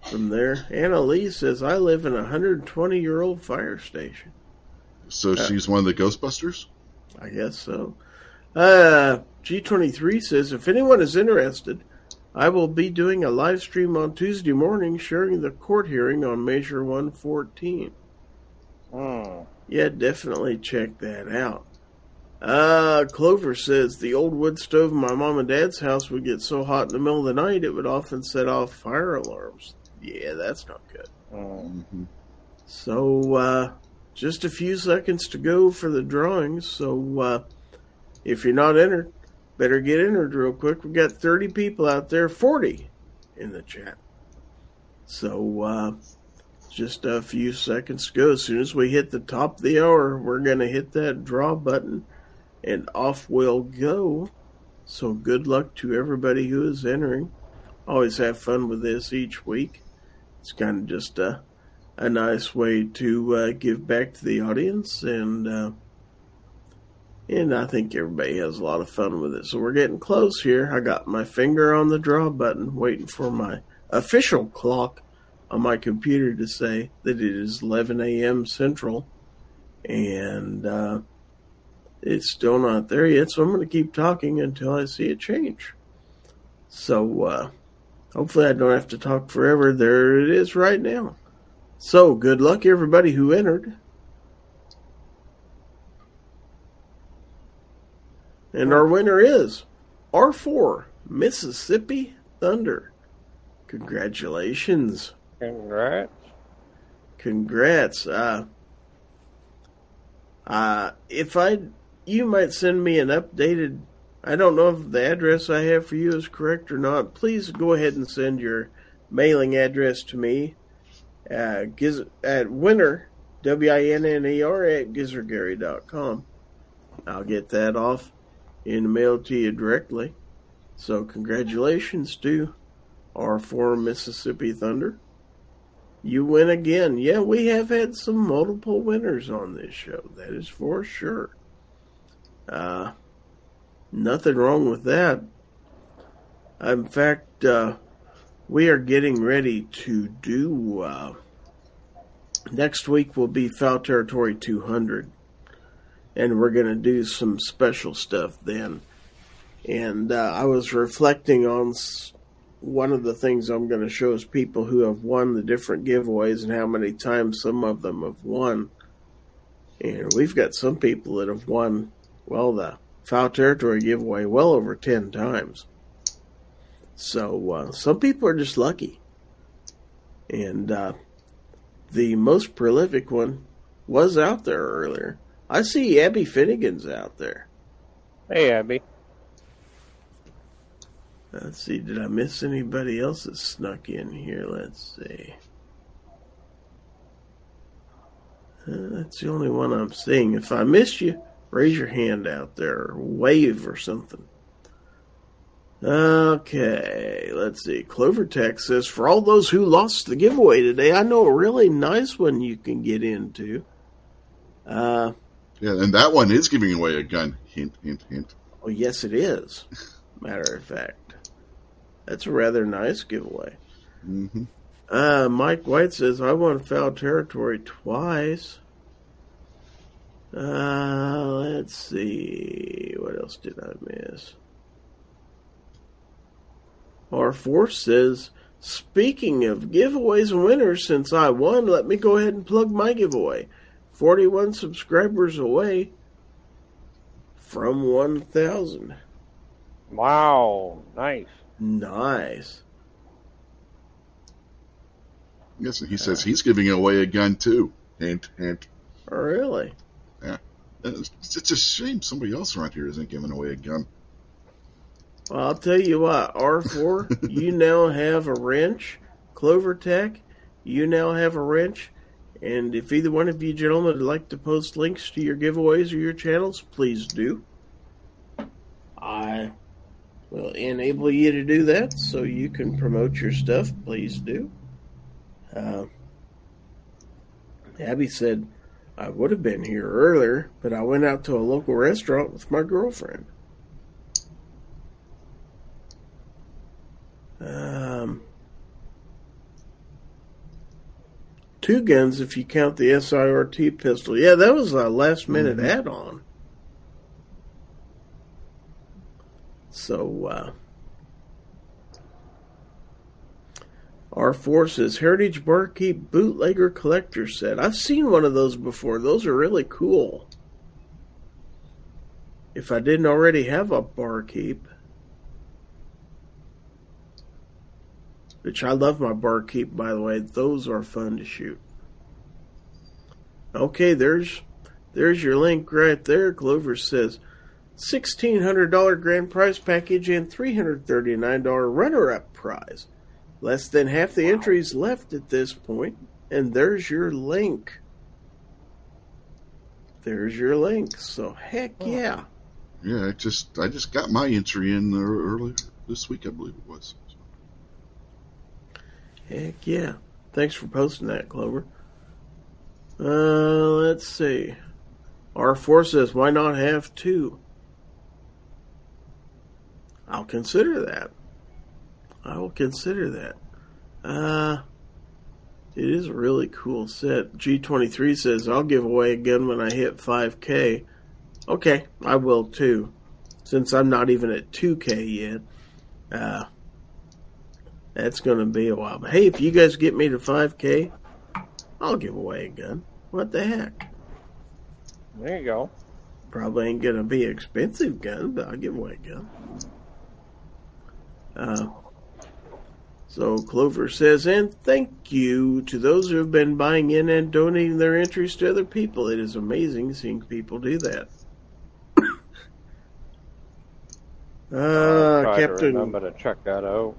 from there. Anna Lee says, I live in a 120 year old fire station. So she's one of the Ghostbusters. I guess so. Uh, G23 says if anyone is interested, I will be doing a live stream on Tuesday morning sharing the court hearing on Measure 114. Hmm. Yeah, definitely check that out. Uh, Clover says the old wood stove in my mom and dad's house would get so hot in the middle of the night it would often set off fire alarms. Yeah, that's not good. Hmm. hmm So, uh, just a few seconds to go for the drawings. So, uh, if you're not entered, better get entered real quick. We've got 30 people out there, 40 in the chat. So, uh, just a few seconds to go. As soon as we hit the top of the hour, we're going to hit that draw button and off we'll go. So, good luck to everybody who is entering. Always have fun with this each week. It's kind of just a a nice way to uh, give back to the audience and uh, and I think everybody has a lot of fun with it. So we're getting close here. I got my finger on the draw button, waiting for my official clock on my computer to say that it is 11 a.m. Central, and uh, it's still not there yet. So I'm going to keep talking until I see it change. So uh, hopefully I don't have to talk forever. There it is right now. So, good luck, everybody who entered. And our winner is R4 Mississippi Thunder. Congratulations. Congrats. Congrats. Uh, uh, if I you might send me an updated. I don't know if the address I have for you is correct or not. Please go ahead and send your mailing address to me. Uh, giz, at winner W I N N E R at gizzardgary.com. I'll get that off in the mail to you directly. So congratulations to our four Mississippi Thunder. You win again. Yeah, we have had some multiple winners on this show. That is for sure. Uh, nothing wrong with that. In fact, uh, we are getting ready to do. Uh, next week will be Foul Territory 200, and we're going to do some special stuff then. And uh, I was reflecting on one of the things I'm going to show is people who have won the different giveaways and how many times some of them have won. And we've got some people that have won, well, the Foul Territory giveaway well over 10 times. So uh, some people are just lucky. And uh, the most prolific one was out there earlier. I see Abby Finnegan's out there. Hey, Abby. Let's see, did I miss anybody else that snuck in here? Let's see. Uh, that's the only one I'm seeing. If I missed you, raise your hand out there or wave or something. Okay, let's see. Clover Tech says for all those who lost the giveaway today, I know a really nice one you can get into. Uh, yeah, and that one is giving away a gun. Hint, hint, hint. Oh, yes, it is. Matter of fact, that's a rather nice giveaway. Mm-hmm. Uh, Mike White says I won foul territory twice. Uh, let's see. What else did I miss? R4 says, Speaking of giveaways and winners, since I won, let me go ahead and plug my giveaway. 41 subscribers away from 1,000. Wow, nice. Nice. Yes, he says he's giving away a gun too. Hint, hint. Oh, really? Yeah. It's, it's a shame somebody else around here isn't giving away a gun. Well, I'll tell you what, R4, you now have a wrench. Clover Tech, you now have a wrench. And if either one of you gentlemen would like to post links to your giveaways or your channels, please do. I will enable you to do that so you can promote your stuff. Please do. Uh, Abby said, I would have been here earlier, but I went out to a local restaurant with my girlfriend. Um, two guns if you count the SIRT pistol. Yeah, that was a last minute mm-hmm. add on. So, uh, our forces Heritage Barkeep Bootlegger Collector set. I've seen one of those before. Those are really cool. If I didn't already have a Barkeep. Which I love my barkeep, by the way. Those are fun to shoot. Okay, there's there's your link right there. Clover says sixteen hundred dollar grand prize package and three hundred thirty nine dollar runner up prize. Less than half the entries left at this point, and there's your link. There's your link. So heck yeah. Yeah, I just I just got my entry in earlier this week, I believe it was. Heck yeah. Thanks for posting that, Clover. Uh, let's see. R4 says, why not have two? I'll consider that. I will consider that. Uh, it is a really cool set. G23 says, I'll give away a gun when I hit 5K. Okay, I will too. Since I'm not even at 2K yet. Uh, that's going to be a while. But hey, if you guys get me to 5K, I'll give away a gun. What the heck? There you go. Probably ain't going to be an expensive gun, but I'll give away a gun. Uh, so Clover says, and thank you to those who have been buying in and donating their entries to other people. It is amazing seeing people do that. Uh, Try to Captain remember to check that out.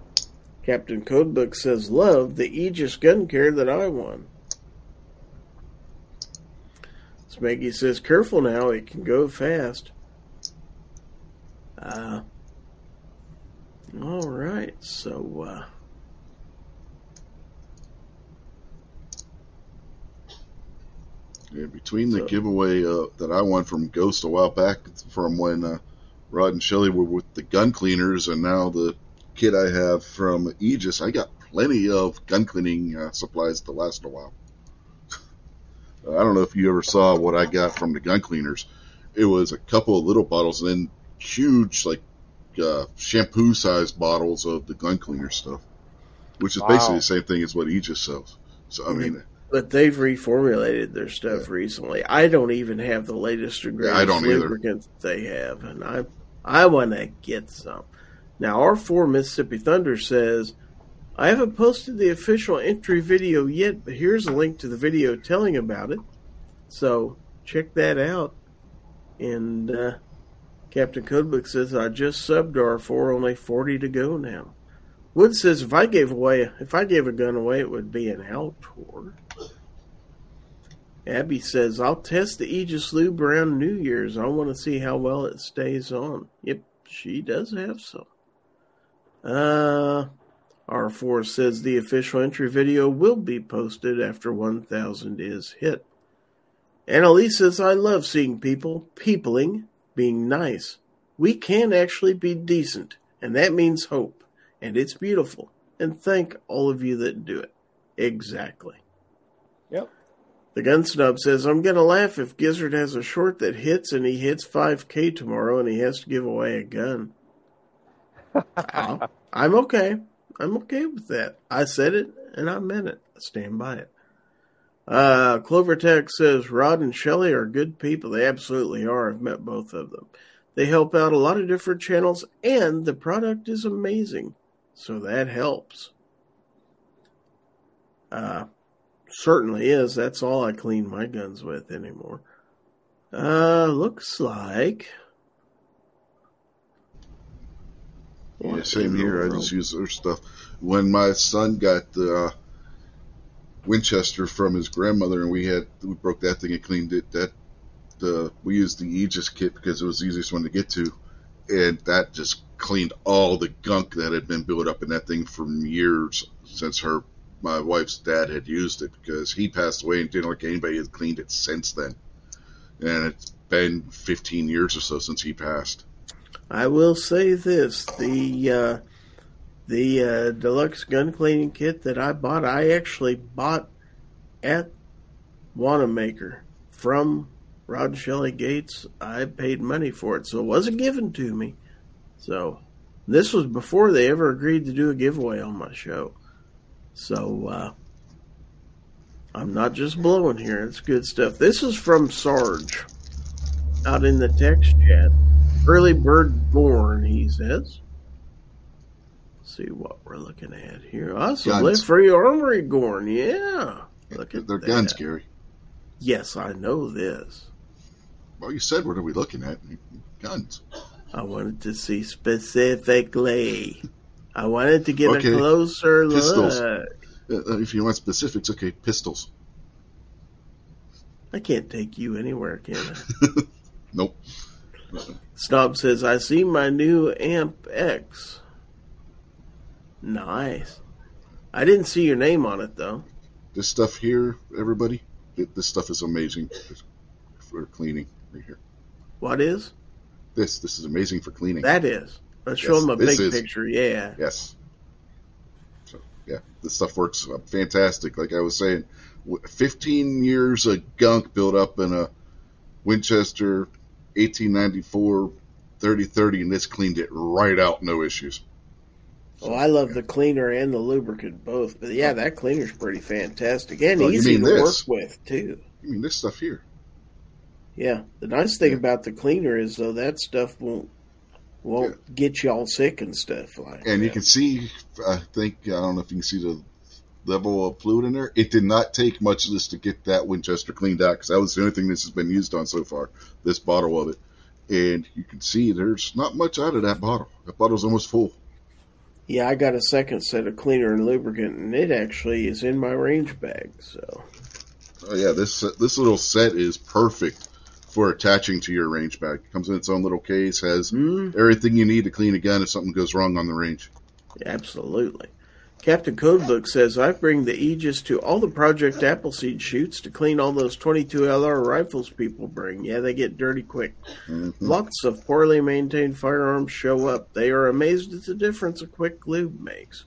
Captain Codebook says, "Love the Aegis gun care that I won." Smeggy says, "Careful now, it can go fast." Uh, all right, so uh, Yeah, between the So- giveaway uh, that I won from Ghost a while back, from when uh, Rod and Shelley were with the gun cleaners, and now the kit I have from Aegis, I got plenty of gun cleaning uh, supplies to last a while. I don't know if you ever saw what I got from the gun cleaners. It was a couple of little bottles and then huge, like uh, shampoo sized bottles of the gun cleaner stuff, which is Wow. basically the same thing as what Aegis sells. So I mean, but they've reformulated their stuff recently. I don't even have the latest and Yeah, I greatest don't either. lubricants they have, and I I want to get some. Now, R4 Mississippi Thunder says, I haven't posted the official entry video yet, but here's a link to the video telling about it. So check that out. And uh, Captain Codebook says, I just subbed R4, only 40 to go now. Wood says, if I gave away, if I gave a gun away, it would be an Altor. Abby says, I'll test the Aegis Lube around New Year's. I want to see how well it stays on. Yep, she does have some. Uh, R4 says the official entry video will be posted after 1,000 is hit. Annalise says, I love seeing people peopling, being nice. We can actually be decent, and that means hope. And it's beautiful. And thank all of you that do it. Exactly. Yep. The gun snob says, I'm going to laugh if Gizzard has a short that hits and he hits 5K tomorrow and he has to give away a gun. I'll- I'm okay. I'm okay with that. I said it and I meant it. I stand by it. Uh, Clovertech says Rod and Shelley are good people. They absolutely are. I've met both of them. They help out a lot of different channels and the product is amazing. So that helps. Uh, certainly is. That's all I clean my guns with anymore. Uh, looks like. Yeah, same here. I just use their stuff. When my son got the uh, Winchester from his grandmother, and we had we broke that thing and cleaned it. That the we used the Aegis kit because it was the easiest one to get to, and that just cleaned all the gunk that had been built up in that thing from years since her my wife's dad had used it because he passed away and didn't like anybody had cleaned it since then, and it's been 15 years or so since he passed. I will say this: the uh, the uh, deluxe gun cleaning kit that I bought, I actually bought at Wanenmacher from Rod Shelley Gates. I paid money for it, so it wasn't given to me. So this was before they ever agreed to do a giveaway on my show. So uh, I'm not just blowing here; it's good stuff. This is from Sarge out in the text chat. Early bird born, he says. Let's see what we're looking at here. Awesome. Guns. Free armory Gorn. Yeah. Look at They're that. guns, Gary. Yes, I know this. Well, you said what are we looking at? Guns. I wanted to see specifically. I wanted to get Okay. a closer Pistols. look. Uh, if you want specifics, okay, pistols. I can't take you anywhere, can I? Nope. Snob says, I see my new Amp X. Nice. I didn't see your name on it, though. This stuff here, everybody, it, this stuff is amazing for cleaning right here. What is? This this is amazing for cleaning. That is. Let's show them a big is. picture. Yeah. yes. So yeah, this stuff works uh, fantastic. Like I was saying, 15 years of gunk built up in a Winchester 1894 3030, and this cleaned it right out, no issues. Oh, I love the cleaner and the lubricant both. But yeah, that cleaner's pretty fantastic and Oh, easy to this? work with too. I mean, this stuff here. Yeah. The nice thing about the cleaner is though that stuff won't won't get you all sick and stuff like. And you can see, I think, I don't know if you can see the level of fluid in there. It did not take much of this to get that Winchester cleaned out because that was the only thing this has been used on so far, this bottle of it. and you can see there's not much out of that bottle. That bottle's almost full. Yeah, I got a second set of cleaner and lubricant, and it actually is in my range bag. So, oh yeah, this this little set is perfect for attaching to your range bag. It comes in its own little case, has mm. everything you need to clean a gun if something goes wrong on the range. Absolutely. Captain Codebook says, I bring the Aegis to all the Project Appleseed shoots to clean all those 22 LR rifles people bring. Yeah, they get dirty quick. Mm-hmm. Lots of poorly maintained firearms show up. They are amazed at the difference a quick lube makes.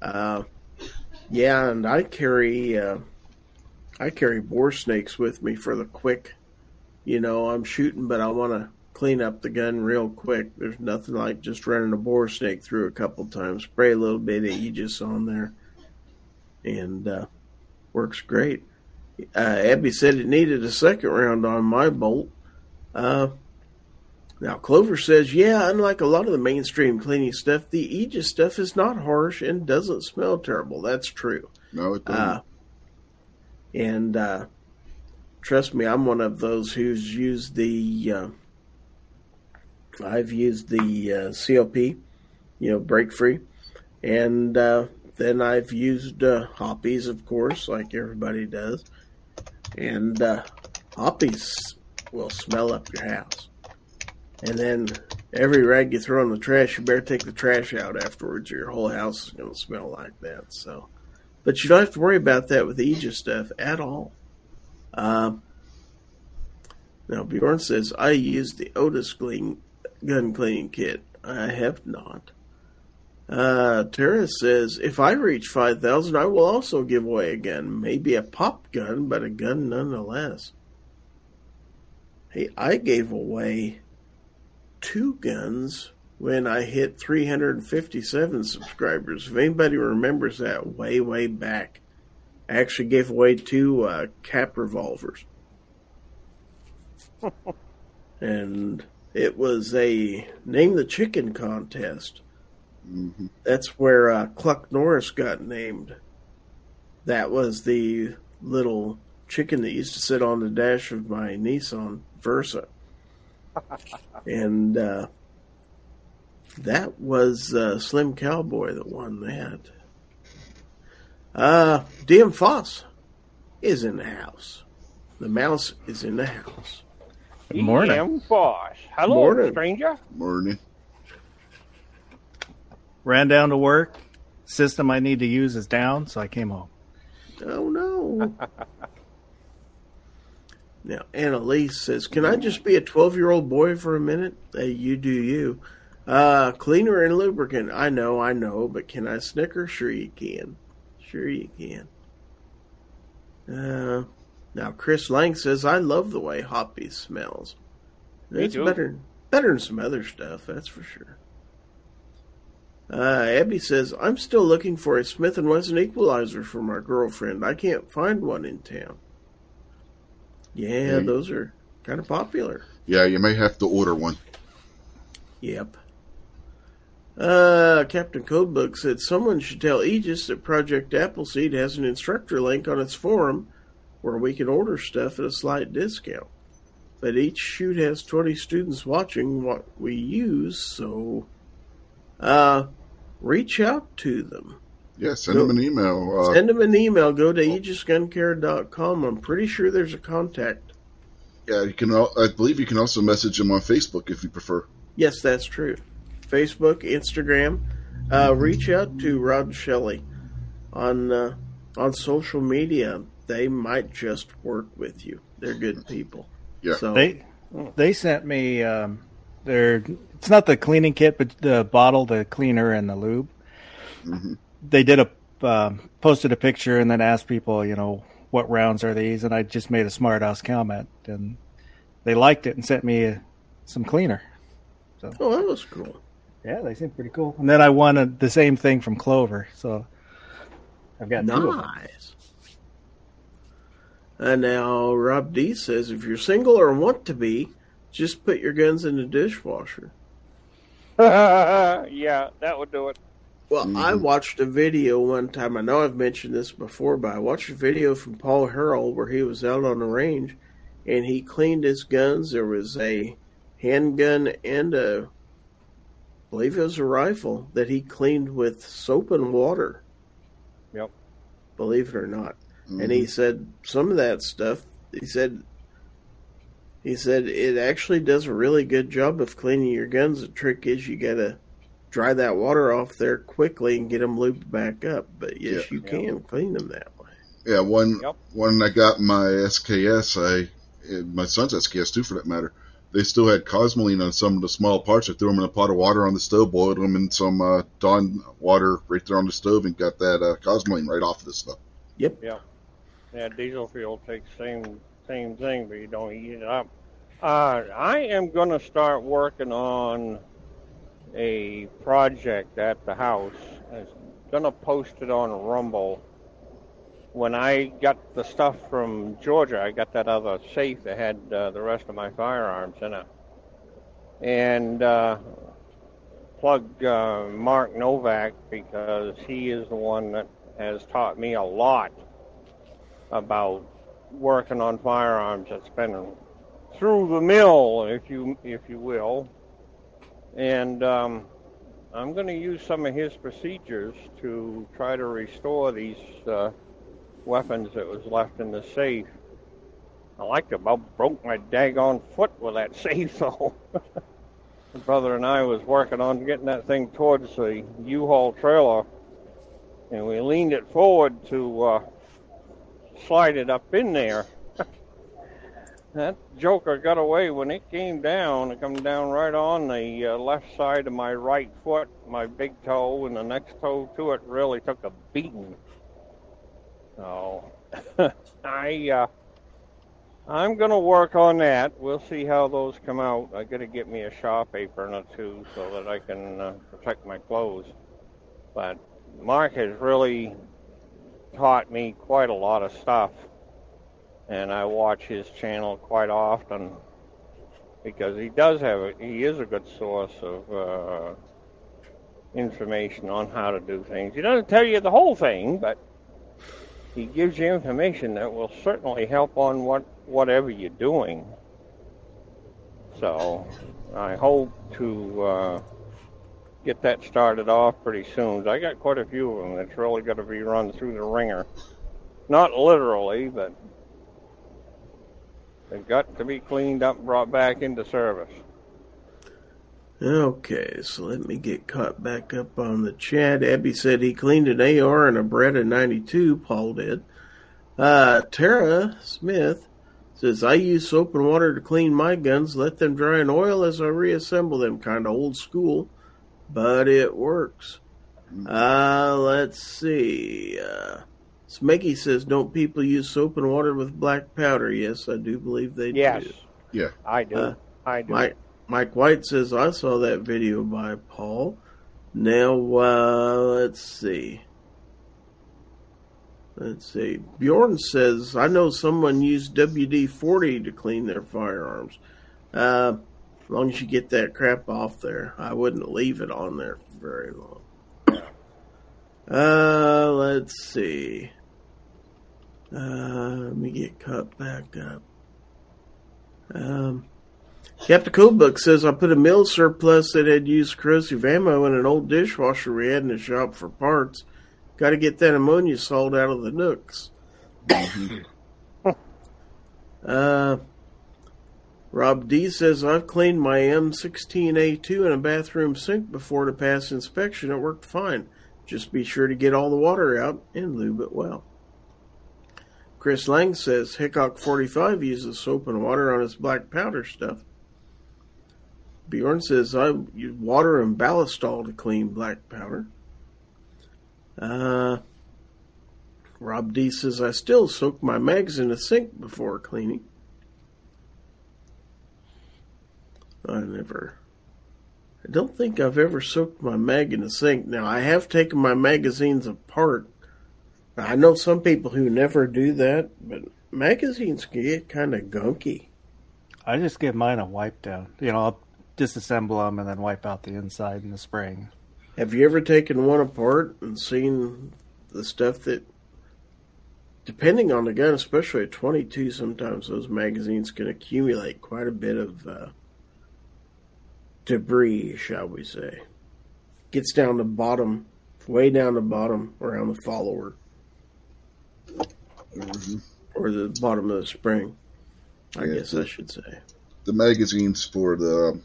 Uh, yeah, and I carry, uh, I carry bore snakes with me for the quick, you know, I'm shooting, but I want to clean up the gun real quick. There's nothing like just running a bore snake through a couple times. Spray a little bit of Aegis on there, and uh, works great. Uh, Abby said it needed a second round on my bolt. Uh, now Clover says, yeah, unlike a lot of the mainstream cleaning stuff, the Aegis stuff is not harsh and doesn't smell terrible. That's true. No, it doesn't. Uh, and uh, trust me, I'm one of those who's used the uh, I've used the uh, COP, you know, break free, and uh, then I've used uh, Hoppe's, of course, like everybody does, and uh, Hoppe's will smell up your house. And then every rag you throw in the trash, you better take the trash out afterwards, or your whole house is going to smell like that. So, but you don't have to worry about that with Aegis stuff at all. Um, now Bjorn says I use the Otis Gleam gun cleaning kit. I have not. Uh, Tara says, if I reach 5,000, I will also give away a gun. Maybe a pop gun, but a gun nonetheless. Hey, I gave away two guns when I hit 357 subscribers. If anybody remembers that way, way back, I actually gave away two uh, cap revolvers. and it was a name the chicken contest. Mm-hmm. That's where uh, Cluck Norris got named. That was the little chicken that used to sit on the dash of my Nissan Versa. and uh, that was uh, Slim Cowboy that won that. Uh, DM Foss is in the house. The mouse is in the house. Good morning. E.M. Boss. Hello, morning. stranger. Morning. Ran down to work. System I need to use is down, so I came home. Oh no. now Annalise says, Can I just be a twelve year old boy for a minute? Hey, you do you. Uh cleaner and lubricant. I know, I know, but can I snicker? Sure you can. Sure you can. Uh now, Chris Lang says, I love the way Hoppy smells. It's better, better than some other stuff, that's for sure. Uh, Abby says, I'm still looking for a Smith & Wesson equalizer for my girlfriend. I can't find one in town. Yeah, mm. those are kind of popular. Yeah, you may have to order one. Yep. Uh, Captain Codebook said someone should tell Aegis that Project Appleseed has an instructor link on its forum where we can order stuff at a slight discount. But each shoot has 20 students watching what we use, so uh, reach out to them. Yeah, send go, them an email. Uh, send them an email. Go to aegisguncare.com. I'm pretty sure there's a contact. Yeah, you can. I believe you can also message them on Facebook if you prefer. Yes, that's true. Facebook, Instagram. Uh, reach out to Rod Shelley on uh, on social media they might just work with you. They're good people. Yeah. So they they sent me um, their it's not the cleaning kit, but the bottle, the cleaner, and the lube. Mm-hmm. They did a uh, posted a picture and then asked people, you know, what rounds are these? And I just made a smart ass comment, and they liked it and sent me a, some cleaner. So oh, that was cool. Yeah, they seem pretty cool. And then I won a, the same thing from Clover, so I've got nice. And now Rob D says if you're single or want to be, just put your guns in the dishwasher. yeah, that would do it. Well, mm-hmm. I watched a video one time. I know I've mentioned this before, but I watched a video from Paul Harrell where he was out on the range and he cleaned his guns. There was a handgun and a, I believe it was a rifle that he cleaned with soap and water. Yep. Believe it or not. Mm-hmm. And he said some of that stuff, he said, he said it actually does a really good job of cleaning your guns. The trick is you gotta dry that water off there quickly and get them lubed back up. But yes, Yeah. you can clean them that way. Yeah, one Yep. when I got my SKS, I my son's SKS too, for that matter. They still had cosmoline on some of the small parts. I threw them in a pot of water on the stove, boiled them in some uh, Dawn water right there on the stove, and got that uh, cosmoline right off of the stuff. Yep. Yeah. Yeah, diesel fuel takes same same thing, but you don't heat it up. Uh, I am going to start working on a project at the house. I'm going to post it on Rumble. When I got the stuff from Georgia, I got that other safe that had uh, the rest of my firearms in it. And uh, plug uh, Mark Novak because he is the one that has taught me a lot about working on firearms. That's been through the mill, if you if you will. And um, I'm going to use some of his procedures to try to restore these uh, weapons that was left in the safe. I like about broke my daggone foot with that safe though. My brother and I was working on getting that thing towards the U-Haul trailer, and we leaned it forward to uh, slide it up in there. that joker got away when it came down. It come down right on the uh, left side of my right foot, my big toe, and the next toe to it really took a beating. So I uh, I'm gonna work on that. We'll see how those come out. I gotta get me a shop apron or two so that I can uh, protect my clothes. But Mark has really taught me quite a lot of stuff, and I watch his channel quite often because he does have a, he is a good source of uh, information on how to do things. He doesn't tell you the whole thing, but he gives you information that will certainly help on what whatever you're doing. So I hope to uh, get that started off pretty soon. I got quite a few of them that's really got to be run through the ringer. Not literally, but they've got to be cleaned up and brought back into service. Okay, so let me get caught back up on the chat. Abby said he cleaned an AR and a Beretta 92. Paul did. Uh, Tara Smith says, I use soap and water to clean my guns, let them dry in oil as I reassemble them. Kind of old school, but it works. Uh, let's see. Uh, Smeggy says, Don't people use soap and water with black powder? Yes, I do believe they do. Yes, do. Yeah. I do. Uh, I do. Mike Mike White says I saw that video by Paul. Now uh, let's see. Let's see. Bjorn says I know someone used WD forty to clean their firearms. Uh, as long as you get that crap off there, I wouldn't leave it on there for very long. Uh, let's see. Uh, let me get cut back up. Um. Captain Codebook says I put a mill surplus that had used corrosive ammo in an old dishwasher we had in the shop for parts. Got to get that ammonia salt out of the nooks. uh, Rob D says I've cleaned my M16A2 in a bathroom sink before to pass inspection. It worked fine. Just be sure to get all the water out and lube it well. Chris Lang says Hickok 45 uses soap and water on his black powder stuff. Bjorn says I use water and ballistol to clean black powder. Uh, Rob D says I still soak my mags in a sink before cleaning. I never. I don't think I've ever soaked my mag in the sink. Now I have taken my magazines apart. I know some people who never do that, but magazines can get kind of gunky. I just give mine a wipe down. You know, I'll disassemble them and then wipe out the inside in the spring. Have you ever taken one apart and seen the stuff that, depending on the gun, especially at 22, sometimes those magazines can accumulate quite a bit of uh, debris, shall we say. Gets down the bottom, way down the bottom around the follower. Mm-hmm. Or the bottom of the spring, I yeah, guess the, I should say. The magazines for the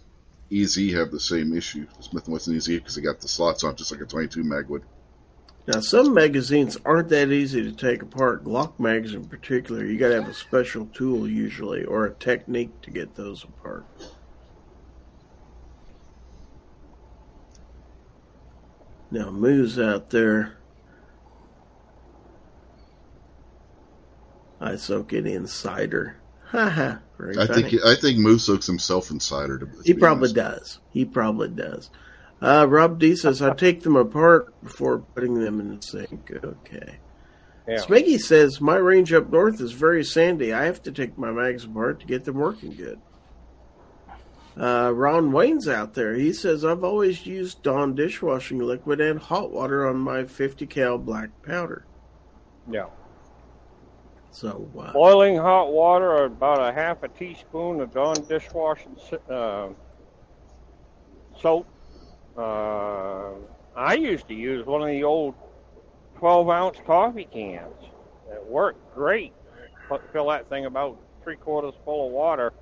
EZ have the same issue, Smith & Wesson EZ, because they got the slots on just like a 22 mag would. Now, some magazines aren't that easy to take apart. Glock mags, in particular, you got to have a special tool usually, or a technique to get those apart. Now, Moo's out there. I soak it in cider. Haha. I think I think Moo soaks himself in cider. To, he probably honest. does. He probably does. Uh, Rob D says, I take them apart before putting them in the sink. Okay. Yeah. Smiggy says, My range up north is very sandy. I have to take my mags apart to get them working good. Uh, Ron Wayne's out there. He says, I've always used Dawn dishwashing liquid and hot water on my 50 cal black powder. Yeah. So, uh, boiling hot water, about a half a teaspoon of Dawn dishwashing uh, soap uh, I used to use one of the old 12 ounce coffee cans. It worked great. Fill that thing about three quarters full of water,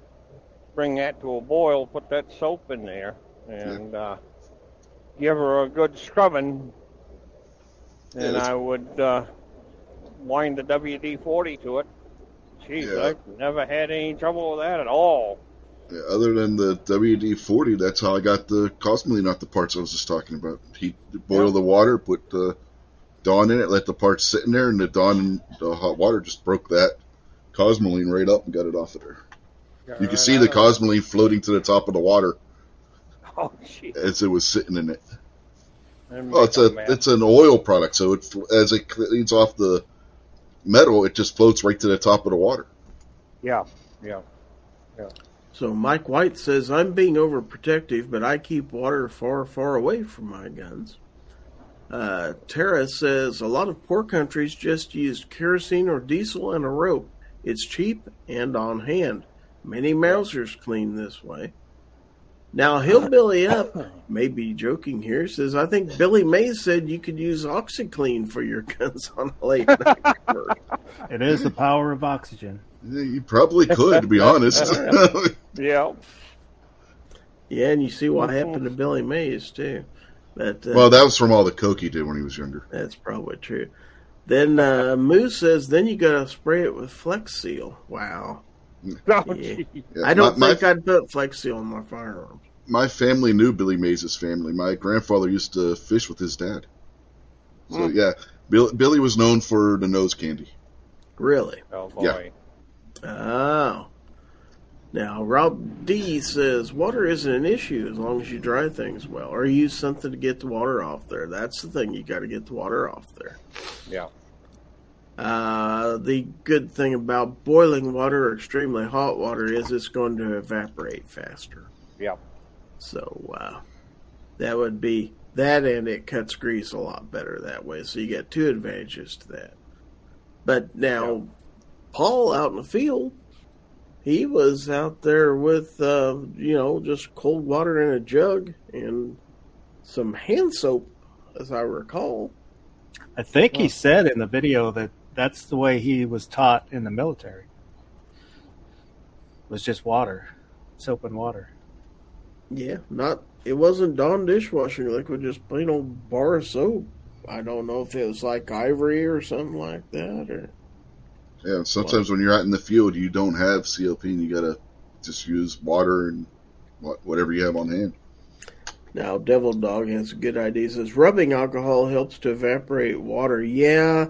bring that to a boil, put that soap in there, and uh, give her a good scrubbing. And I would uh, wind the WD 40 to it. Jeez, yeah. I've never had any trouble with that at all Yeah, other than the WD forty, that's how I got the Cosmoline, not the parts I was just talking about. He boiled the water, put the Dawn in it, let the parts sit in there, and the Dawn and the hot water just broke that Cosmoline right up and got it off of there. Yeah, you can see the Cosmoline floating to the top of the water. Oh, as it was sitting in it. Oh, it's a it's an oil product, so it as it cleans off the metal, it just floats right to the top of the water. Yeah, yeah, yeah. So Mike White says, I'm being overprotective, but I keep water far, far away from my guns. Uh, Tara says, a lot of poor countries just use kerosene or diesel and a rope. It's cheap and on hand. Many Mausers clean this way. Now, Hillbilly Up may be joking here, says, I think Billy Mays said you could use OxiClean for your guns on a late night. it is the power of oxygen. You probably could, to be honest. yeah. Yeah, and you see what happened to Billy Mays too. But uh, well, that was from all the coke he did when he was younger. That's probably true. Then uh, Moose says, then you got to spray it with Flex Seal. Wow. Oh, yeah. Yeah. I don't my, think my, I'd put Flex Seal on my firearms. My family knew Billy Mays' family. My grandfather used to fish with his dad. So mm. yeah, Bill, Billy was known for the nose candy. Really? Oh boy. Yeah. Oh. Now, Rob D says water isn't an issue as long as you dry things well or use something to get the water off there. That's the thing, you got to get the water off there. Yeah. Uh, the good thing about boiling water or extremely hot water is it's going to evaporate faster. Yeah. So, uh, that would be that, and it cuts grease a lot better that way. So, you get two advantages to that. But now, yeah. Paul out in the field, he was out there with, uh, you know, just cold water in a jug and some hand soap, as I recall. I think he said in the video that that's the way he was taught in the military. It was just water, soap and water. Yeah, not it wasn't Dawn dishwashing liquid, just plain old bar of soap. I don't know if it was like ivory or something like that, or yeah, sometimes when you're out in the field, you don't have CLP, and you gotta just use water and whatever you have on hand. Now, Devil Dog has a good idea. He says rubbing alcohol helps to evaporate water. Yeah,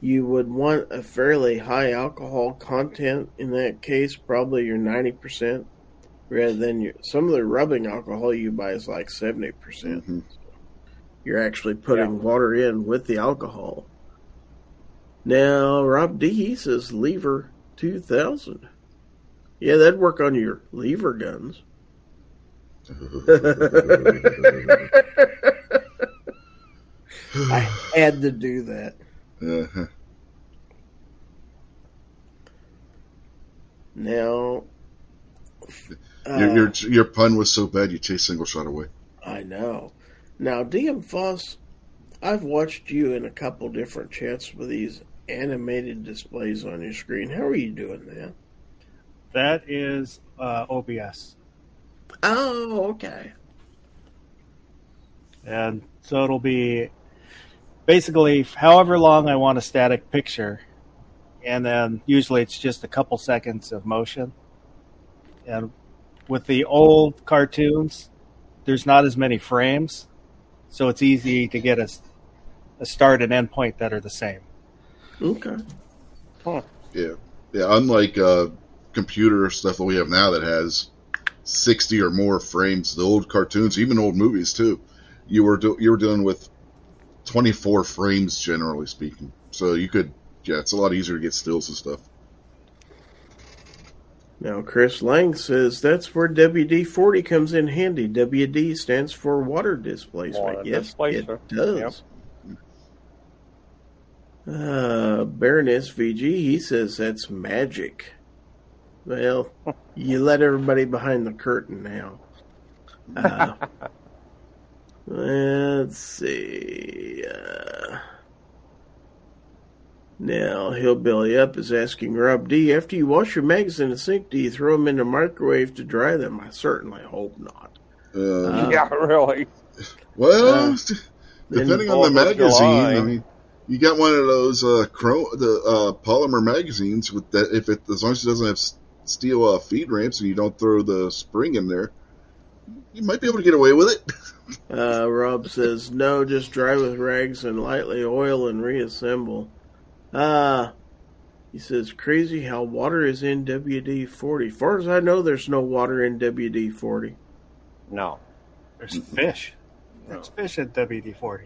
you would want a fairly high alcohol content in that case, probably your ninety percent, rather than your some of the rubbing alcohol you buy is like seventy percent. Mm-hmm. You're actually putting yeah. water in with the alcohol. Now, Rob D says lever 2000. Yeah, that'd work on your lever guns. I had to do that. Uh-huh. Now, your, your your pun was so bad you chased single shot away. I know. Now, DM Foss, I've watched you in a couple different chats with these animated displays on your screen. How are you doing that? That is uh, OBS. Oh, okay. And so it'll be basically however long I want a static picture, and then usually it's just a couple seconds of motion. And with the old cartoons, there's not as many frames, so it's easy to get a, a start and end point that are the same. Okay. Huh. Yeah, yeah. Unlike uh, computer stuff that we have now that has sixty or more frames, the old cartoons, even old movies too, you were do- you were dealing with twenty four frames generally speaking. So you could, yeah, it's a lot easier to get stills and stuff. Now, Chris Lang says that's where WD 40 comes in handy. WD stands for water displacement. Water yes, displacer. it does. Uh, Baron SVG, he says that's magic. Well, you let everybody behind the curtain now. Uh, let's see. Uh, now, Hillbilly Up is asking Rob D, after you wash your mags in the sink, do you throw them in the microwave to dry them? I certainly hope not. Uh, Uh, yeah, really. well, uh, depending on the magazine, July. I mean, you got one of those uh, chrome, the uh, polymer magazines with that. If it as long as it doesn't have steel uh, feed ramps and you don't throw the spring in there, you might be able to get away with it. Uh, Rob says, no, just dry with rags and lightly oil and reassemble. Uh, he says, crazy how water is in WD 40. Far as I know, there's no water in WD 40. No. There's fish. There's fish at WD 40.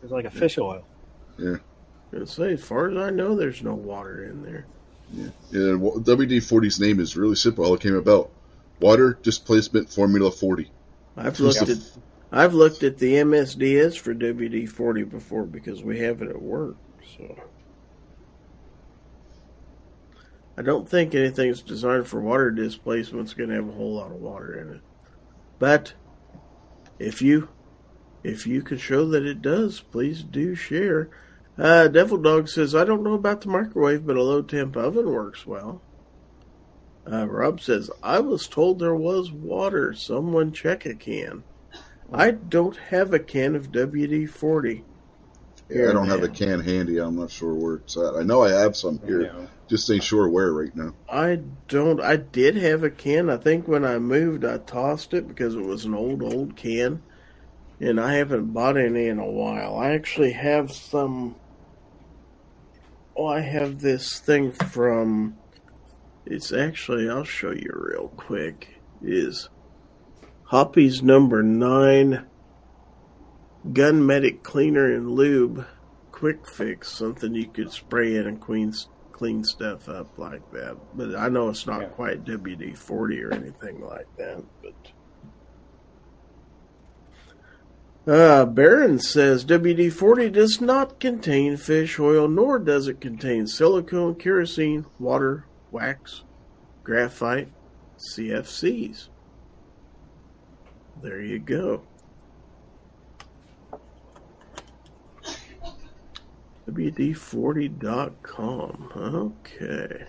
There's like a fish oil. Yeah. I say, as far as I know, there's no water in there. Yeah, WD 40's name is really simple. How it came about: water displacement formula 40. I've looked Yeah. at I've looked at the MSDS for WD 40 before because we have it at work. So I don't think anything's designed for water displacement's going to have a whole lot of water in it. But if you if you can show that it does, please do share. Uh, Devil Dog says, I don't know about the microwave, but a low temp oven works well. Uh, Rob says, I was told there was water. Someone check a can. I don't have a can of WD 40. Yeah, I don't have a can handy. I'm not sure where it's at. I know I have some here. Yeah. Just ain't sure where right now. I don't. I did have a can. I think when I moved, I tossed it because it was an old, old can. And I haven't bought any in a while. I actually have some. Oh, I have this thing from. It's actually, I'll show you real quick. is Hoppe's number nine gun medic cleaner and lube quick fix something you could spray in and clean clean stuff up like that but i know it's not Yeah. quite wd-40 or anything like that but uh, Barron says WD-40 does not contain fish oil, nor does it contain silicone, kerosene, water, wax, graphite, CFCs. There you go. WD40.com. Okay.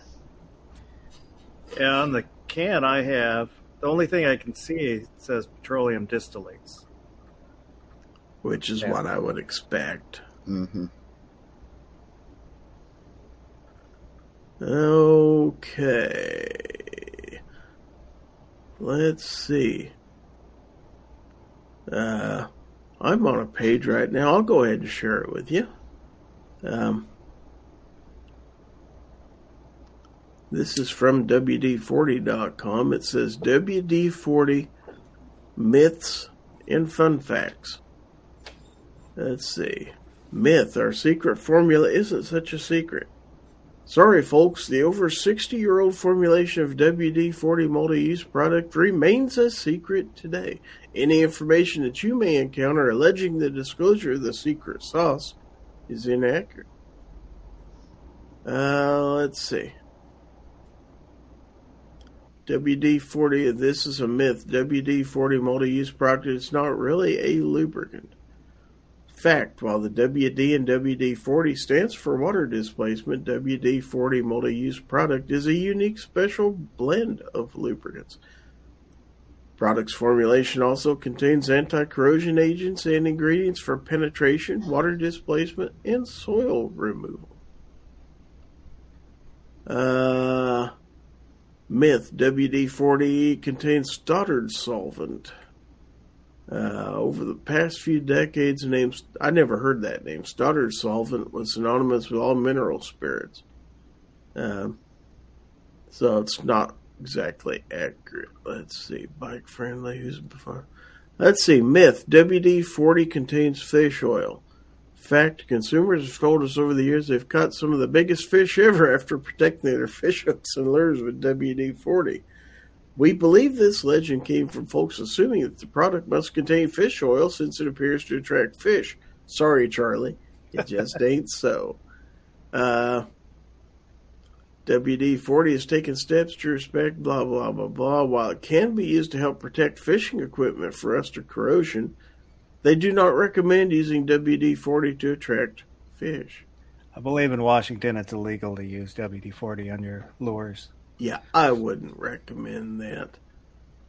Yeah, on the can I have, the only thing I can see says petroleum distillates. Which is Yeah. what I would expect. hmm Okay. Let's see. Uh, I'm on a page right now. I'll go ahead and share it with you. Um, this is from WD40.com. It says WD40 myths and fun facts. Let's see. Myth, our secret formula isn't such a secret. Sorry, folks, the over 60 year old formulation of WD 40 multi use product remains a secret today. Any information that you may encounter alleging the disclosure of the secret sauce is inaccurate. Uh, let's see. WD 40, this is a myth. WD 40 multi use product is not really a lubricant. Fact While the WD and WD 40 stands for water displacement, WD 40 multi use product is a unique special blend of lubricants. Product's formulation also contains anti corrosion agents and ingredients for penetration, water displacement, and soil removal. Uh, myth WD 40 contains Stoddard solvent. Uh, over the past few decades, the name I never heard that name. Stoddard solvent was synonymous with all mineral spirits. Um, so it's not exactly accurate. Let's see. Bike friendly. Who's before? Let's see. Myth WD 40 contains fish oil. Fact consumers have told us over the years they've caught some of the biggest fish ever after protecting their fish hooks and lures with WD 40. We believe this legend came from folks assuming that the product must contain fish oil since it appears to attract fish. Sorry, Charlie. It just ain't so. Uh, WD 40 has taken steps to respect blah, blah, blah, blah. While it can be used to help protect fishing equipment for rust or corrosion, they do not recommend using WD 40 to attract fish. I believe in Washington it's illegal to use WD 40 on your lures. Yeah, I wouldn't recommend that.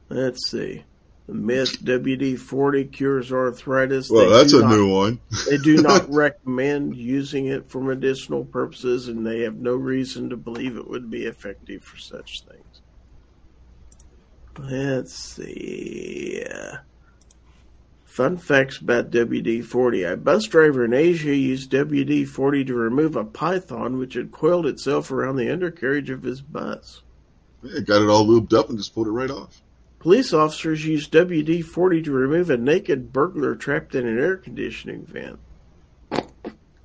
Let's see. The myth WD 40 cures arthritis. Well, they that's a not, new one. they do not recommend using it for medicinal purposes, and they have no reason to believe it would be effective for such things. Let's see. Fun facts about WD 40. A bus driver in Asia used WD 40 to remove a python which had coiled itself around the undercarriage of his bus. Yeah, got it all lubed up and just pulled it right off. Police officers used WD 40 to remove a naked burglar trapped in an air conditioning vent.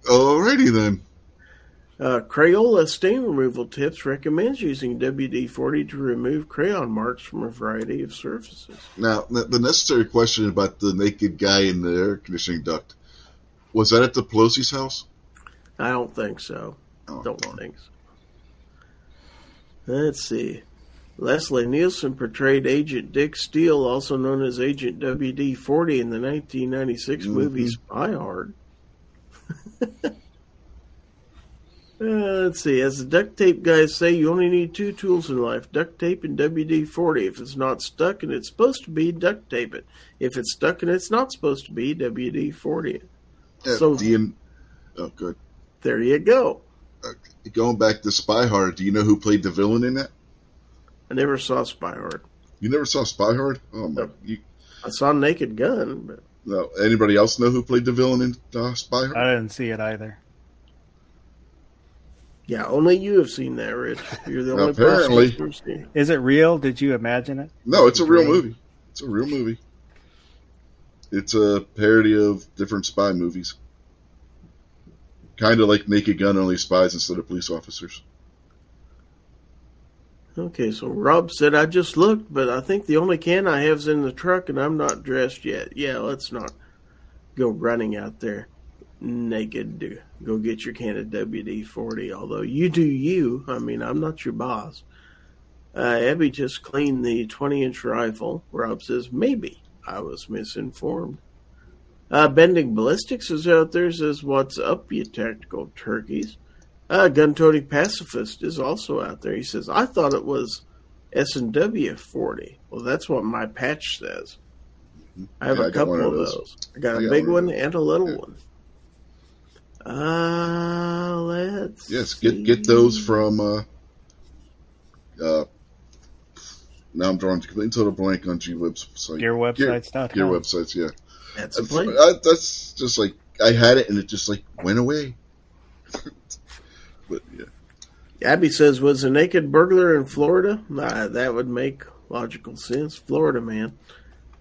Alrighty then. Uh, Crayola Stain Removal Tips recommends using WD-40 to remove crayon marks from a variety of surfaces. Now, the necessary question about the naked guy in the air conditioning duct was that at the Pelosi's house? I don't think so. Oh, don't God. think so. Let's see. Leslie Nielsen portrayed Agent Dick Steele, also known as Agent WD-40, in the 1996 mm-hmm. movie Spy Hard. Uh, let's see. As the duct tape guys say, you only need two tools in life duct tape and WD 40. If it's not stuck and it's supposed to be, duct tape it. If it's stuck and it's not supposed to be, WD 40 Yeah, so, you, oh, good. There you go. Uh, going back to Spy Hard, do you know who played the villain in that? I never saw Spy Hard. You never saw Spy Hard? Oh, my. You, I saw Naked Gun, but. No. Anybody else know who played the villain in uh, Spy Hard? I didn't see it either. Yeah, only you have seen that, Rich. You're the only person. Apparently. person Is it real? Did you imagine it? No, it's a real movie. It's a real movie. It's a parody of different spy movies. Kind of like Naked Gun, only spies instead of police officers. Okay, so Rob said, I just looked, but I think the only can I have is in the truck and I'm not dressed yet. Yeah, let's not go running out there naked to go get your can of WD 40. Although you do you. I mean, I'm not your boss. Uh, Abby just cleaned the 20 inch rifle. Rob says, maybe I was misinformed. Uh, Bending Ballistics is out there, says, What's up, you tactical turkeys? Uh, Gun Toting Pacifist is also out there. He says, I thought it was S&W 40. Well, that's what my patch says. I have yeah, a couple of those. those. I got a big one, one and a little yeah. one. Uh, let's. Yes, get get those from. Uh, uh, now I'm drawing to complete total blank on G website. Gear websites. Gear, gear websites. Yeah. That's a place. I, that's just like I had it and it just like went away. but yeah. Abby says, "Was a naked burglar in Florida? Nah, that would make logical sense. Florida man."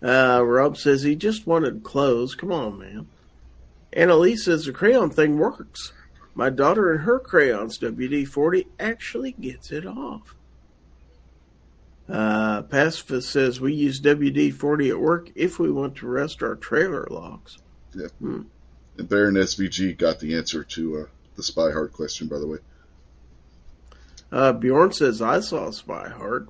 Uh, Rob says he just wanted clothes. Come on, man. Annalise says the crayon thing works. My daughter and her crayons, WD 40, actually gets it off. Uh, Pacifist says we use WD 40 at work if we want to rest our trailer locks. Yeah. Hmm. And Baron SVG got the answer to uh, the Spy Hard question, by the way. Uh, Bjorn says, I saw Spy Hard.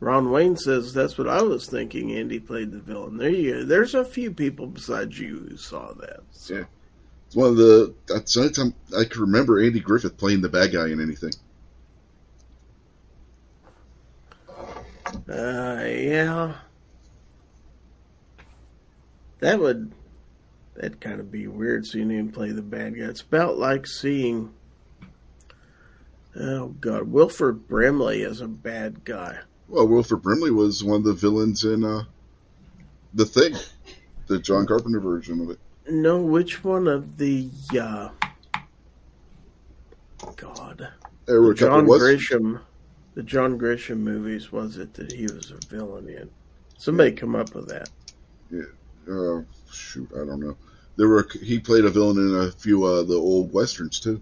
Ron Wayne says that's what I was thinking. Andy played the villain. There you go. There's a few people besides you who saw that. So. Yeah, it's one of the. That's the only time I can remember Andy Griffith playing the bad guy in anything. Uh, yeah. That would that'd kind of be weird seeing him play the bad guy. It's about like seeing oh god, Wilford Brimley as a bad guy. Well, Wilford Brimley was one of the villains in uh, the Thing, the John Carpenter version of it. No, which one of the uh, God, There were a John was Grisham, the John Grisham movies was it that he was a villain in? Somebody come up with that. Yeah. Uh, shoot, I don't know. There were he played a villain in a few uh, the old westerns too.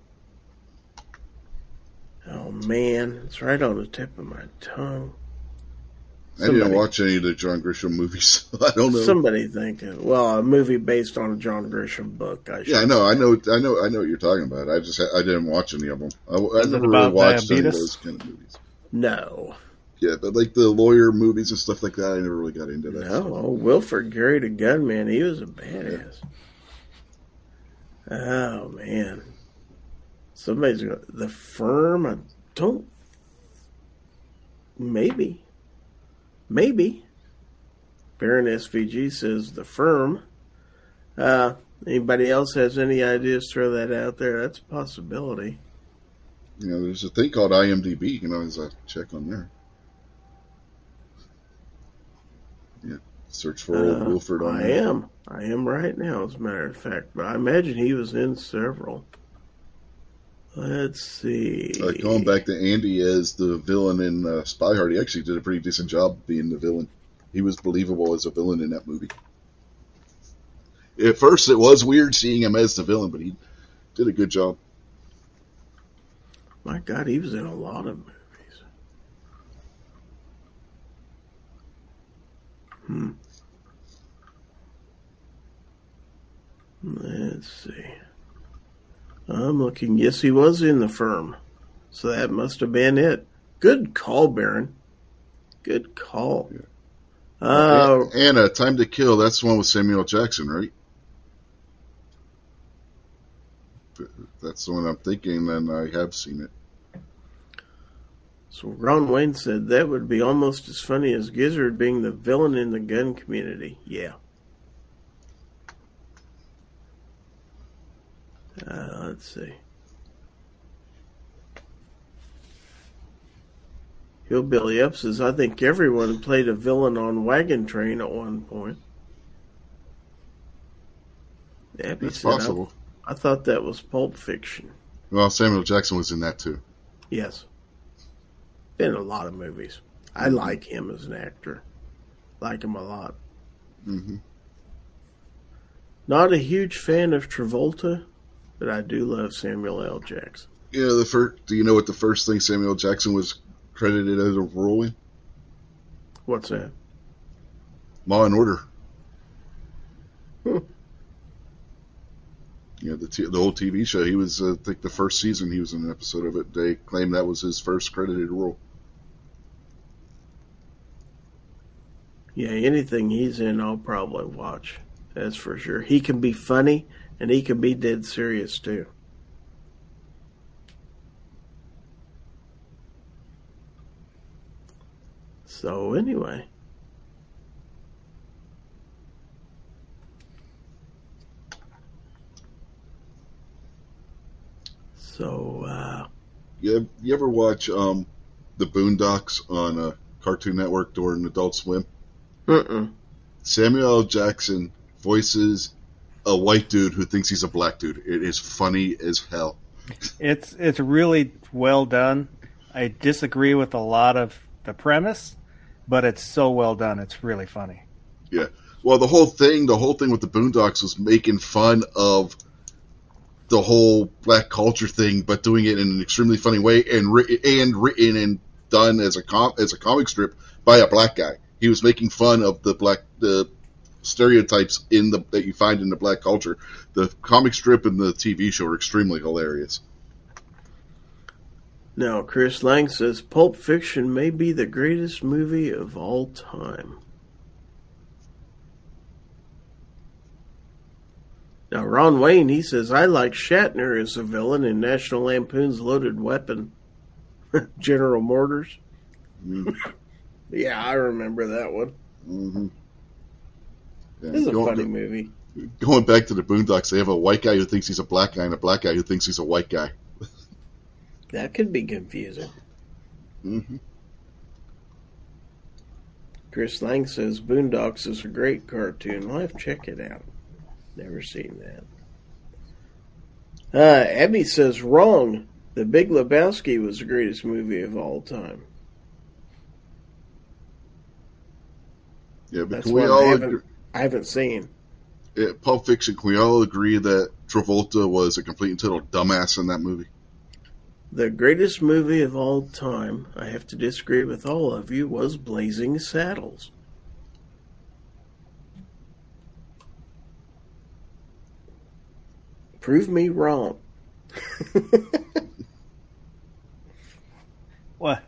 Oh man, it's right on the tip of my tongue. I didn't watch any of the John Grisham movies. so I don't know. Somebody think of well, a movie based on a John Grisham book. I yeah, I should know, I know, I know, I know what you're talking about. I just I didn't watch any of them. I, I never about really watched any of those kind of movies. No, Yeah, but like the lawyer movies and stuff like that, I never really got into that. no. Oh, Wilford carried a gunman. He was a badass. Oh man, somebody's got the firm. I don't. Maybe, maybe. Baron SVG says the firm. Uh, anybody else has any ideas? Throw that out there. That's a possibility. You know, there's a thing called IMDb. You can always uh, check on there. Yeah, search for old Uh, Wilford I there. am. I am right now, as a matter of fact. But I imagine he was in several. Let's see. Like going back to Andy as the villain in uh, Spy Hard, he actually did a pretty decent job being the villain. He was believable as a villain in that movie. At first, it was weird seeing him as the villain, but he did a good job. My God, he was in a lot of movies. Hmm. Let's see. I'm looking. Yes, he was in the firm. So that must have been it. Good call, Baron. Good call. Uh, and uh, Time to Kill, that's the one with Samuel Jackson, right? That's the one I'm thinking, and I have seen it. So Ron Wayne said that would be almost as funny as Gizzard being the villain in the gun community. Yeah. Uh, let's see. Hillbilly Up says, I think everyone played a villain on Wagon Train at one point. Abby That's said, I- possible. I thought that was Pulp Fiction. Well, Samuel Jackson was in that too. Yes. Been in a lot of movies. I like him as an actor. Like him a lot. hmm Not a huge fan of Travolta, but I do love Samuel L. Jackson. Yeah, the first. Do you know what the first thing Samuel Jackson was credited as a role in? What's that? Law and Order. Hmm. Yeah, the t- the old TV show. He was, uh, I think, the first season he was in an episode of it. They claim that was his first credited role. Yeah, anything he's in, I'll probably watch. That's for sure. He can be funny, and he can be dead serious too. So anyway, so uh, You, you ever watch um, the Boondocks on uh, Cartoon Network during Adult Swim? Samuel L. Jackson voices a white dude who thinks he's a black dude. It is funny as hell. It's it's really well done. I disagree with a lot of the premise, but it's so well done. It's really funny. Yeah. Well, the whole thing, the whole thing with the Boondocks was making fun of the whole black culture thing, but doing it in an extremely funny way and written and written and done as a com- as a comic strip by a black guy. He was making fun of the black the stereotypes in the that you find in the black culture. The comic strip and the TV show are extremely hilarious. Now, Chris Lang says Pulp Fiction may be the greatest movie of all time. Now, Ron Wayne, he says, I like Shatner as a villain in National Lampoon's Loaded Weapon. General Mortars. Mm. yeah, I remember that one. Mm-hmm. Yeah, this is a funny movie. Going back to the Boondocks, they have a white guy who thinks he's a black guy and a black guy who thinks he's a white guy. that could be confusing. Mm-hmm. Chris Lang says Boondocks is a great cartoon. I'll have to check it out. Never seen that. Uh, Abby says wrong. The Big Lebowski was the greatest movie of all time. Yeah, but That's can we all haven't, I haven't seen. Yeah, Pulp Fiction. Can we all agree that Travolta was a complete and total dumbass in that movie? The greatest movie of all time, I have to disagree with all of you, was Blazing Saddles. Prove me wrong. well,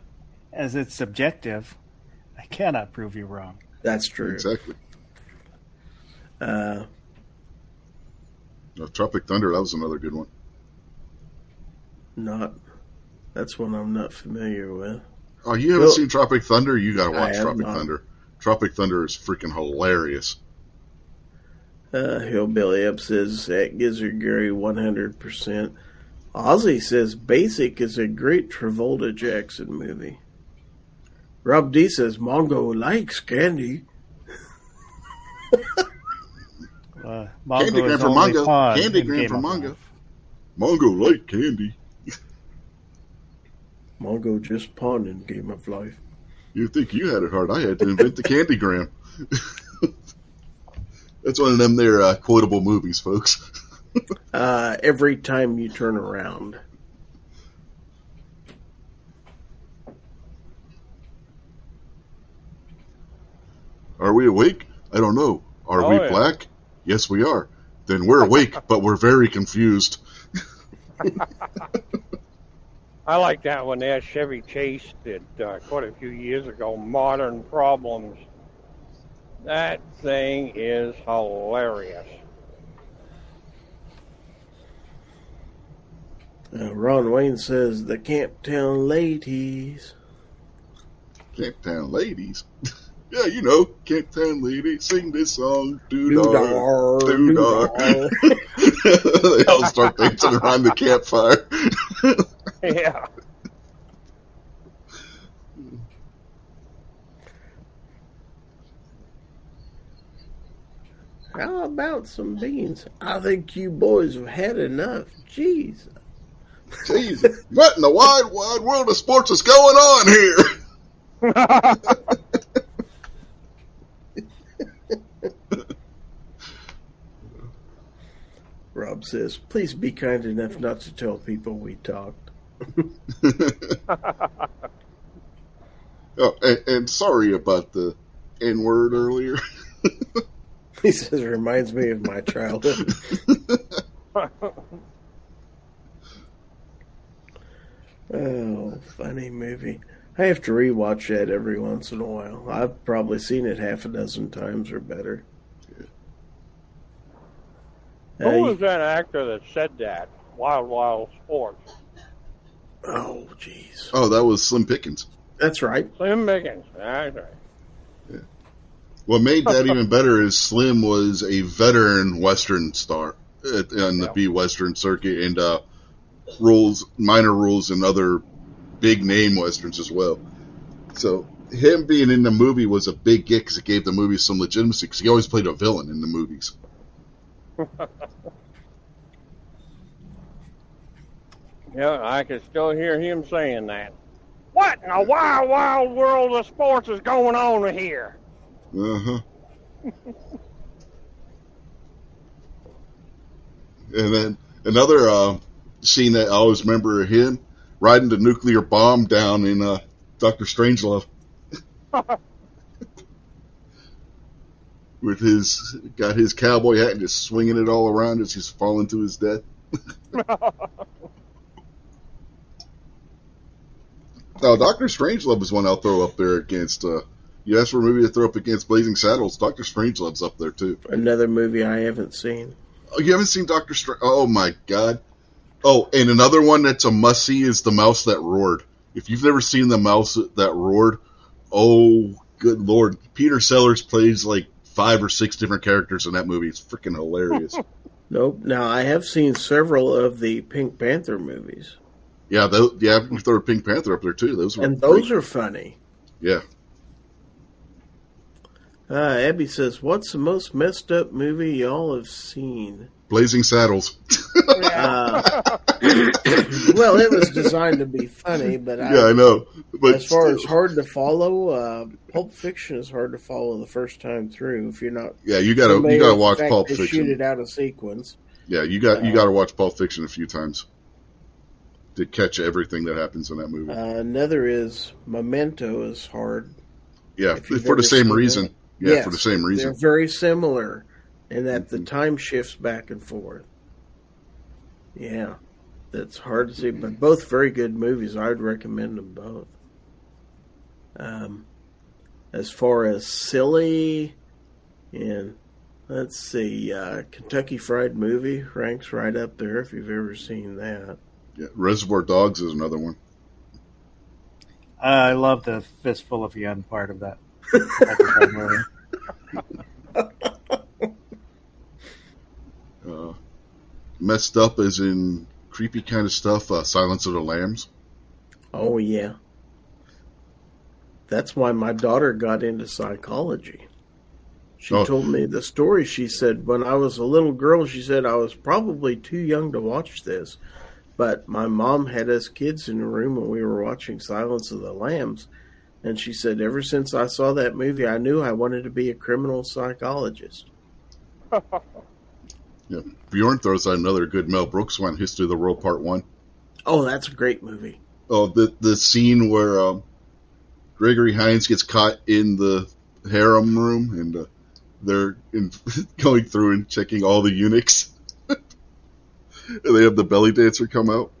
as it's subjective, I cannot prove you wrong. That's true. Exactly. Uh, Tropic Thunder, that was another good one. Not. That's one I'm not familiar with. Oh, you haven't well, seen Tropic Thunder? You got to watch Tropic not. Thunder. Tropic Thunder is freaking hilarious. Uh, Hillbilly Up says at Gizzard Gary 100%. Ozzy says Basic is a great Travolta Jackson movie. Rob D says Mongo likes candy. uh, candy gram for Mongo. Candy gram for Mongo. Mongo like candy. Mongo just pawned in Game of Life. You think you had it hard? I had to invent the candy gram. That's one of them there uh, quotable movies, folks. uh, every time you turn around. Are we awake? I don't know. Are oh, we yeah. black? Yes, we are. Then we're awake, but we're very confused. I like that one there. Chevy Chase did uh, quite a few years ago. Modern Problems. That thing is hilarious. Uh, Ron Wayne says the Camptown ladies. Camptown ladies? yeah, you know, Camptown lady, sing this song. Doo-dar, doo-dar. they all start dancing around the campfire. yeah. How about some beans? I think you boys have had enough. Jeez. Jesus. what in the wide, wide world of sports is going on here? Rob says, please be kind enough not to tell people we talked. oh, and, and sorry about the N word earlier. He says it reminds me of my childhood. oh, funny movie. I have to rewatch that every once in a while. I've probably seen it half a dozen times or better. Who uh, was that actor that said that? Wild Wild Sports. Oh, jeez. Oh, that was Slim Pickens. That's right. Slim Pickens. That's right. What made that even better is Slim was a veteran Western star on the yeah. B Western circuit and uh, rules, minor rules, and other big name Westerns as well. So him being in the movie was a big get because it gave the movie some legitimacy because he always played a villain in the movies. Yeah, I can still hear him saying that. What in a wild, wild world of sports is going on here? Uh huh. and then another uh, scene that I always remember him riding the nuclear bomb down in uh, Doctor Strangelove. With his got his cowboy hat and just swinging it all around as he's falling to his death. Now, Doctor Strangelove is one I'll throw up there against. Uh, you asked for a movie to throw up against Blazing Saddles. Doctor Strangelove's up there too. Another movie I haven't seen. Oh, you haven't seen Doctor Strange? Oh my god! Oh, and another one that's a must see is The Mouse That Roared. If you've never seen The Mouse That Roared, oh good lord, Peter Sellers plays like five or six different characters in that movie. It's freaking hilarious. Nope. Now I have seen several of the Pink Panther movies, yeah, those, yeah, you throw a Pink Panther up there too. Those and those are funny. yeah. Uh, Abby says, "What's the most messed up movie y'all have seen?" Blazing Saddles. Uh, well, it was designed to be funny, but I, yeah, I know. But as far as hard to follow, uh, Pulp Fiction is hard to follow the first time through if you're not. yeah, you gotta you gotta watch fact Pulp they Shoot Fiction. it out of sequence. Yeah, you got you Uh, gotta watch Pulp Fiction a few times to catch everything that happens in that movie. Uh, another is Memento is hard. yeah, for the same reason. it. Yeah, Yes, for the same reason. They're very similar in that the Mhm. time shifts back and forth. Yeah, that's hard to see, but both very good movies. I would recommend them both. Um, as far as silly, and let's see, uh, Kentucky Fried Movie ranks right up there if you've ever seen that. Yeah, Reservoir Dogs is another one. I love the fistful of yen part of that. episode movie. Uh, messed up as in creepy kind of stuff. Uh, Silence of the Lambs. Oh yeah. That's why my daughter got into psychology. She Oh. told me the story. She said when I was a little girl, she said I was probably too young to watch this, but my mom had us kids in the room when we were watching Silence of the Lambs, and she said ever since I saw that movie, I knew I wanted to be a criminal psychologist. Yeah, Bjorn throws out another good Mel Brooks one, History of the World Part One. Oh, that's a great movie. Oh, the the scene where um, Gregory Hines gets caught in the harem room and uh, they're in, going through and checking all the eunuchs. and they have the belly dancer come out.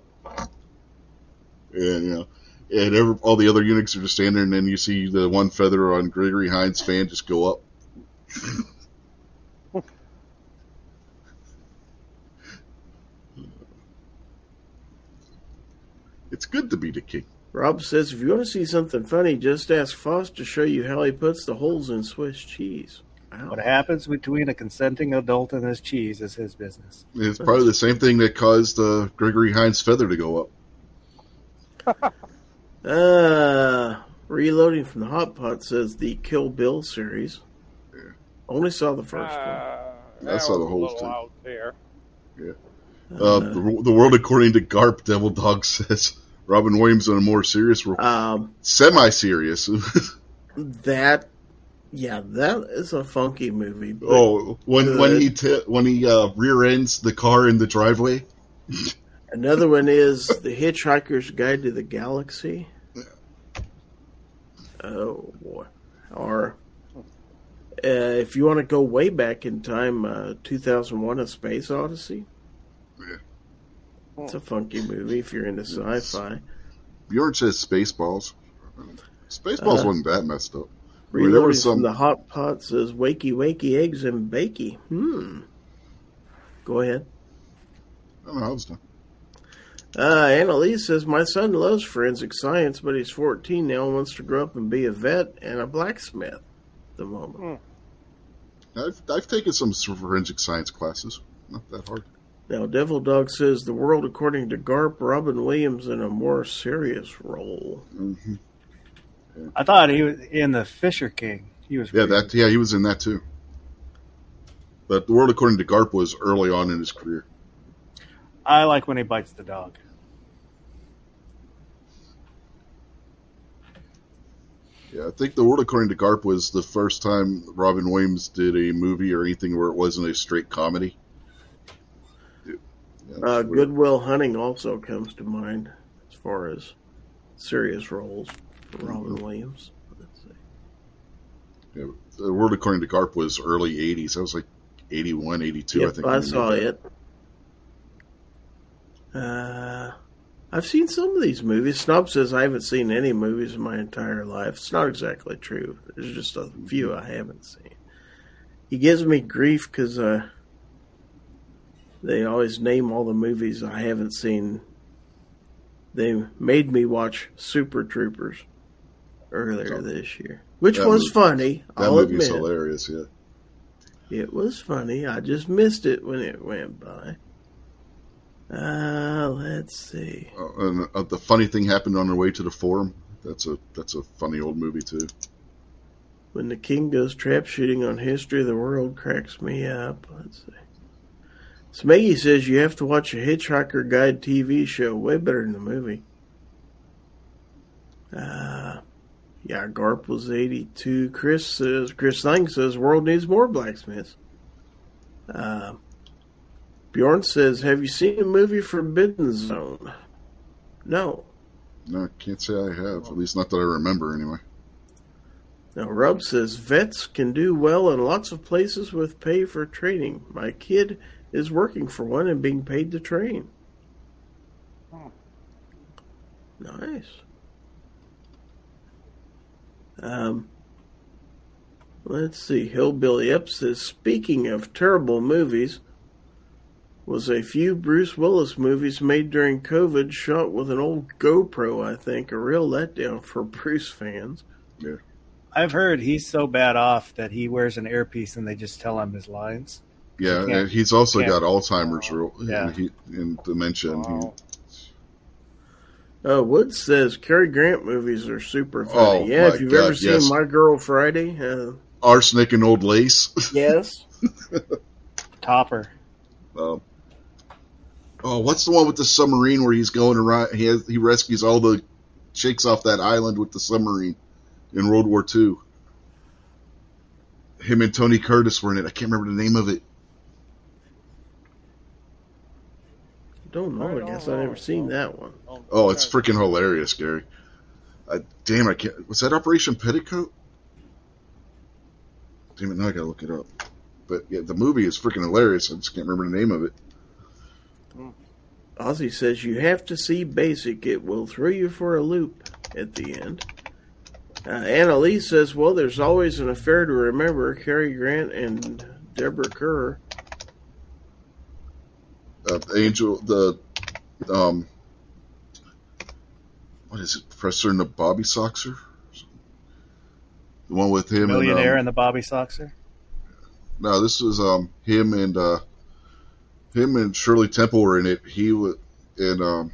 And you know, and every, all the other eunuchs are just standing there, and then you see the one feather on Gregory Hines' fan just go up. it's good to be the king. Rob says if you want to see something funny, just ask Foss to show you how he puts the holes in Swiss cheese. Wow. What happens between a consenting adult and his cheese is his business. It's probably the same thing that caused uh, Gregory Hines' feather to go up. Uh, reloading from the hot pot says the Kill Bill series. Yeah. Only saw the first one. Uh, I saw the was a whole thing. out there. Uh, the, the world according to Garp, Devil Dog says Robin Williams in a more serious role, Um, semi-serious. that, yeah, that is a funky movie. oh, when when he t- when he uh, rear ends the car in the driveway. Another one is The Hitchhiker's Guide to the Galaxy. Oh boy! Or uh, if you want to go way back in time, uh, 2001: A Space Odyssey. It's a funky movie if you're into sci-fi. Bjorn says Spaceballs. Spaceballs Uh, wasn't that messed up. I mean, there was some. the hot pot says "Wakey, wakey, eggs and bakey." Hmm. Go ahead. I don't know. I was done. Uh, Annalise says, My son loves forensic science, but he's 14 now and wants to grow up and be a vet and a blacksmith at the moment. I've I've taken some forensic science classes. Not that hard. Now, Devil Dog says, The world according to Garp, Robin Williams in a more serious role. hmm I thought he was in the Fisher King. He was Yeah, that yeah, he was in that too. But the world according to Garp was early on in his career. I like when he bites the dog. Yeah, I think the world according to Garp was the first time Robin Williams did a movie or anything where it wasn't a straight comedy. Uh. Goodwill Hunting also comes to mind as far as serious roles for Robin Williams. Let's see. Yeah, the world according to Garp was early '80s. That was like '81, '82. I think. I saw that. it. Uh, I've seen some of these movies. Snob says I haven't seen any movies in my entire life. It's not exactly true. There's just a few I haven't seen. He gives me grief because uh, they always name all the movies I haven't seen. They made me watch Super Troopers earlier this year, which was movie, funny. That I'll movie's admit. hilarious. Yeah, it was funny. I just missed it when it went by. Uh, let's see. Uh, and uh, the funny thing happened on their way to the forum. That's a that's a funny old movie too. When the king goes trap shooting on history of the world cracks me up. Let's see. Smeggy says you have to watch a Hitchhiker Guide TV show. Way better than the movie. Uh, yeah, Garp was 82. Chris says, Chris Lang says, world needs more blacksmiths. Uh, Bjorn says, have you seen a movie Forbidden Zone? No. No, I can't say I have. At least not that I remember, anyway. Now, Rub says, vets can do well in lots of places with pay for training. My kid is working for one and being paid to train. Hmm. Nice. Um, let's see. Hillbilly Up says, speaking of terrible movies, was a few Bruce Willis movies made during COVID shot with an old GoPro, I think. A real letdown for Bruce fans. Yeah. I've heard he's so bad off that he wears an earpiece and they just tell him his lines. Yeah, he and he's also got Alzheimer's real, yeah. and, and dementia. Wow. And he, uh, Wood says Cary Grant movies are super funny. Oh, yeah, if you've God, ever seen yes. My Girl Friday, uh, Arsenic and Old Lace. Yes. Topper. Um, oh, what's the one with the submarine where he's going around? He has, he rescues all the chicks off that island with the submarine in World War II. Him and Tony Curtis were in it. I can't remember the name of it. Don't know. I guess I've never seen that one. Oh, it's freaking hilarious, Gary. I, damn, I can't. Was that Operation Petticoat? Damn it! Now I gotta look it up. But yeah, the movie is freaking hilarious. I just can't remember the name of it. Ozzy says you have to see Basic. It will throw you for a loop at the end. Uh, Annalise says, well, there's always an affair to remember. Cary Grant and Deborah Kerr uh, Angel, the um, what is it, Professor and the Bobby Soxer? The one with him, millionaire and, um, and the Bobby Soxer. No, this is um him and uh, him and Shirley Temple were in it. He was in um,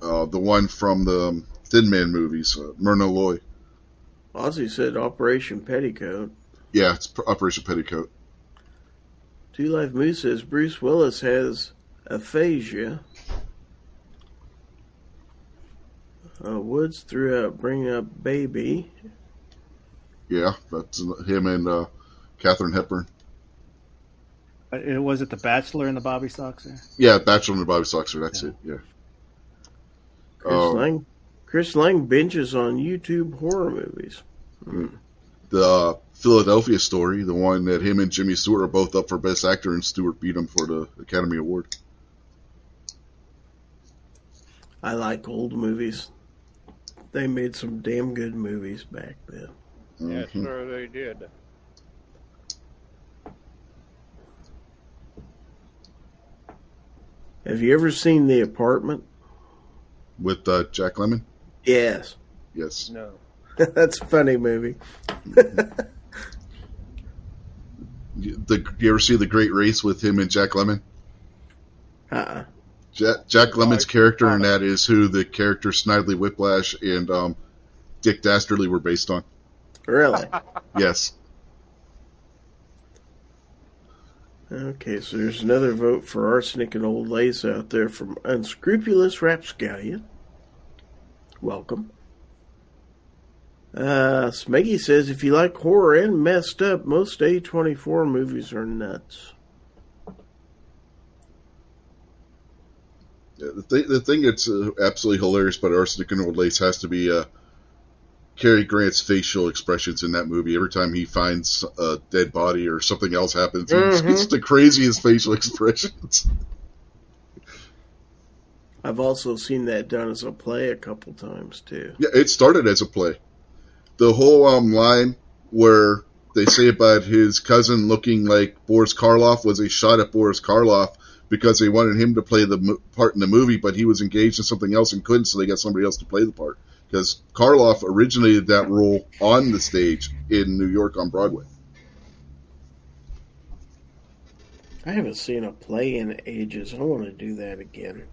uh, the one from the um, Thin Man movies, uh, Myrna Loy. Ozzy said Operation Petticoat. Yeah, it's Operation Petticoat. Two Life Moose says Bruce Willis has aphasia. Uh, Woods threw out Bring Up Baby. Yeah, that's him and uh, Katharine Hepburn. Uh, was it The Bachelor and the Bobby Soxer? Yeah, Bachelor and the Bobby Soxer. That's yeah. it. Yeah. Chris um, Lang. Chris Lang binges on YouTube horror movies. Hmm. The uh, Philadelphia story, the one that him and Jimmy Stewart are both up for Best Actor, and Stewart beat him for the Academy Award. I like old movies. They made some damn good movies back then. Yes, mm-hmm. sir, they did. Have you ever seen The Apartment? With uh, Jack Lemmon? Yes. Yes. No. That's a funny movie. the, you ever see The Great Race with him and Jack Lemmon? Uh-uh. Jack, Jack Lemmon's character in that is who the character Snidely Whiplash and um, Dick Dastardly were based on. Really? yes. Okay, so there's another vote for arsenic and old lace out there from unscrupulous rapscallion. Welcome. Uh, Smeggy says if you like horror and messed up, most A24 movies are nuts. The, th- the thing that's uh, absolutely hilarious about Arsenic and Old Lace has to be uh, Cary Grant's facial expressions in that movie. Every time he finds a dead body or something else happens, mm-hmm. it's the craziest facial expressions. I've also seen that done as a play a couple times too. Yeah, it started as a play. The whole um, line where they say about his cousin looking like Boris Karloff was a shot at Boris Karloff because they wanted him to play the mo- part in the movie, but he was engaged in something else and couldn't, so they got somebody else to play the part. Because Karloff originated that role on the stage in New York on Broadway. I haven't seen a play in ages. I want to do that again.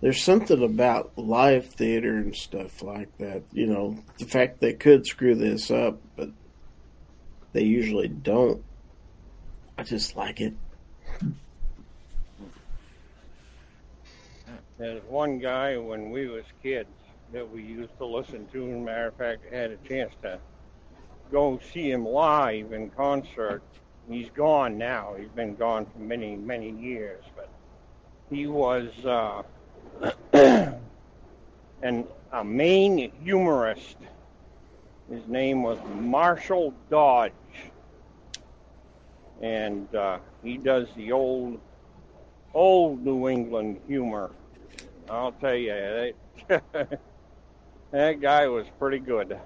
There's something about live theater and stuff like that. You know, the fact they could screw this up, but they usually don't. I just like it. There's one guy when we was kids that we used to listen to. As a matter of fact, I had a chance to go see him live in concert. He's gone now. He's been gone for many, many years. But he was uh, an a Maine humorist. His name was Marshall Dodge, and uh, he does the old, old New England humor. I'll tell you, that, that guy was pretty good.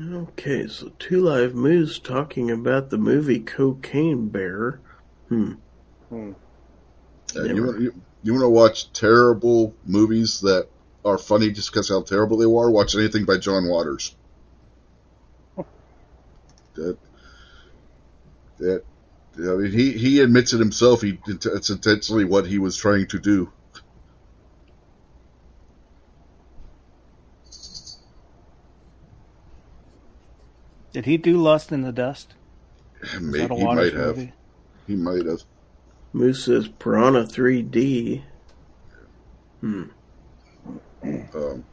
Okay, so Two Live Moose talking about the movie Cocaine Bear. Hmm. Hmm. Yeah, you, want, you, you want to watch terrible movies that are funny just because how terrible they are? Watch anything by John Waters. that, that, I mean, he, he admits it himself. He it's intentionally what he was trying to do. Did he do Lust in the Dust? Maybe he Waters might have. movie? He might have. Moose says Piranha 3D. Hmm. Um,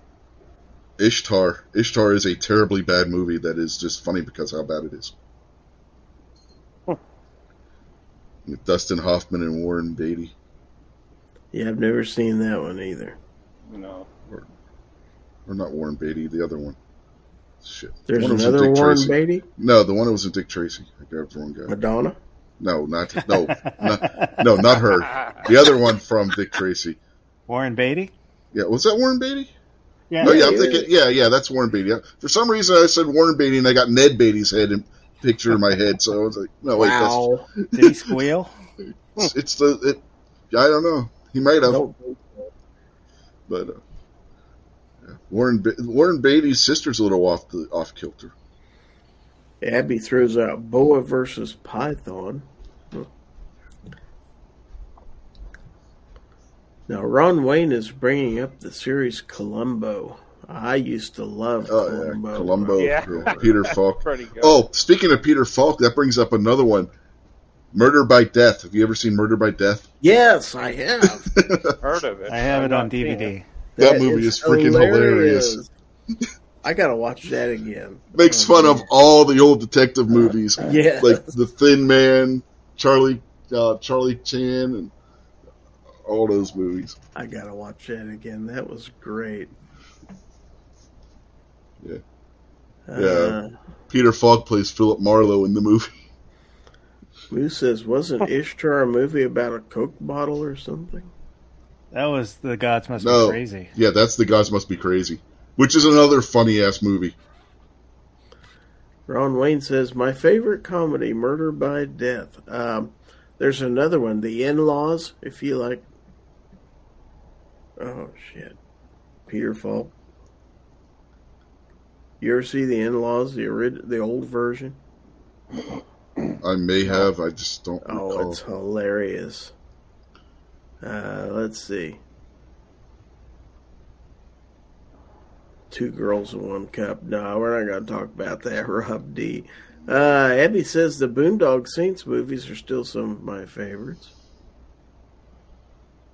Ishtar. Ishtar is a terribly bad movie that is just funny because how bad it is. With Dustin Hoffman and Warren Beatty. Yeah, I've never seen that one either. No. Or not Warren Beatty, the other one. Shit. There's One of them's in another Warren Tracy. Beatty? No, the one that was in Dick Tracy. I grabbed the wrong guy. Madonna? No, not no, not, no, not her. The other one from Dick Tracy. Warren Beatty? Yeah, was that Warren Beatty? Yeah. Oh yeah, I'm yeah. thinking. Yeah, yeah, that's Warren Beatty. For some reason, I said Warren Beatty, and I got Ned Beatty's head and picture in my head. So I was like, no, wait, wow. Did he squeal? that's it's the. It, I don't know. He might have, Don't- but uh, yeah. Warren Be- Warren Beatty's sister's a little off the off kilter. Abby throws out Boa versus Python. Now, Ron Wayne is bringing up the series Columbo. I used to love Oh Columbo. yeah, Columbo, Yeah. Peter Falk. Oh, speaking of Peter Falk, that brings up another one. Murder by Death. Have you ever seen Murder by Death? Yes, I have. Heard of it. I have it on DVD. it. That movie is freaking hilarious. I gotta watch that again. Makes Oh, fun of all the old detective movies, Yeah. like The Thin Man, Charlie, uh, Charlie Chan, and all those movies. I gotta watch that again. That was great. Yeah. Uh, Yeah. Peter Falk plays Philip Marlowe in the movie. Moose says, wasn't Ishtar a movie about a Coke bottle or something? That was The Gods Must No. Be Crazy. Yeah, that's The Gods Must Be Crazy, which is another funny ass movie. Ron Wayne says, my favorite comedy, Murder by Death. Um, there's another one, The In-Laws, if you like. Oh, shit. Peter Falk. You ever see The In-Laws, the orig- the old version? I may have, I just don't know. Oh, recall. it's hilarious. Uh, let's see. Two girls in one cup. No, we're not going to talk about that, Rob D. Uh, Abby says the Boondock Saints movies are still some of my favorites.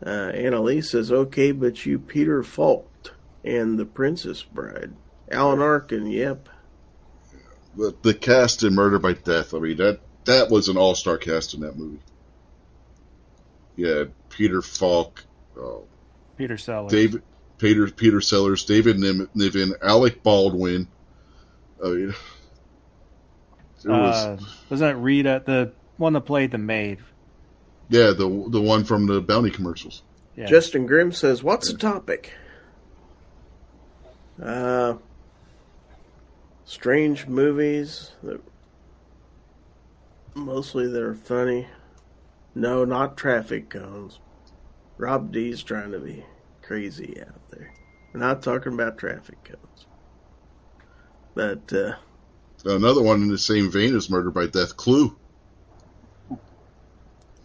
Uh, Annalise says, okay, but you Peter Falk and The Princess Bride. Alan Arkin, yep. But the cast in Murder by Death, I mean that that was an all star cast in that movie. Yeah, Peter Falk, uh, Peter Sellers. David Peter Peter Sellers, David Nim- Niven, Alec Baldwin. I mean, there was Uh, wasn't it Rita, the one that played the maid? Yeah, the the one from the bounty commercials. Yeah. Justin Grimm says, "What's the topic?" Uh, strange movies that mostly that are funny. No, not traffic cones. Rob D's trying to be crazy out there. We're not talking about traffic cones. But uh, Another one in the same vein is Murder by Death. Clue.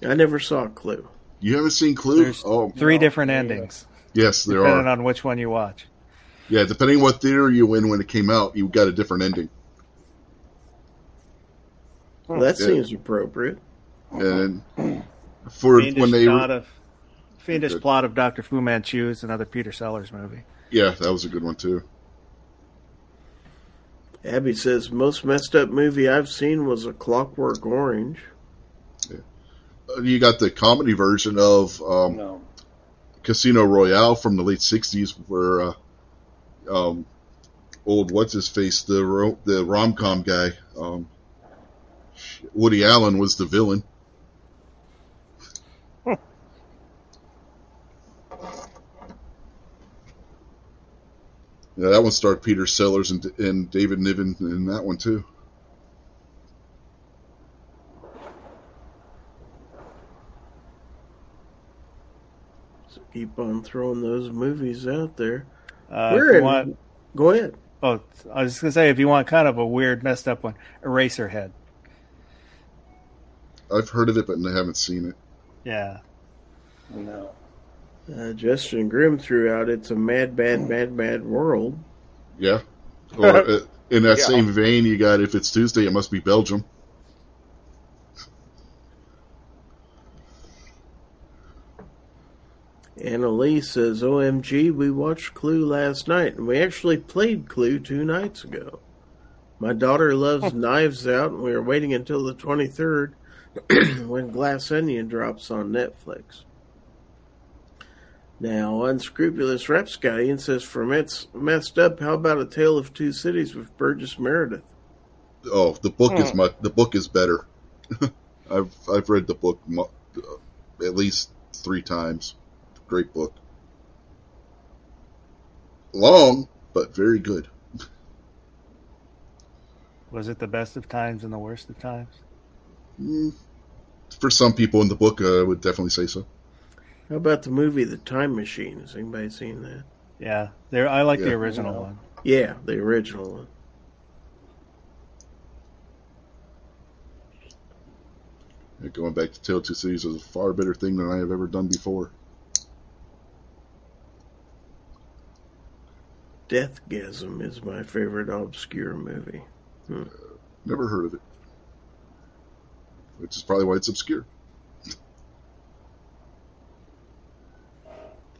I never saw Clue. You haven't seen Clue? There's oh, three No, different endings, yes, there depending are. Depending on which one you watch. Yeah, depending what theater you in when it came out, you got a different ending. Well, that Yeah. seems appropriate. And for Fiendish when they, plot of Fiendish Good. plot of Doctor Fu Manchu is another Peter Sellers movie. yeah, that was a good one too. Abby says most messed up movie I've seen was A Clockwork Orange. Uh, You got the comedy version of um, No. Casino Royale from the late '60s, where uh, um, old what's his face, the ro- the rom com guy, um, Woody Allen was the villain. Yeah, that one starred Peter Sellers and, and David Niven in that one too. So keep on throwing those movies out there. Uh, We're if you in- want, Go ahead. oh, I was just gonna say if you want kind of a weird, messed up one, Eraserhead. I've heard of it, but I haven't seen it. Yeah, No. Uh, Justin Grimm threw out "It's a Mad, Bad, Mad, Mad World." Yeah. Or uh, in that Yeah. same vein, you got if it's Tuesday, it must be Belgium. Annalise says, "OMG, we watched Clue last night, and we actually played Clue two nights ago. My daughter loves Knives Out, and we are waiting until the 23rd when Glass Onion drops on Netflix." Now, unscrupulous rapscallion says, "For mess, messed up, how about a Tale of Two Cities with Burgess Meredith?" Oh, the book is Hmm. much. The book is better. I've I've read the book mu- uh, at least three times. Great book. Long, but very good. was it the best of times and the worst of times? Mm, For some people in the book, uh, I would definitely say so. How about the movie The Time Machine? Has anybody seen that? Yeah, there. I like the original No. one. Yeah, the original one. Yeah, Going back to Tale of Two Cities was a far better thing than I have ever done before. Deathgasm is my favorite obscure movie. Hmm. Never heard of it. Which is probably why it's obscure.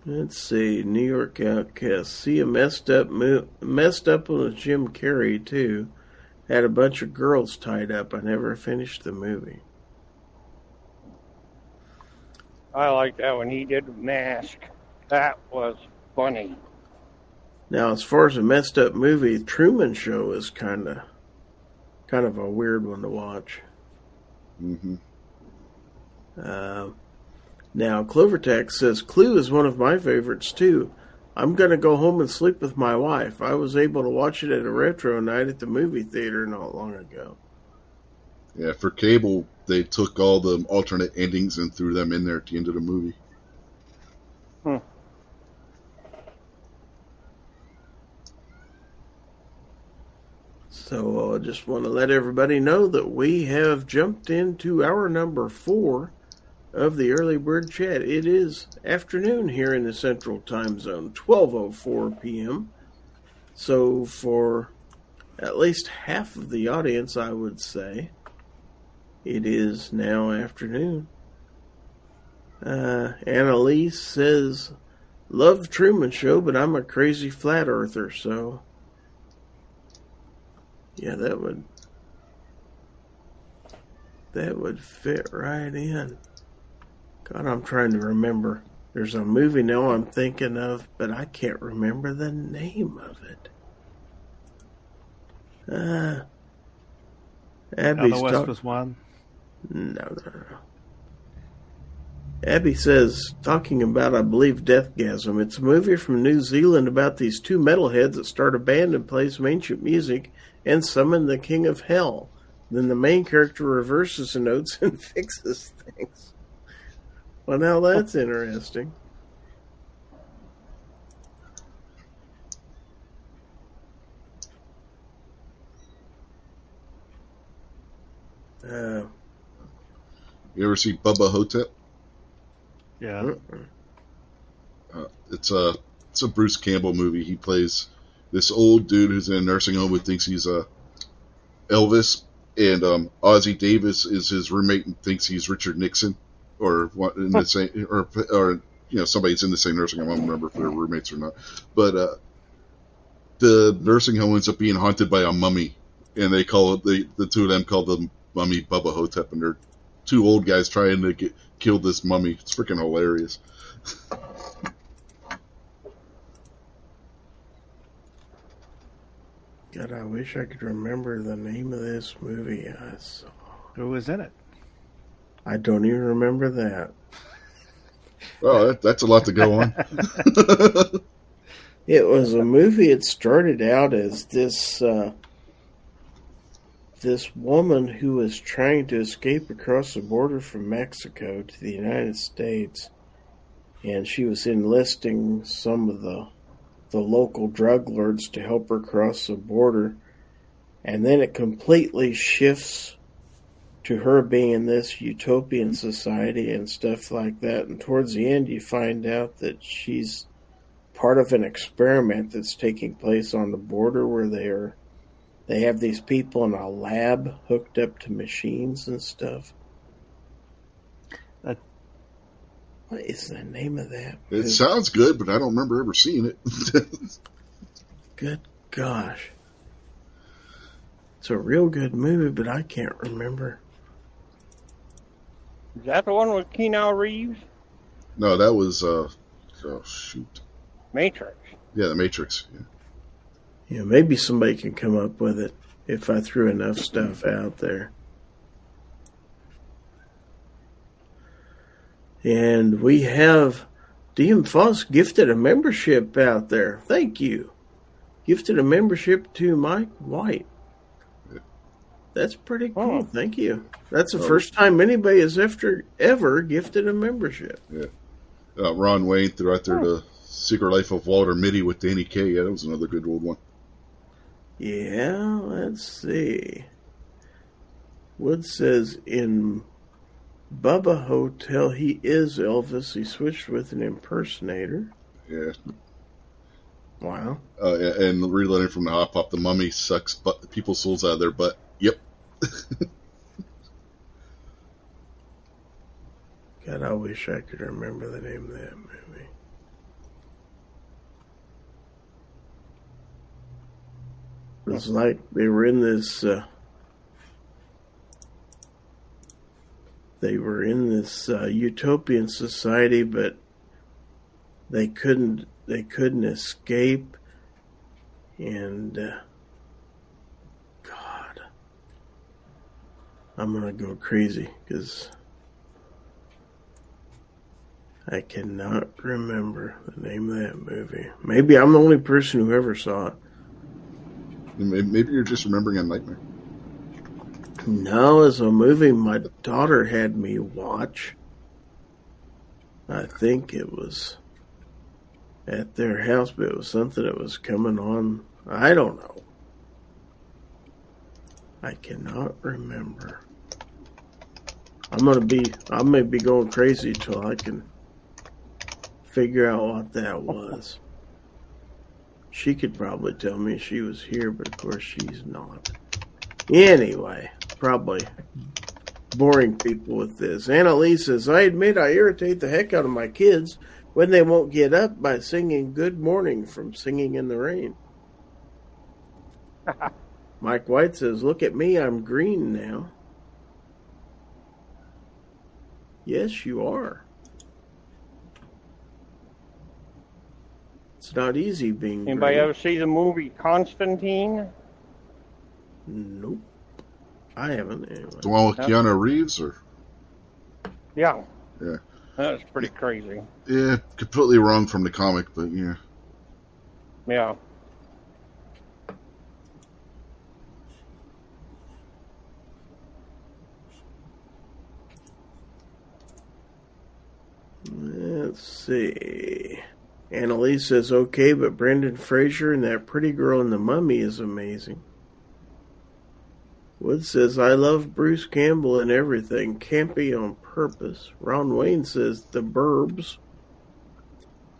Let's see, New York Outcast. See a messed up mo- messed up one with Jim Carrey too. Had a bunch of girls tied up. I never finished the movie. I like that when he did Mask. That was funny. Now, as far as a messed up movie, Truman Show is kind of kind of a weird one to watch. Mm-hmm. Uh, now, Clovertech says Clue is one of my favorites too. I'm gonna go home and sleep with my wife. I was able to watch it at a retro night at the movie theater not long ago. Yeah, for cable, they took all the alternate endings and threw them in there at the end of the movie. So I just want to let everybody know that we have jumped into our number four of the early bird chat. It is afternoon here in the Central Time Zone, 12:04 p.m. So for at least half of the audience, I would say it is now afternoon. Uh, Annalise says, "Love Truman Show, but I'm a crazy flat earther, so." Yeah, that would that would fit right in. God, I'm trying to remember. There's a movie now I'm thinking of, but I can't remember the name of it. Uh, Out Abby's the West talk- was one. no, no, no. Abby says, talking about, I believe, Deathgasm. It's a movie from New Zealand about these two metalheads that start a band and play some ancient music and summon the king of hell. Then the main character reverses the notes and fixes things. Well, now that's interesting. Uh, You ever see Bubba Ho-Tep? Yeah. Uh, it's a it's a Bruce Campbell movie. He plays this old dude who's in a nursing home who thinks he's a Elvis, and um, Ossie Davis is his roommate and thinks he's Richard Nixon, or what in the same, or or you know somebody's in the same nursing home. I don't remember if they're roommates or not, but uh, the nursing home ends up being haunted by a mummy, and they call it the the two of them call the mummy Bubba Ho-Tep, and they're two old guys trying to get kill this mummy. It's freaking hilarious. God, I wish I could remember the name of this movie I saw. Who was in it? I don't even remember that. Oh, that, that's a lot to go on. It was a movie. It started out as this uh, this woman who was trying to escape across the border from Mexico to the United States, and she was enlisting some of the the local drug lords to help her cross the border, and then it completely shifts to her being in this utopian society and stuff like that. And towards the end, you find out that she's part of an experiment that's taking place on the border where they are they have these people in a lab hooked up to machines and stuff. That- What is the name of that? It movie? sounds good, but I don't remember ever seeing it. Good gosh. It's a real good movie, but I can't remember. Is that the one with Keanu Reeves? no, that was uh, oh shoot, Matrix. yeah, The Matrix. Yeah. Yeah, maybe somebody can come up with it if I threw enough stuff out there. And we have DM Foss gifted a membership out there. Thank you. Gifted a membership to Mike White. That's pretty cool. Oh. Thank you. That's the Oh. first time anybody has ever ever gifted a membership. Uh, Ron Wayne threw out there the Secret Life of Walter Mitty with Danny Kaye. Yeah, that was another good old one. Yeah, let's see. Wood says in Bubba Ho-Tep he is Elvis. He switched with an impersonator. Yeah, Wow. uh, and relearning from the Hop Pop, the mummy sucks but people's souls out of their butt. Yep. God, I wish I could remember the name of that movie. It was like they were in this. Uh, they were in this uh, utopian society, but they couldn't. They couldn't escape, and uh, God, I'm gonna go crazy because. I cannot remember the name of that movie. Maybe I'm the only person who ever saw it. Maybe you're just remembering a nightmare. No, it's a movie my daughter had me watch. I think it was at their house, but it was something that was coming on. I don't know. I cannot remember. I'm gonna be. I may be going crazy till I can figure out what that was. She could probably tell me she was here, but of course she's not. Anyway, probably boring people with this. Annalise says, I admit I irritate the heck out of my kids when they won't get up by singing Good Morning from Singing in the Rain. Mike White says, Look at me, I'm green now. Yes, you are. It's not easy being Anybody green. ever see the movie Constantine? Nope. I haven't anyway. The one with Yeah. Keanu Reeves, or yeah, Yeah. That's pretty crazy. Yeah, completely wrong from the comic, but yeah. Yeah. Let's see. Annalise says okay, but Brendan Fraser and that pretty girl in the mummy is amazing. Wood says I love Bruce Campbell and everything. Can't be on purpose. Ron Wayne says the burbs.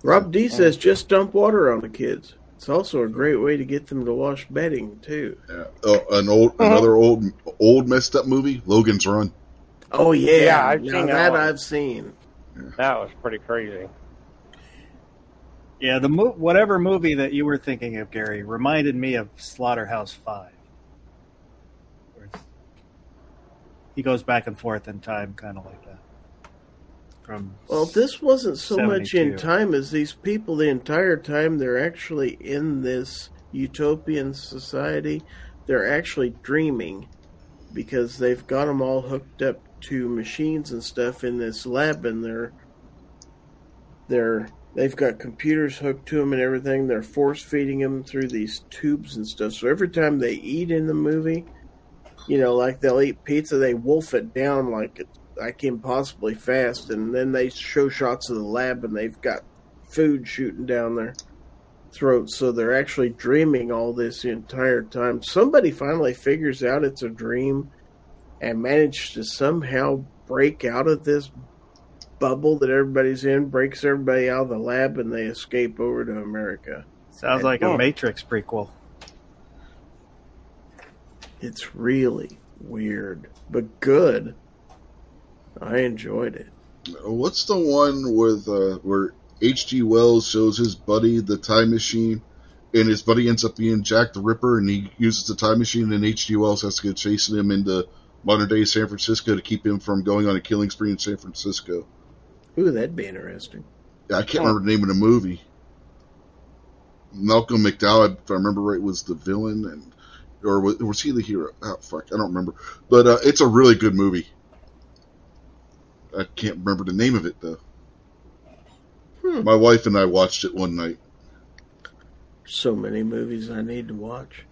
Rob D says just dump water on the kids. It's also a great way to get them to wash bedding too. Yeah. Oh, an old, uh-huh. another old, old messed up movie, Logan's Run. Oh yeah, Yeah, I've now seen that that. I've seen. That was pretty crazy. Yeah, the mo- whatever movie that you were thinking of, Gary, reminded me of Slaughterhouse Five. Where it's- He goes back and forth in time, kind of like that. From Well, this wasn't so much in time as these people the entire time they're actually in this utopian society. They're actually dreaming because they've got them all hooked up to machines and stuff in this lab, and they're they're they've got computers hooked to them and everything. They're force feeding them through these tubes and stuff. So every time they eat in the movie, you know, like they'll eat pizza, they wolf it down like it's like impossibly fast, and then they show shots of the lab, and they've got food shooting down their throats. So they're actually dreaming all this the entire time. Somebody finally figures out it's a dream and managed to somehow break out of this bubble that everybody's in, breaks everybody out of the lab, and they escape over to America. sounds like Oh. a Matrix prequel. It's really weird, but good. I enjoyed it. What's the one with uh, where H.G. Wells shows his buddy the time machine, and his buddy ends up being Jack the Ripper, and he uses the time machine, and H.G. Wells has to go chasing him into modern day San Francisco to keep him from going on a killing spree in San Francisco. Ooh, that'd be interesting. Yeah, I can't remember the name of the movie. Malcolm McDowell, if I remember right, was the villain, and or was, was he the hero? Oh fuck, I don't remember. But uh, it's a really good movie. I can't remember the name of it though. Hmm. My wife and I watched it one night. So many movies I need to watch.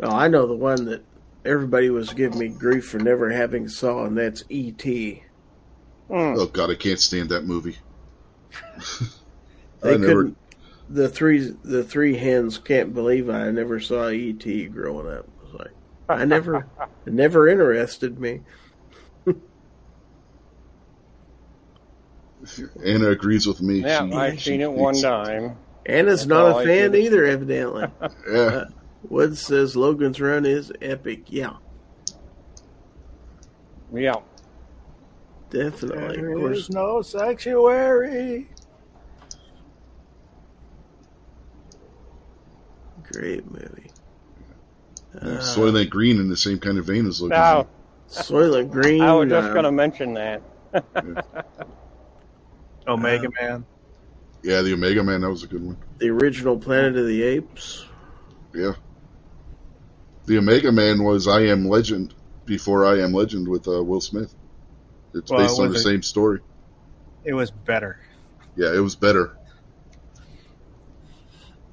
Oh, I know the one that everybody was giving me grief for never having saw, and that's E E.T. Hmm. Oh god, I can't stand that movie. They I never. Couldn't. The three the three hens can't believe I never saw E.T. growing up. It was like I never, it never interested me. Anna agrees with me. Yeah, She- I've she seen it one thinks- time. Anna's That's not a fan either, evidently. Yeah, uh, Wood says Logan's Run is epic. Yeah, Yeah. definitely. Of course, is no sanctuary. Great movie. yeah. Uh, Soylent Green in the same kind of vein as Logan. Now, Soylent Green. I was just uh, going to mention that. Omega Uh, Man. Yeah, the Omega Man, that was a good one. the original Planet of the Apes. Yeah. The Omega Man was I Am Legend before I Am Legend with uh, Will Smith. It's Well, based on the was it- same story. It was better. Yeah, it was better.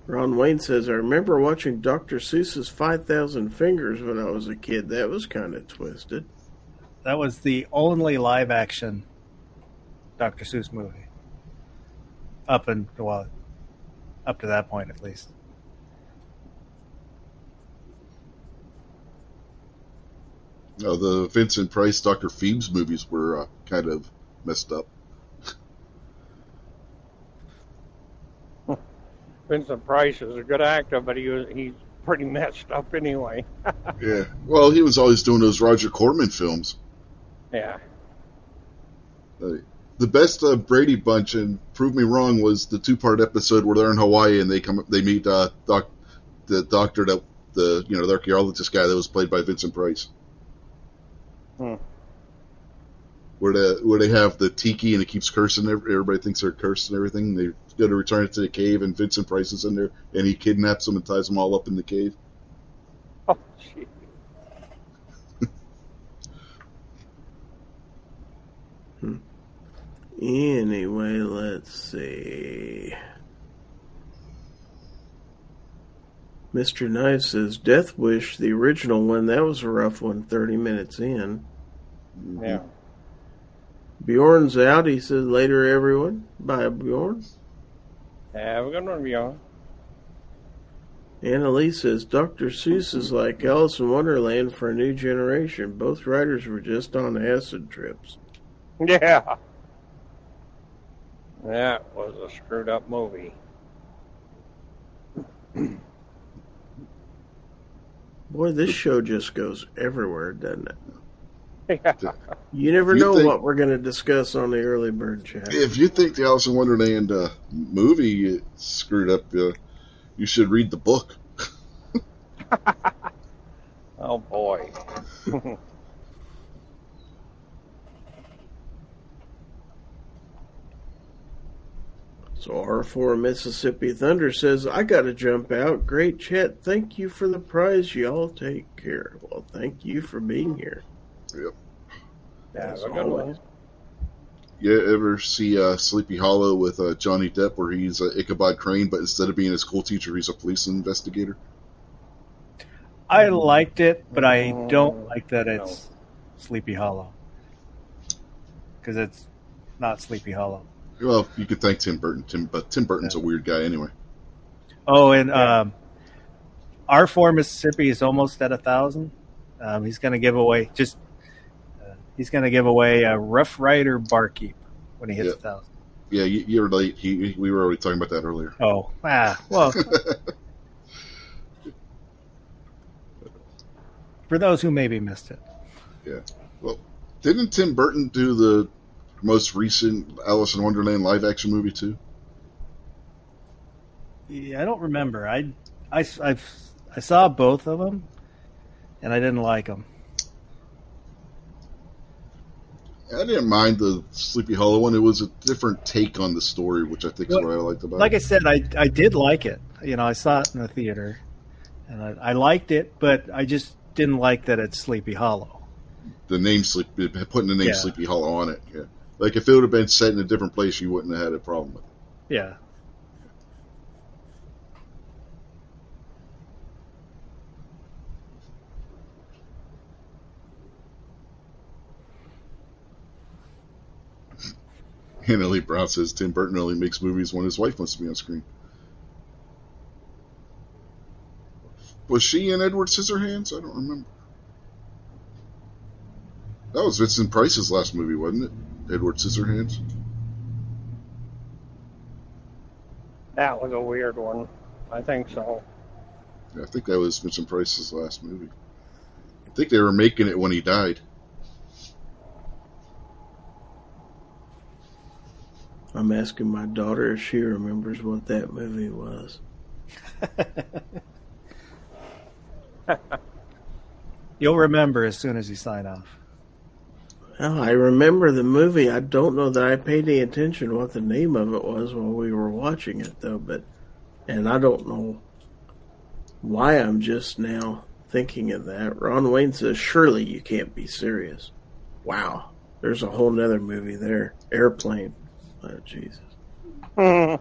Ron Wayne says, I remember watching Dr. Seuss's 5,000 Fingers when I was a kid. That was kind of twisted. That was the only live action Dr. Seuss movie. Up and well, up to that point at least. Uh, the Vincent Price, Dr. Phibes movies were uh, kind of messed up. Vincent Price is a good actor, but he was he's pretty messed up anyway. Yeah. Well, he was always doing those Roger Corman films. Yeah. Uh, the best uh, Brady Bunch, and prove me wrong, was the two-part episode where they're in Hawaii and they come, they meet uh, doc, the doctor that the you know the archaeologist guy that was played by Vincent Price. Hmm. Where the where they have the tiki and it keeps cursing. Everybody thinks they're cursed and everything. They go to return it to the cave, and Vincent Price is in there, and he kidnaps them and ties them all up in the cave. Oh, gee. Hmm. Anyway, let's see. Mr. Knife says Death Wish, the original one, that was a rough one, 30 minutes in. Yeah. Bjorn's out. He says later, everyone. Bye, Bjorn. Have a good one, Bjorn. Annalise says Dr. Seuss is like Alice in Wonderland for a new generation. Both writers were just on acid trips. Yeah. That was a screwed up movie. Boy, this show just goes everywhere, doesn't it? Yeah. You never You know think- what we're going to discuss on the early bird chat. If you think the Alice in Wonderland uh, movie screwed up, uh, you should read the book. Oh boy. So R4 Mississippi Thunder says, I got to jump out. Great chat. Thank you for the prize. Y'all take care. Well, thank you for being here. Yep. Have As a good one. You ever see uh, Sleepy Hollow with uh, Johnny Depp, where he's uh, Ichabod Crane, but instead of being a school teacher, he's a police investigator? I liked it, but I don't Mm, like that no. it's Sleepy Hollow because it's not Sleepy Hollow. Well, you could thank Tim Burton, Tim, but Tim Burton's a weird guy anyway. Oh, and um, R four Mississippi is almost at a thousand. Um, he's going to give away just he's going to give away a Rough Rider Barkeep when he hits Yeah. a thousand. Yeah, you, you're late. He, we were already talking about that earlier. Oh, ah, well, for those who maybe missed it, Yeah. Well, Didn't Tim Burton do the most recent Alice in Wonderland live action movie too? yeah, I don't remember. I, I, I've, I saw both of them, and I didn't like them. I didn't mind the Sleepy Hollow one. It was a different take on the story, which I think is Well, what I liked about like it. I said, I I did like it. You know, I saw it in the theater, and I, I liked it, but I just didn't like that it's Sleepy Hollow. the name Sleep, putting the name Yeah. Sleepy Hollow on it. Yeah, like if it would have been set in a different place, you wouldn't have had a problem with it. Yeah. And Ellie Brown says Tim Burton only makes movies when his wife wants to be on screen. Was she in Edward Scissorhands? I don't remember. That was Vincent Price's last movie, wasn't it? Edward Scissorhands. That was a weird one. I think so. Yeah, I think that was Vincent Price's last movie. I think they were making it when he died. I'm asking my daughter if she remembers what that movie was. You'll remember as soon as you sign off. Oh, I remember the movie. I don't know that I paid any attention what the name of it was while we were watching it, though. But, and I don't know why I'm just now thinking of that. Ron Wayne says, "Surely you can't be serious." Wow, there's a whole nother movie there. Airplane. Oh Jesus.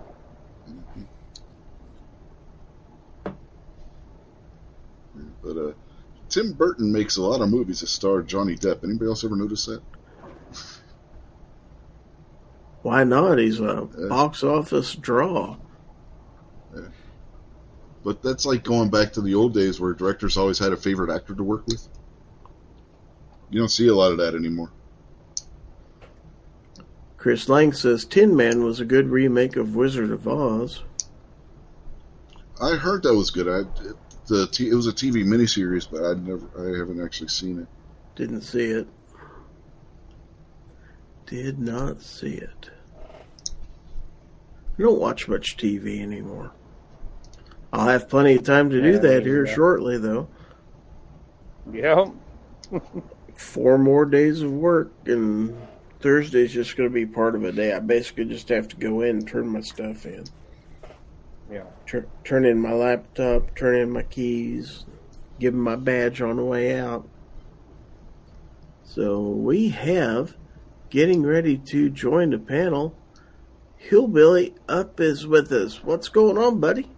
But uh, Tim Burton makes a lot of movies that star Johnny Depp. Anybody else ever notice that? Why not? He's a Yeah. box office draw. Yeah. But that's like going back to the old days where directors always had a favorite actor to work with. You don't see a lot of that anymore. Chris Lang says Tin Man was a good remake of Wizard of Oz. I heard that was good. I the t- it was a TV miniseries, but I never I haven't actually seen it. Didn't see it. Did not see it. I don't watch much TV anymore. I'll have plenty of time to do Yeah, that here neither. shortly, though. Yeah. Four more days of work, and Thursday's just going to be part of a day. I basically just have to go in and turn my stuff in. Yeah. Tur- turn in my laptop, turn in my keys, give 'em my badge on the way out. So we have getting ready to join the panel. Hillbilly Up is with us. What's going on, buddy?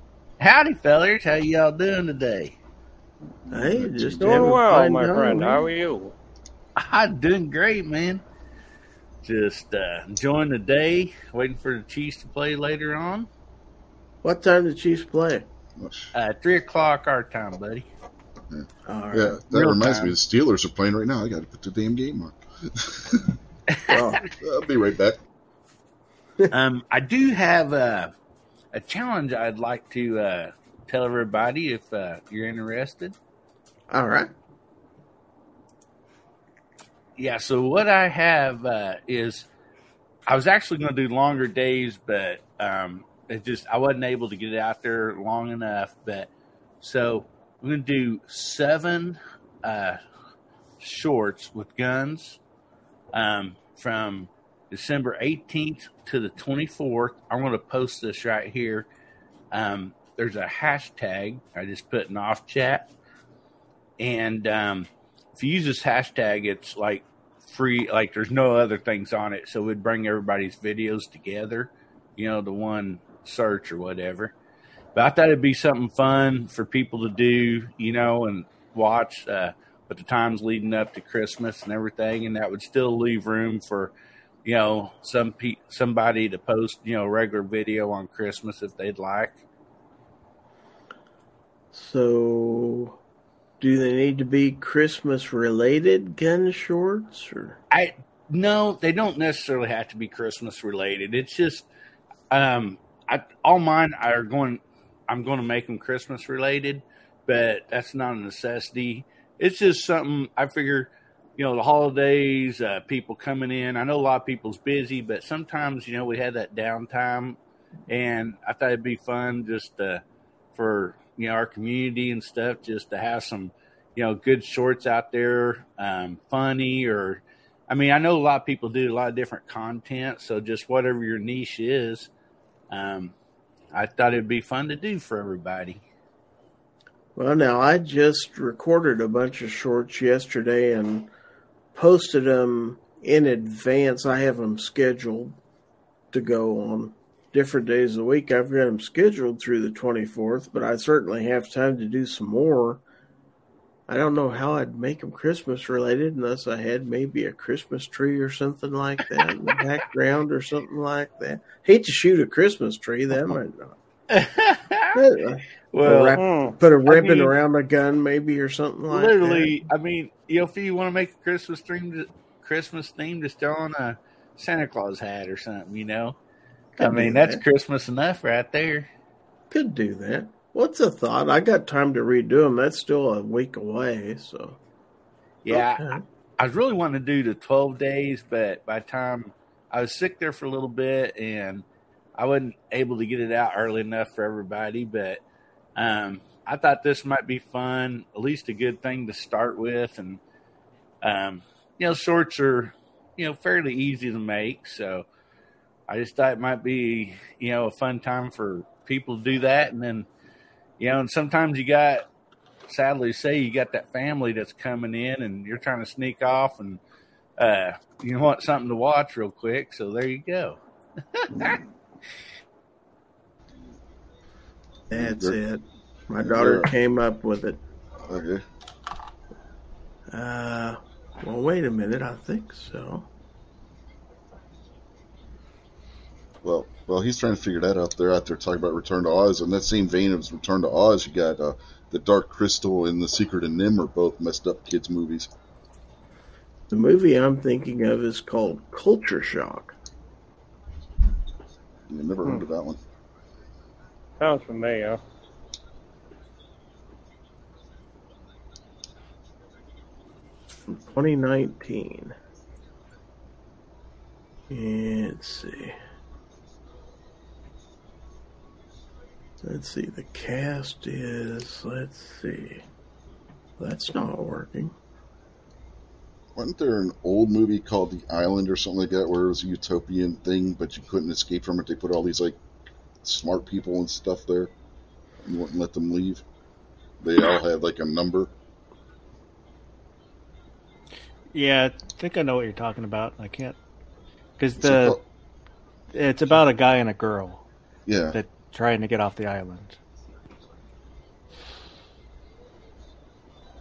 Howdy, fellers. How y'all doing today? Hey, just doing well, my friend. How are you? I'm doing great, man. Just uh, enjoying the day, waiting for the Chiefs to play later on. What time the Chiefs play? Uh, three o'clock our time, buddy. Yeah, right. yeah that Real reminds time. me. The Steelers are playing right now. I got to put the damn game on. well, I'll be right back. um, I do have a, a challenge I'd like to uh, tell everybody if uh, you're interested. All right. Yeah, so what I have uh, is I was actually going to do longer days, but um, it just I wasn't able to get it out there long enough. But so I'm going to do seven uh, shorts with guns um, from December 18th to the 24th. I'm going to post this right here. Um, there's a hashtag I just put in off chat, and um, if you use this hashtag, it's like free. Like there's no other things on it, so we'd bring everybody's videos together. You know, the one search or whatever. But I thought it'd be something fun for people to do, you know, and watch. Uh, but the times leading up to Christmas and everything, and that would still leave room for, you know, some pe- somebody to post, you know, regular video on Christmas if they'd like. So, do they need to be Christmas related gun shorts or? I no, they don't necessarily have to be Christmas related. It's just, um, I all mine are going. I'm going to make them Christmas related, but that's not a necessity. It's just something I figure. You know, the holidays, uh, people coming in. I know a lot of people's busy, but sometimes you know we had that downtime, and I thought it'd be fun just uh, for you know our community and stuff just to have some you know good shorts out there um, funny or i mean i know a lot of people do a lot of different content so just whatever your niche is um, i thought it'd be fun to do for everybody. Well now i just recorded a bunch of shorts yesterday and posted them in advance. I have them scheduled to go on different days of the week. I've got them scheduled through the 24th, but I certainly have time to do some more. I don't know how I'd make them Christmas related unless I had maybe a Christmas tree or something like that in the background or something like that. Hate to shoot a Christmas tree, that might not. well, wrap, hmm. put a ribbon I mean, around a gun, maybe, or something like literally, that. I mean, you know, if you want to make a Christmas theme, Christmas theme, just throw on a Santa Claus hat or something, you know. Could I mean, that's that. Christmas enough right there. Could do that. What's a thought? I got time to redo them. That's still a week away, so. Yeah, okay. I, I, was really wanting to do the 12 days, but by the time I was sick there for a little bit and I wasn't able to get it out early enough for everybody, but um, I thought this might be fun, at least a good thing to start with. And, um, you know, shorts are, you know, fairly easy to make, so – I just thought it might be, you know, a fun time for people to do that. And then, you know, and sometimes you got, sadly say, you got that family that's coming in and you're trying to sneak off and uh, you want something to watch real quick. So there you go. That's it. My daughter came up with it. Okay. Uh, well, wait a minute. I think so. Well, well, he's trying to figure that out. They're out there talking about Return to Oz. In that same vein of Return to Oz, you got uh, the Dark Crystal and the Secret of NIMH are both messed up kids movies. The movie I'm thinking of is called Culture Shock. You never hmm. heard of that one. Sounds familiar. From 2019. let's see. Let's see, the cast is, let's see. That's not working. Wasn't there an old movie called The Island or something like that where it was a utopian thing, but you couldn't escape from it? They put all these, like, smart people and stuff there. You wouldn't let them leave. They all had, like, a number. Yeah, I think I know what you're talking about. I can't because the it's about a guy and a girl yeah. that trying to get off the island.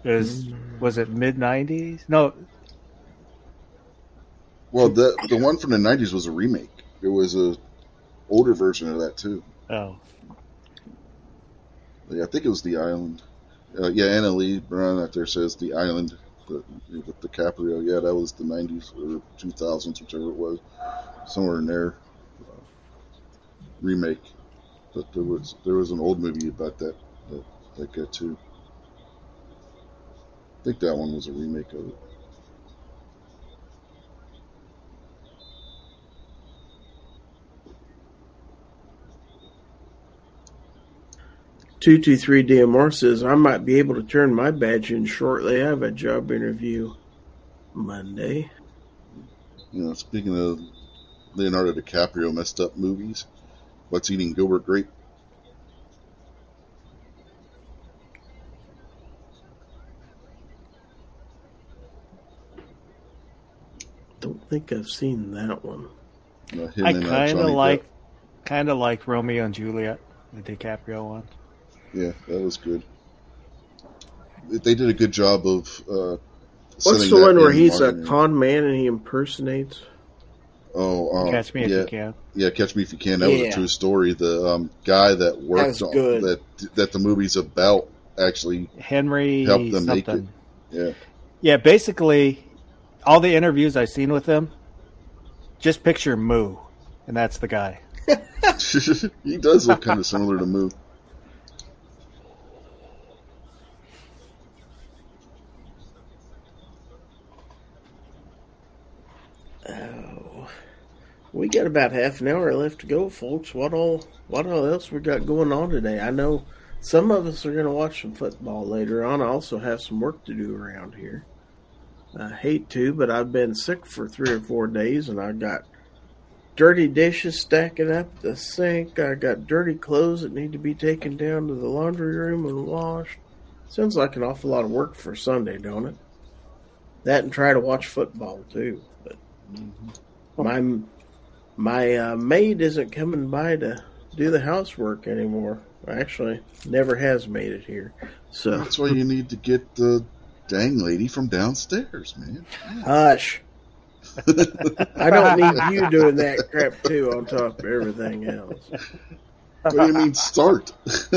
Is was it mid nineties? No, Well, the the one from the '90s was a remake. It was a older version of that too. oh, Yeah, I think it was The Island. Uh, yeah, Anna Lee Brown out there says The Island the, with DiCaprio. Yeah, that was the '90s or 2000s, whichever it was, somewhere in there. Remake, but there was there was an old movie about that that, that guy too. I think that one was a remake of it. Two two three DMR says I might be able to turn my badge in shortly. I have a job interview Monday. You know, speaking of Leonardo DiCaprio messed up movies, what's eating Gilbert Grape? Don't think I've seen that one. Uh, I uh, kind of like kind of like Romeo and Juliet, the DiCaprio one. Yeah, that was good. They did a good job of. Uh, What's the that one where he's a con man and he impersonates? Oh, um, Catch me if yeah, you can. Yeah, Catch Me If You Can. That was a true story. The um, guy that worked That's on good. that that the movie's about actually Henry helped them make something. it. Yeah, Yeah, basically, all the interviews I've seen with him, just picture Moo, and that's the guy. he does look kind of similar to Moo. Oh, we got about half an hour left to go, folks. What all? What all else we got going on today? I know some of us are going to watch some football later on. I also have some work to do around here. I hate to, but I've been sick for three or four days, and I got dirty dishes stacking up the sink. I got dirty clothes that need to be taken down to the laundry room and washed. Sounds like an awful lot of work for Sunday, don't it? That and try to watch football too. But mm-hmm. my my uh, maid isn't coming by to do the housework anymore. Actually, never has made it here. So That's why you need to get the dang lady from downstairs, man. hush. I don't need you doing that crap too on top of everything else. What do you mean start?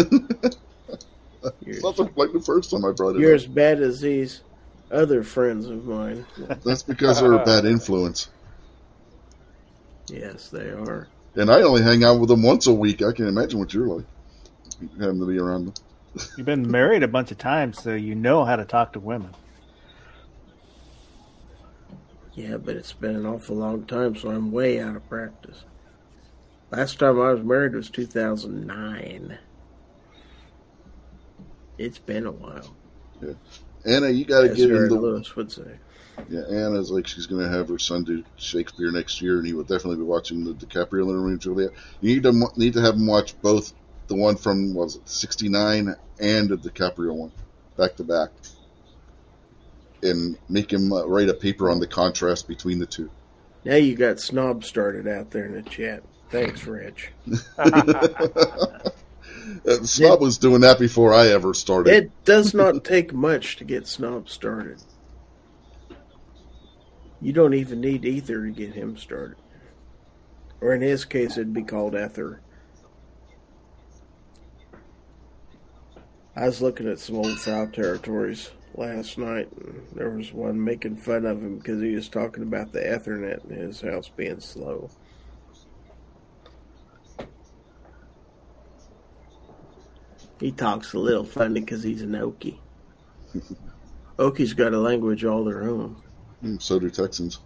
You're, Nothing like the first time I brought it you're up. as bad as these other friends of mine. That's because they're a bad influence. Yes, they are. And I only hang out with them once a week. I can imagine what you're like. Having to be around them. You've been married a bunch of times, so you know how to talk to women. Yeah, but it's been an awful long time, so I'm way out of practice. Last time I was married was 2009. It's been a while, Yeah. Anna, you got to as get in Aaron the. Lewis would say. Yeah, Anna's like she's going to have her son do Shakespeare next year, and he will definitely be watching the DiCaprio and Romeo and Juliet. You need to need to have him watch both the one from what was it '69 and the DiCaprio one back to back, and make him uh, write a paper on the contrast between the two. Now you got snob started out there in the chat. Thanks, Rich. Snob was doing that before I ever started. It does not take much to get Snob started. You don't even need Ether to get him started. Or in his case, it'd be called Ether. I was looking at some old foul territories last night, and there was one making fun of him because he was talking about the Ethernet in his house being slow. He talks a little funny because he's an Okie. Okie's got a language all their own. Mm, so do Texans.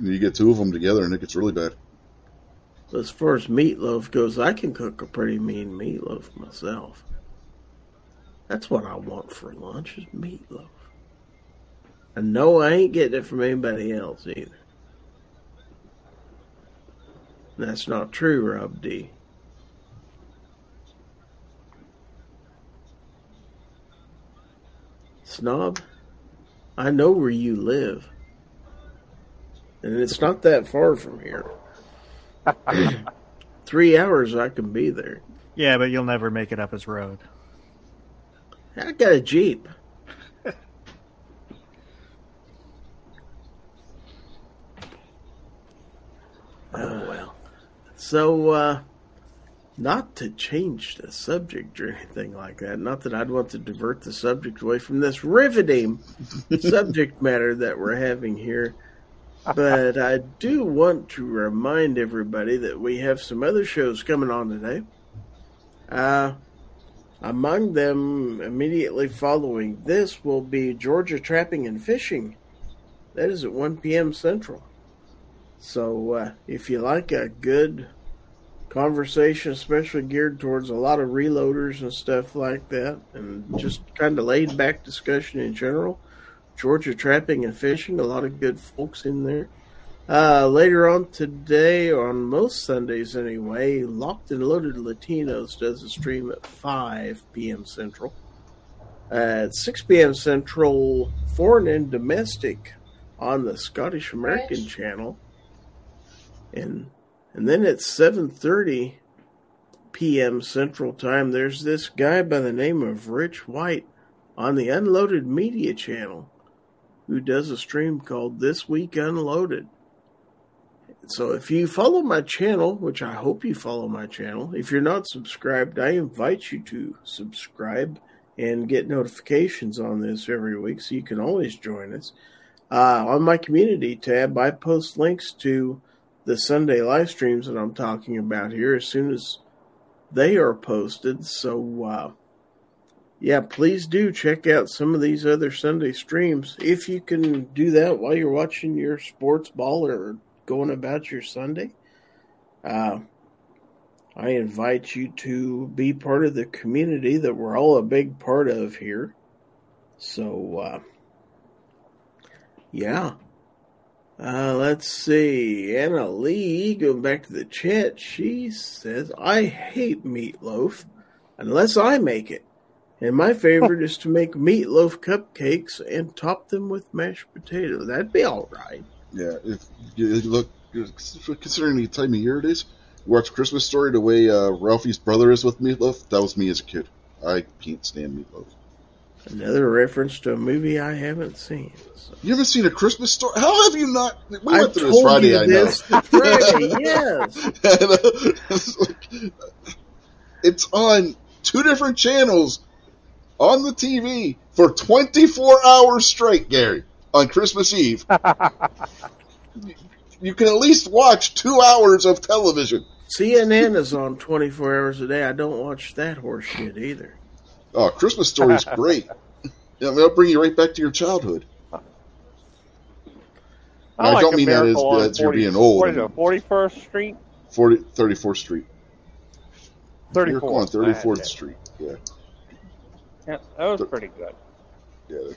You get two of them together, and it gets really bad. As far as meatloaf goes, I can cook a pretty mean meatloaf myself. That's what I want for lunch is meatloaf. And no, I ain't getting it from anybody else either. That's not true, Rob D. Snob, I know where you live. and it's not that far from here. Three hours, I can be there. Yeah, but you'll never make it up his road. I got a jeep. oh well. So, uh, not to change the subject or anything like that. Not that I'd want to divert the subject away from this riveting subject matter that we're having here. But I do want to remind everybody that we have some other shows coming on today. Uh, among them, immediately following this, will be Georgia Trapping and Fishing. That is at 1 p.m. Central. So uh, if you like a good conversation, especially geared towards a lot of reloaders and stuff like that, and just kind of laid back discussion in general. Georgia trapping and fishing, a lot of good folks in there. Uh, later on today, on most Sundays anyway, Locked and Loaded Latinos does a stream at 5 p.m. Central. At 6 p.m. Central, Foreign and Domestic on the Scottish American channel. And and then at 7:30 p.m. Central Time, there's this guy by the name of Rich White on the Unloaded Media channel who does a stream called This Week Unloaded. So if you follow my channel, which I hope you follow my channel, if you're not subscribed, I invite you to subscribe and get notifications on this every week so you can always join us. Uh, on my community tab, I post links to the Sunday live streams that I'm talking about here as soon as they are posted. So, uh, yeah, please do check out some of these other Sunday streams if you can do that while you're watching your sports ball or going about your Sunday. Uh, I invite you to be part of the community that we're all a big part of here. So, uh, yeah. Uh, let's see. Anna Lee, going back to the chat, she says, I hate meatloaf unless I make it. And my favorite is to make meatloaf cupcakes and top them with mashed potato. That'd be all right. Yeah, if you look, considering the time of year it is, watch Christmas Story the way uh, Ralphie's brother is with meatloaf. That was me as a kid. I can't stand meatloaf. Another reference to a movie I haven't seen. So. You haven't seen a Christmas story? How have you not? We I went through this Friday. I know. Friday, yes. it's on two different channels on the TV for 24 hours straight, Gary, on Christmas Eve. you can at least watch two hours of television. CNN is on 24 hours a day. I don't watch that horse shit either. Oh, Christmas Story is great. yeah, they'll bring you right back to your childhood. I, like I don't mean that as, as 40, you're being old. What is it, 41st Street? 40, 34th Street. 34th. on 34th ah, Street, yeah. Yeah, that was pretty good. Yeah.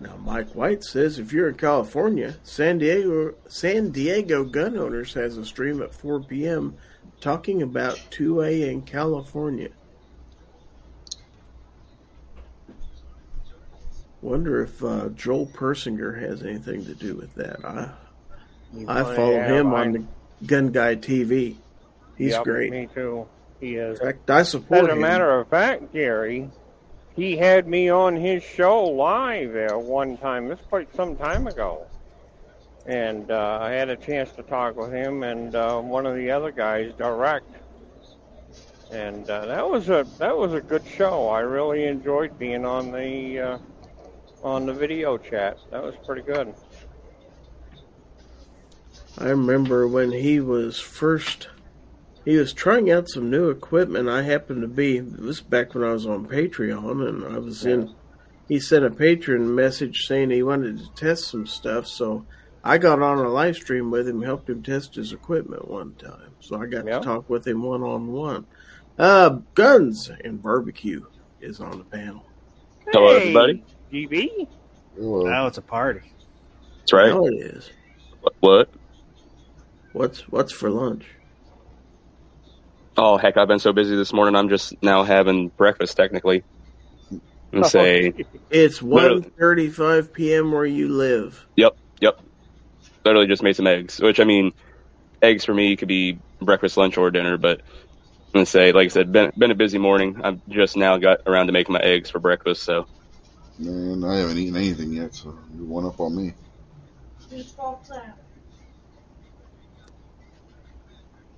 Now, Mike White says if you're in California, San Diego San Diego Gun Owners has a stream at 4 p.m. talking about 2A in California. Wonder if uh, Joel Persinger has anything to do with that. I I follow him on the Gun Guy TV. He's yep, great. Me too. He is. In fact, I support As a him. matter of fact, Gary, he had me on his show live there one time. This quite some time ago, and uh, I had a chance to talk with him and uh, one of the other guys direct. And uh, that was a that was a good show. I really enjoyed being on the uh, on the video chat. That was pretty good. I remember when he was first he was trying out some new equipment. I happened to be this was back when I was on Patreon and I was in he sent a patron message saying he wanted to test some stuff, so I got on a live stream with him, helped him test his equipment one time. So I got yep. to talk with him one on one. Uh guns and barbecue is on the panel. Hey. Hello everybody. GB? Now it's a party. That's right. Now it is. What? What's what's for lunch? Oh heck! I've been so busy this morning. I'm just now having breakfast technically. And say it's one thirty-five p.m. where you live. Yep. Yep. literally just made some eggs. Which I mean, eggs for me could be breakfast, lunch, or dinner. But I'm gonna say, like I said, been been a busy morning. I've just now got around to making my eggs for breakfast. So Man, I haven't eaten anything yet, so you're one up on me.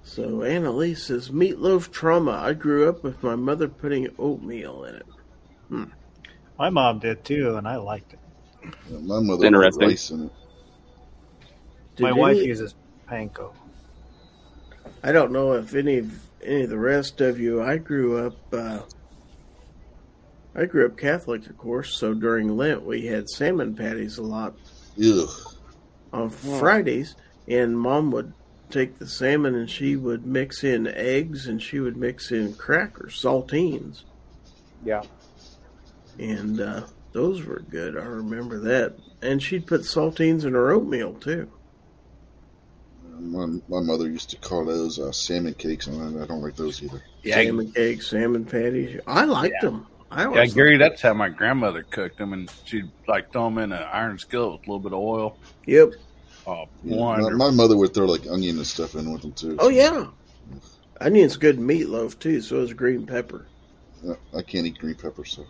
So Annalise says meatloaf trauma. I grew up with my mother putting oatmeal in it. Hmm. My mom did too, and I liked it. Yeah, my mother put Interesting. rice in it. Did My wife uses panko. I don't know if any of any of the rest of you. I grew up. Uh, I grew up Catholic, of course. So during Lent, we had salmon patties a lot Ugh. on Fridays, and Mom would take the salmon and she would mix in eggs and she would mix in crackers, saltines, Yeah. and uh, those were good. I remember that. And she'd put saltines in her oatmeal too. My, my mother used to call those uh, salmon cakes, and I don't like those either. Yeah, salmon cakes, salmon patties. I liked Yeah. them. I yeah, always Gary. liked That's how my grandmother cooked them, and she'd like throw them in an iron skillet with a little bit of oil. Yep. Oh, Yeah, my, my mother would throw like onion and stuff in with them too. Oh yeah. Onion's good in meatloaf too. So is green pepper. I can't eat green pepper, so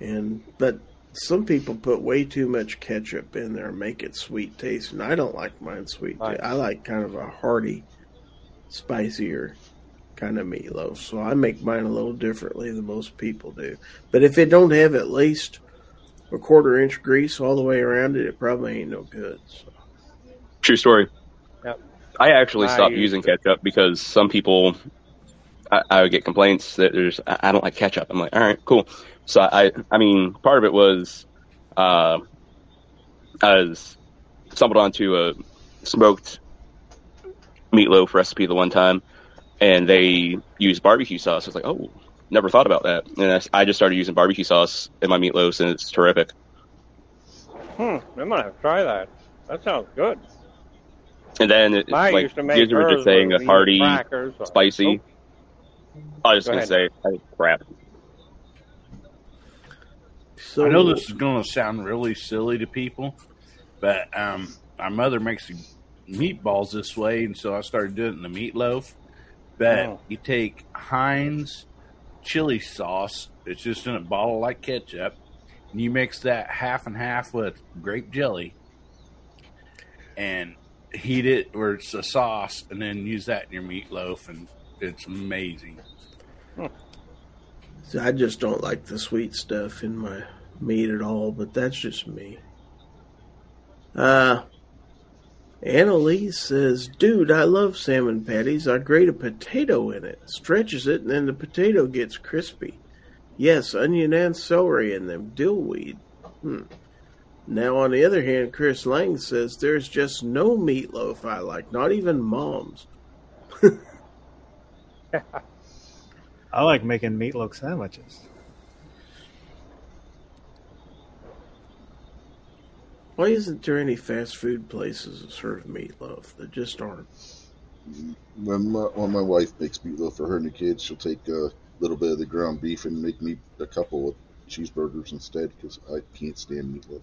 And but some people put way too much ketchup in there and make it sweet taste, and I don't like mine sweet. Right. I like kind of a hearty, spicier kind of meatloaf. So I make mine a little differently than most people do. But if it don't have at least a quarter inch grease all the way around it, it probably ain't no good. So. true story. Yep. I actually I stopped used using to. ketchup because some people, I, I would get complaints that there's I I don't like ketchup. I'm like, all right, cool. So I, I mean, part of it was, uh, I was stumbled onto a smoked meatloaf recipe the one time, and they use barbecue sauce. I was like, oh, never thought about that. And I, I just started using barbecue sauce in my meatloafs, and it's terrific. Hmm. I'm gonna have to try that. That sounds good. And then, it, I like used to make you were just saying, with a hearty, crackers or- spicy. I was just Go gonna say, oh, crap. So I know this is going to sound really silly to people, but um, my mother makes meatballs this way, and so I started doing it in the meatloaf. But Oh. you take Heinz chili sauce, it's just in a bottle like ketchup, and you mix that half and half with grape jelly, and heat it where it's a sauce, and then use that in your meatloaf, and it's amazing. So I just don't like the sweet stuff in my meat at all, but that's just me. Uh, Annalise says, Dude, I love salmon patties. I grate a potato in it, stretches it, and then the potato gets crispy. Yes, onion and celery in them, dillweed. Hmm. Now, on the other hand, Chris Lang says, There's just no meatloaf I like, not even mom's. I like making meatloaf sandwiches. Why isn't there any fast food places that serve meatloaf? There just aren't. when my, when my wife makes meatloaf for her and the kids, she'll take a little bit of the ground beef and make me a couple of cheeseburgers instead because I can't stand meatloaf.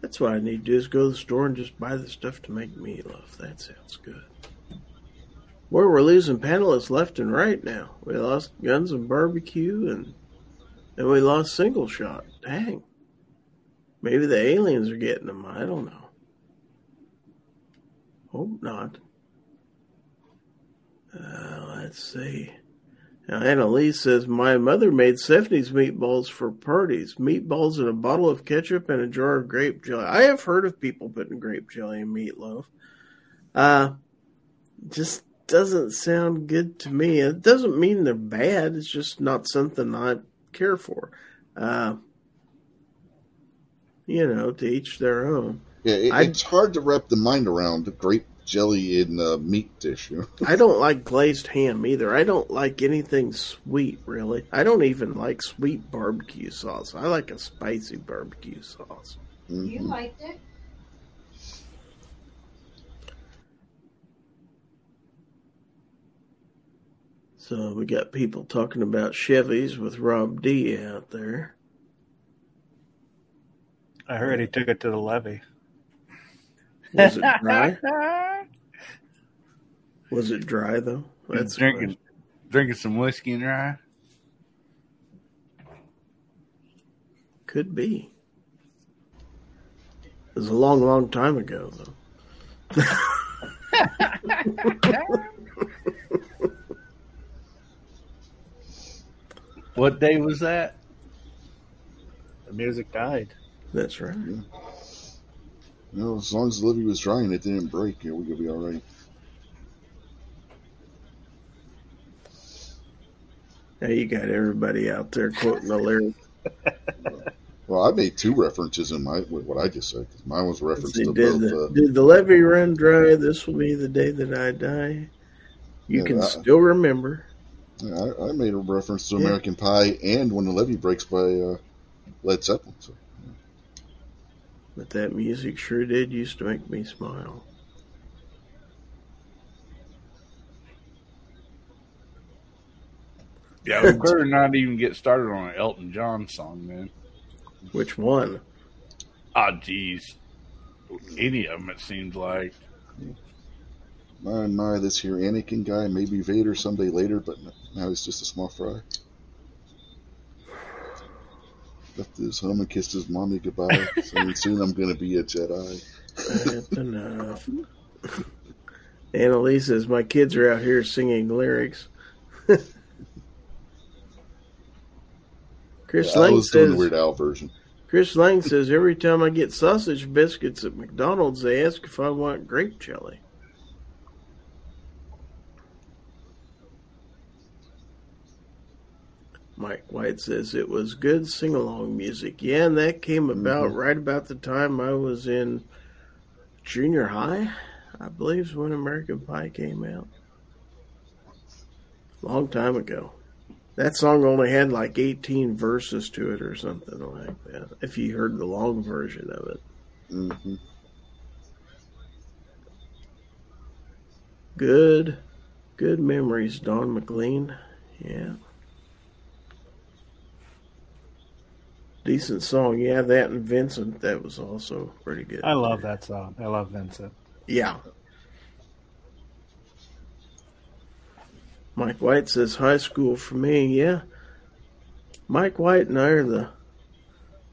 That's what I need to do is go to the store and just buy the stuff to make meatloaf. That sounds good. Where we're losing panelists left and right now. We lost guns and barbecue and and we lost single shot. Dang. Maybe the aliens are getting them. I don't know. Hope not. Uh, let's see. Now, Annalise says, My mother made 70s meatballs for parties. Meatballs in a bottle of ketchup and a jar of grape jelly. I have heard of people putting grape jelly in meatloaf. Uh, just doesn't sound good to me. It doesn't mean they're bad. It's just not something I care for. Uh, you know, to each their own. Yeah, it, I- it's hard to wrap the mind around grape jelly in a meat dish. You know? I don't like glazed ham either. I don't like anything sweet, really. I don't even like sweet barbecue sauce. I like a spicy barbecue sauce. You Mhm. liked it. So we got people talking about Chevys with Rob D out there. I heard he took it to the levee. Was it dry? Was it dry though? That's drinking drinking some whiskey and rye. Could be. It was a long, long time ago though. what day was that? The music died. That's right. Yeah. You know, as long as the levee was drying, it didn't break. Yeah, we could be all right. Now you got everybody out there quoting the lyrics. Well, I made two references in my what I just said. Mine was reference See, to did, both. the, uh, did the levee run dry? This will be the day that I die. You Yeah, can I- still remember. yeah, I, I made a reference to Yeah. American Pie and When the Levee Breaks by uh, Led Zeppelin. So, But that music sure did used to make me smile. Yeah, we better not even get started on an Elton John song, man. Which one? Ah, jeez. Any of them, it seems like. my my, this here Anakin guy maybe Vader someday later, but now he's just a small fry. Left his home and kissed his mommy goodbye, saying soon I'm gonna be a Jedi. That's enough. Annalise says, My kids are out here singing lyrics. Chris Yeah, Lang was doing the says, Weird Al version. Chris Lang says, Every time I get sausage biscuits at McDonald's, they ask if I want grape jelly. Mike White says it was good sing along music. Yeah, and that came about Mhm. right about the time I was in junior high, I believe is when American Pie came out. Long time ago. That song only had like 18 verses to it or something like that, if you heard the long version of it. Mm-hmm. Good, good memories, Don McLean. Yeah. Decent song. Yeah, that and Vincent, that was also pretty good. I love that song. I love Vincent. Yeah. Mike White says high school for me. Yeah. Mike White and I are the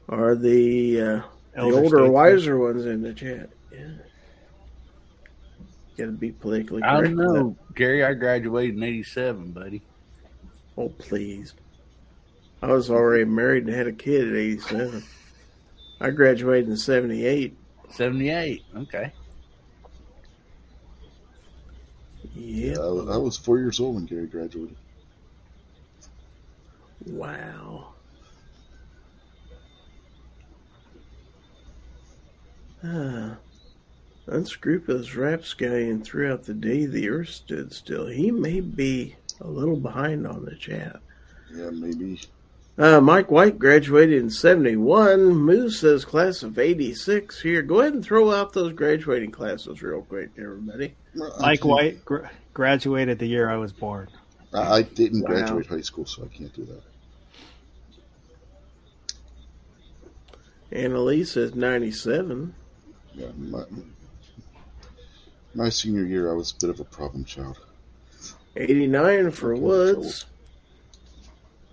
are the uh, the older, statesman. wiser ones in the chat. Yeah. Got to be politically correct. I correct. don't know. Gary, I graduated in 87, buddy. Oh please. I was already married and had a kid at eighty-seven. I graduated in seventy-eight. 78. Okay. Yeah. I, was- I was four years old when Gary graduated. Wow. Ah, unscrupulous rapscallion throughout the day the earth stood still. He may be a little behind on the chat. Yeah, maybe. Uh, Mike White graduated in 71. Moose says class of 86. Here, go ahead and throw out those graduating classes real quick, everybody. Mike White gr- graduated the year I was born. I, I didn't Wow. graduate high school, so I can't do that. Annalise says 97. Yeah, my, my senior year, I was a bit of a problem child. 89 for Okay, Woods.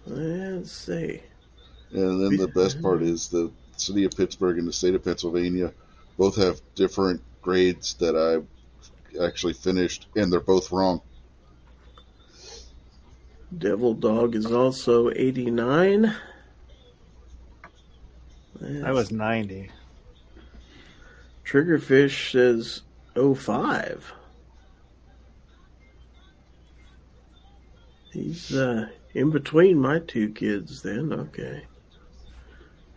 Let's see. And then the best part is the city of Pittsburgh and the state of Pennsylvania both have different grades that I actually finished, and they're both wrong. Devil Dog is also 89. I was 90. Triggerfish says 05. He's uh, in between my two kids then. Okay.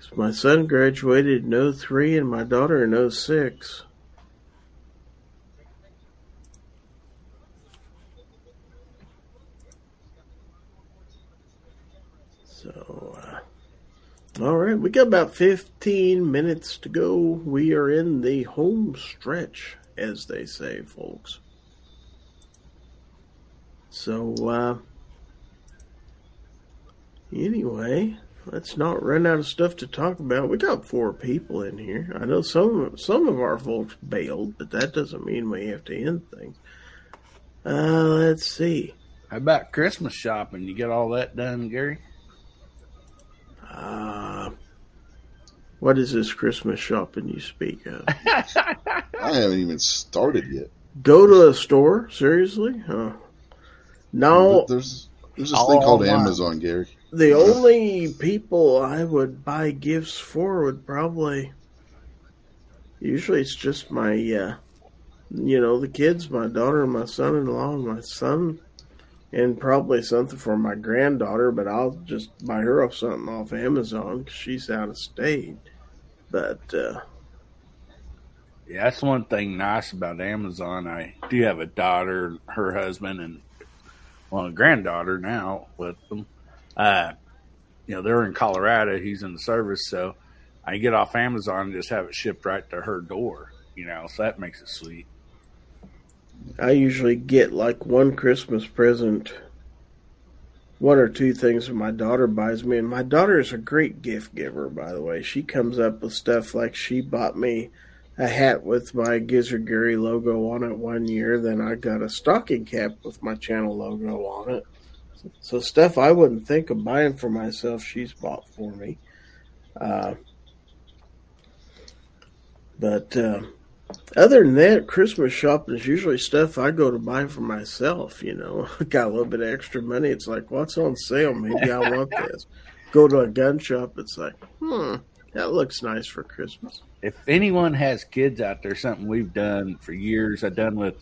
So my son graduated in 03 and my daughter in 06. So, uh, all right, we got about 15 minutes to go. We are in the home stretch, as they say, folks. So, uh, anyway, let's not run out of stuff to talk about. We got four people in here. I know some some of our folks bailed, but that doesn't mean we have to end things. Uh, let's see. How about Christmas shopping? You get all that done, Gary? Uh, what is this Christmas shopping you speak of? I haven't even started yet. Go to a store? Seriously? Huh. No. There's there's this thing called Amazon, Gary. The only people I would buy gifts for would probably usually it's just my uh you know, the kids, my daughter, and my son in law, and my son and probably something for my granddaughter, but I'll just buy her off something off Amazon because she's out of state. But uh, yeah, that's one thing nice about Amazon. I do have a daughter, her husband, and well, a granddaughter now with them. Uh, you know, they're in Colorado. He's in the service, so I get off Amazon and just have it shipped right to her door. You know, so that makes it sweet. I usually get like one Christmas present, one or two things that my daughter buys me. And my daughter is a great gift giver, by the way. She comes up with stuff like she bought me a hat with my Gizzard Gary logo on it one year. Then I got a stocking cap with my channel logo on it. So stuff I wouldn't think of buying for myself, she's bought for me. Uh, but uh, other than that, Christmas shopping is usually stuff I go to buy for myself. You know, got a little bit of extra money. It's like, what's on sale? Maybe I want this. Go to a gun shop. It's like, hmm, that looks nice for Christmas. If anyone has kids out there, something we've done for years, I've done with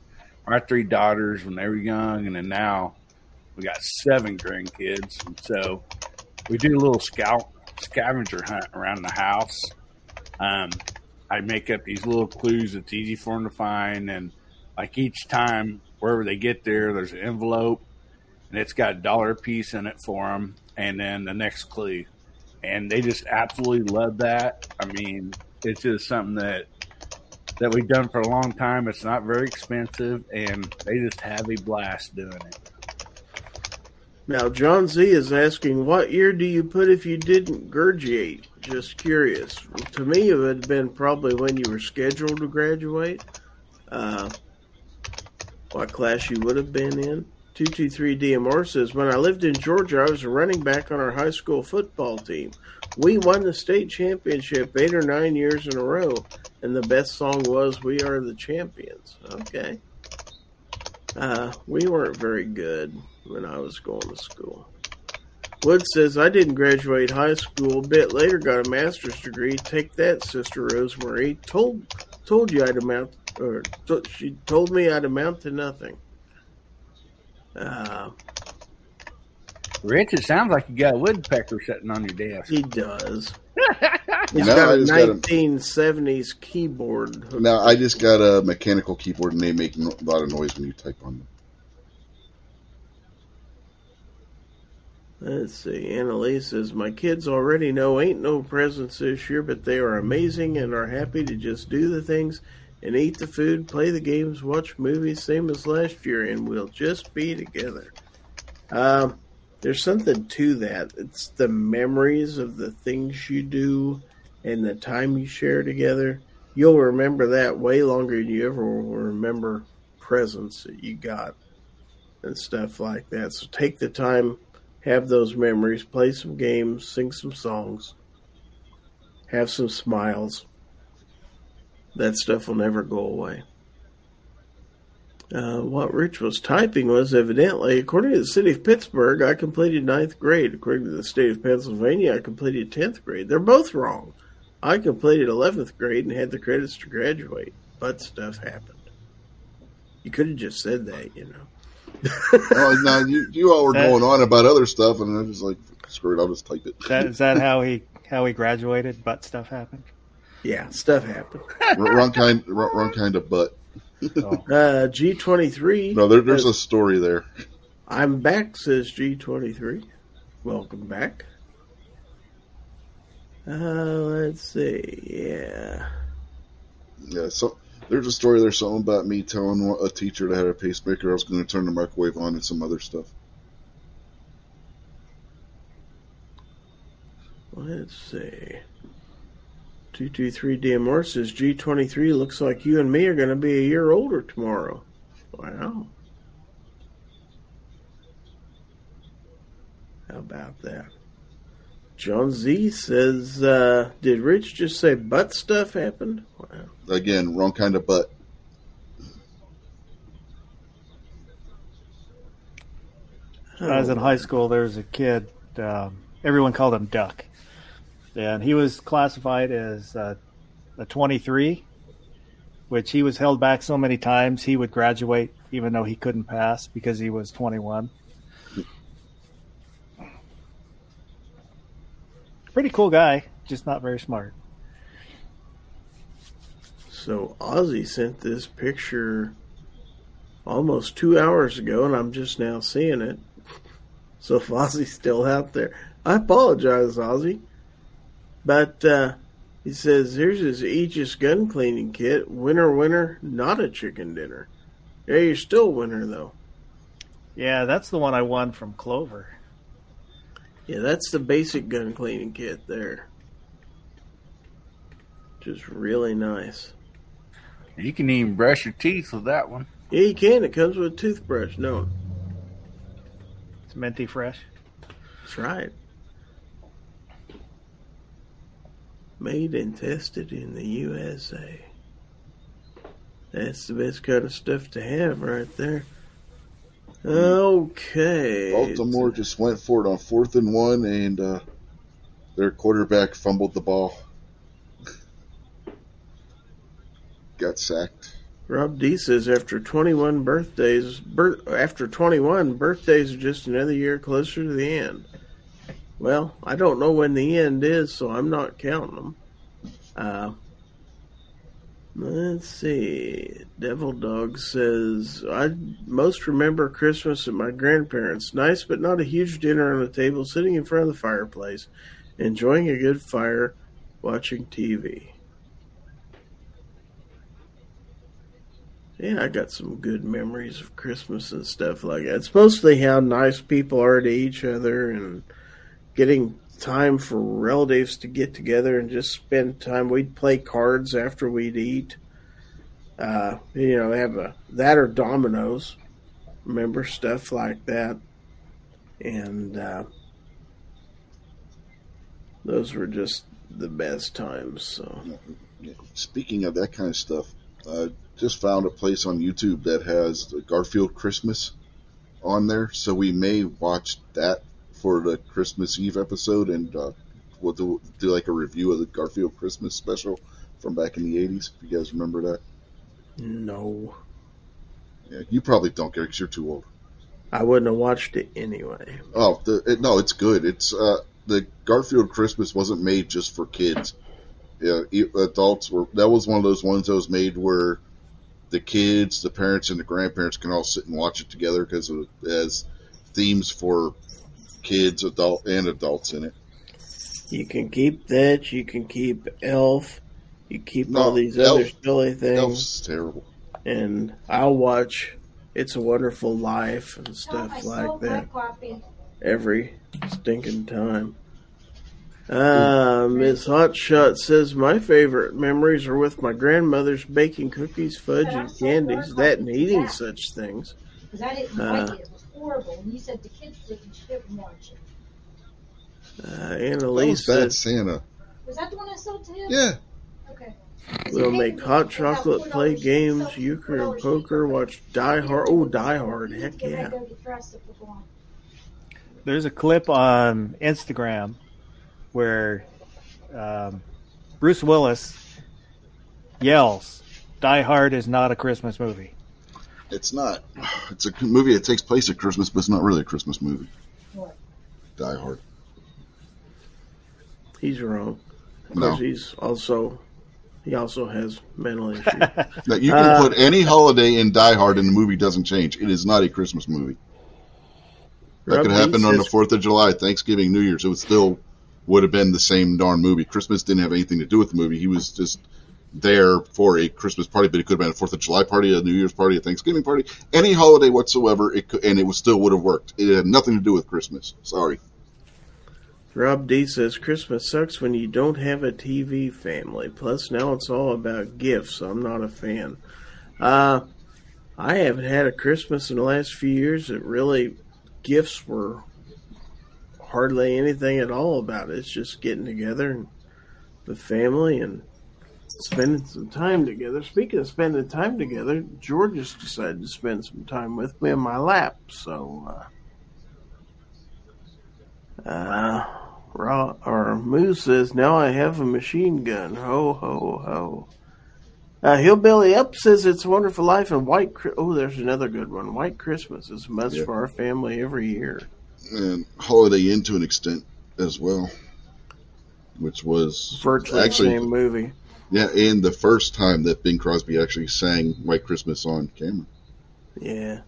our three daughters when they were young, and then now we got seven grandkids. And so we do a little scout scavenger hunt around the house. Um, I make up these little clues that's easy for them to find. And like each time, wherever they get there, there's an envelope and it's got a dollar piece in it for them. And then the next clue. And they just absolutely love that. I mean, it's just something that that we've done for a long time. It's not very expensive, and they just have a blast doing it. Now, John Z is asking, what year do you put if you didn't graduate? Just curious. To me, it would have been probably when you were scheduled to graduate. Uh, what class you would have been in. 223 DMR says, When I lived in Georgia, I was a running back on our high school football team. We won the state championship eight or nine years in a row, and the best song was We Are the Champions. Okay. Uh, we weren't very good when I was going to school. Wood says, I didn't graduate high school. A bit later, got a master's degree. Take that, Sister Rosemary. Told told you I'd amount, or t- she told me I'd amount to nothing. Uh, Rich, it sounds like you got a woodpecker sitting on your desk. He does. He's No, got I a just got a- 1970s keyboard. Now I just got a mechanical keyboard and they make a lot of noise when you type on them. Let's see. Annalise says, My kids already know ain't no presents this year, but they are amazing and are happy to just do the things and eat the food, play the games, watch movies, same as last year, and we'll just be together. Um, there's something to that. It's the memories of the things you do and the time you share together. You'll remember that way longer than you ever will remember presents that you got and stuff like that. So take the time have those memories, play some games, sing some songs, have some smiles. That stuff will never go away. Uh, what Rich was typing was evidently, according to the city of Pittsburgh, I completed ninth grade. According to the state of Pennsylvania, I completed 10th grade. They're both wrong. I completed 11th grade and had the credits to graduate, but stuff happened. You could have just said that, you know. Oh, no, you, you all were That- going on about other stuff, and I was like, screw it, I'll just type it. That, is that how he how he graduated? But stuff happened. Yeah, stuff happened. wrong kind, wrong, wrong kind of butt. Oh. Uh, G23. No, there, there's a story there. I'm back, says G23. Welcome back. Uh, let's see. Yeah. Yeah, so there's a story there, something about me telling a teacher that I had a pacemaker I was going to turn the microwave on and some other stuff. Let's see. 223 DMR says G23 looks like you and me are going to be a year older tomorrow. Wow. How about that? John Z says, uh, did Rich just say butt stuff happened? Wow. Again, wrong kind of butt. When I was in high school, there was a kid, um, everyone called him Duck. And he was classified as uh, a 23, which he was held back so many times he would graduate even though he couldn't pass because he was 21. Pretty cool guy, just not very smart. So Ozzy sent this picture almost two hours ago, and I'm just now seeing it. So if Ozzy's still out there, I apologize, Ozzy. But uh, he says, here's his Aegis gun cleaning kit. Winner, winner, not a chicken dinner. Yeah, you're still winner, though. Yeah, that's the one I won from Clover. Yeah, that's the basic gun cleaning kit there. Just really nice. You can even brush your teeth with that one. Yeah, you can. It comes with a toothbrush. No, It's minty fresh. that's right. Made and tested in the USA. That's the best kind of stuff to have right there. Okay. Baltimore just went for it on fourth and one, and uh, their quarterback fumbled the ball. Got sacked. Rob D says after 21 birthdays, bir- after 21 birthdays are just another year closer to the end. Well, I don't know when the end is, so I'm not counting them. Uh, let's see. Devil Dog says I most remember Christmas at my grandparents. Nice, but not a huge dinner on the table, sitting in front of the fireplace, enjoying a good fire, watching TV. Yeah, I got some good memories of Christmas and stuff like that. It's mostly how nice people are to each other and getting time for relatives to get together and just spend time. We'd play cards after we'd eat. Uh, you know, have a that or dominoes. Remember stuff like that, and uh, those were just the best times. So. Speaking of that kind of stuff, I just found a place on YouTube that has Garfield Christmas on there, so we may watch that for the Christmas Eve episode, and uh, we'll do, do like a review of the Garfield Christmas special from back in the '80s. If you guys remember that, No, yeah, you probably don't care because you're too old. I wouldn't have watched it anyway. Oh, the, it, no, it's good. It's uh, the Garfield Christmas wasn't made just for kids. Yeah, adults were. That was one of those ones that was made where the kids, the parents, and the grandparents can all sit and watch it together because it has themes for kids, adult, and adults in it. You can keep that. You can keep Elf. You keep No, all these other silly things. Elf's terrible. and I'll watch It's a Wonderful Life and Oh, I stuff like sold that every stinking time. Uh, Miss Hotshot says my favorite memories are with my grandmother's baking cookies, fudge, and candies. That and eating such things. I didn't Uh, like it. It was horrible. And you said the kids didn't, didn't watch it. Uh, That Annalise was Bad Santa. Was that the one I sold to him? Yeah, Okay. we'll make hot chocolate, play games, euchre and poker, watch Die Hard. Oh, Die Hard! Heck yeah! go get dressed if we're going. There's a clip on Instagram where um, Bruce Willis yells, "Die Hard is not a Christmas movie." It's not. It's a movie that takes place at Christmas, but it's not really a Christmas movie. What? Die Hard. He's wrong. Of No. he's also he also has mental issues. Now, you can Uh, put any holiday in Die Hard, and the movie doesn't change. It is not a Christmas movie. That Rob could happen on the Fourth of July, Thanksgiving, New Year's. It would still would have been the same darn movie. Christmas didn't have anything to do with the movie. He was just there for a Christmas party, but it could have been a Fourth of July party, a New Year's party, a Thanksgiving party, any holiday whatsoever. It could, and it was still would have worked. It had nothing to do with Christmas. Sorry. Rob D says Christmas sucks when you don't have a TV family. Plus, now it's all about gifts. I'm not a fan. Uh, I haven't had a Christmas in the last few years that really gifts were hardly anything at all about it. It's just getting together and the family and spending some time together. Speaking of spending time together, George just decided to spend some time with me in my lap. So, uh, uh, Raw, or Moose says, now I have a machine gun. Ho, ho, ho. Uh, Hillbilly Up says it's a wonderful life and White. oh, there's another good one. White Christmas is a must yeah. for our family every year. And Holiday Inn to an extent as well, which was virtually actually, the same movie. Yeah, and the first time that Bing Crosby actually sang White Christmas on camera. Yeah.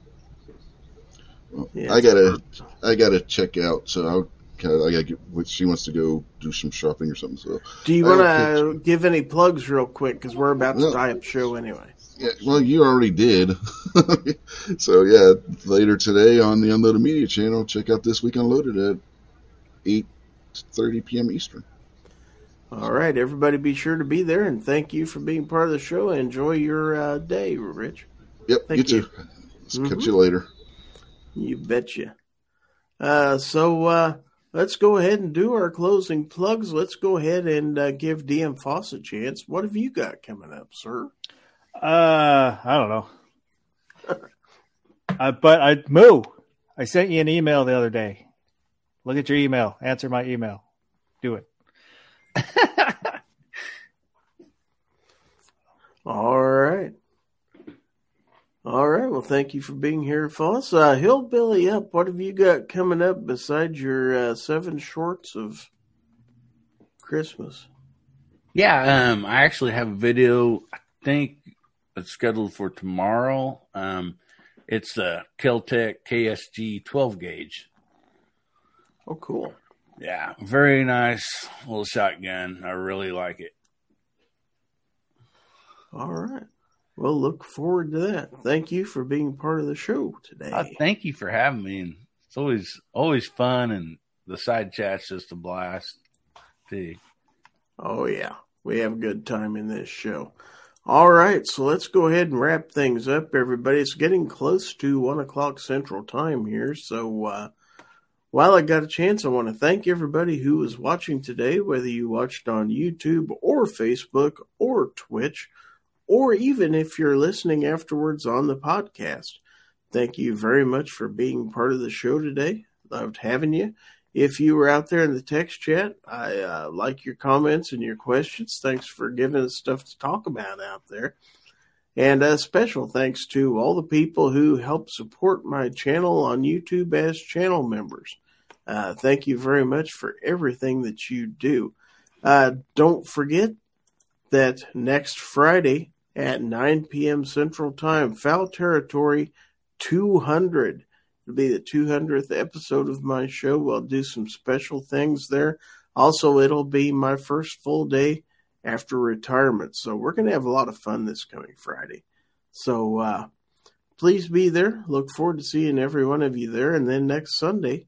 Well, yeah I gotta, I gotta check out. So I'll I gotta get. She wants to go do some shopping or something. So, do you want to give any plugs real quick? Because we're about to tie up show anyway. Yeah, well, you already did. so yeah, later today on the Unloaded Media channel, check out this week unloaded at eight thirty p.m. Eastern. All right, everybody, be sure to be there, and thank you for being part of the show. Enjoy your uh, day, Rich. Yep, thank you, you. too. Mm-hmm. Catch you later. You betcha. Uh, so. Uh, let's go ahead and do our closing plugs. Let's go ahead and uh, give DM Foss a chance. What have you got coming up, sir? Uh, I don't know. uh, but I Moo, I sent you an email the other day. Look at your email. Answer my email. Do it. All right. All right. Well, thank you for being here, Foss. Uh, Hillbilly Up, what have you got coming up besides your uh, seven shorts of Christmas? Yeah, um, I actually have a video, I think it's scheduled for tomorrow. Um, it's the Keltec KSG 12 gauge. Oh, cool. Yeah, very nice little shotgun. I really like it. All right. Well, look forward to that. Thank you for being part of the show today. Uh, thank you for having me. It's always always fun, and the side chat's just a blast. Too. Oh yeah, we have a good time in this show. All right, so let's go ahead and wrap things up, everybody. It's getting close to one o'clock Central Time here, so uh, while I got a chance, I want to thank everybody who was watching today, whether you watched on YouTube or Facebook or Twitch or even if you're listening afterwards on the podcast. Thank you very much for being part of the show today. Loved having you. If you were out there in the text chat, I uh, like your comments and your questions. Thanks for giving us stuff to talk about out there. And a special thanks to all the people who help support my channel on YouTube as channel members. Uh, thank you very much for everything that you do. Uh, don't forget that next Friday, at 9 p.m. Central Time. Foul Territory 200. It'll be the 200th episode of my show. We'll do some special things there. Also, it'll be my first full day after retirement. So we're going to have a lot of fun this coming Friday. So uh, please be there. Look forward to seeing every one of you there. And then next Sunday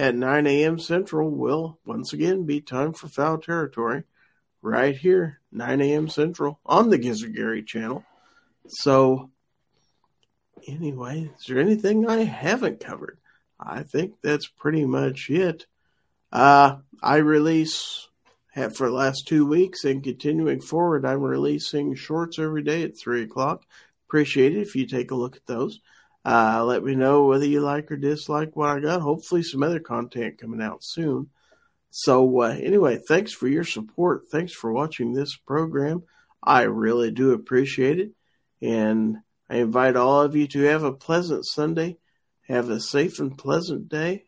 at 9 a.m. Central will once again be time for Foul Territory right here, 9 a.m. Central on the Gizzard channel. So, anyway, is there anything I haven't covered? I think that's pretty much it. Uh, I release have for the last two weeks and continuing forward. I'm releasing shorts every day at three o'clock. Appreciate it if you take a look at those. Uh, let me know whether you like or dislike what I got. Hopefully, some other content coming out soon. So, uh, anyway, thanks for your support. Thanks for watching this program. I really do appreciate it. And I invite all of you to have a pleasant Sunday, have a safe and pleasant day,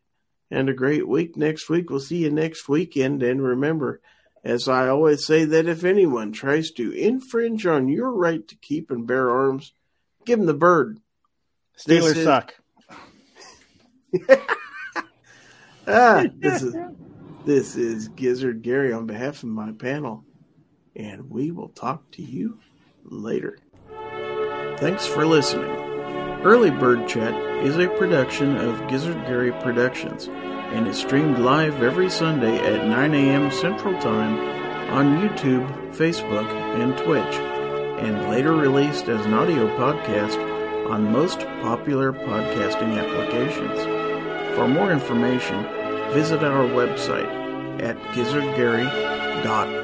and a great week next week. We'll see you next weekend. And remember, as I always say, that if anyone tries to infringe on your right to keep and bear arms, give them the bird. Steelers is... suck. ah, this is this is Gizzard Gary on behalf of my panel, and we will talk to you later. Thanks for listening. Early Bird Chat is a production of Gizzard Gary Productions and is streamed live every Sunday at 9 a.m. Central Time on YouTube, Facebook, and Twitch, and later released as an audio podcast on most popular podcasting applications. For more information, visit our website at gizzardgary.com.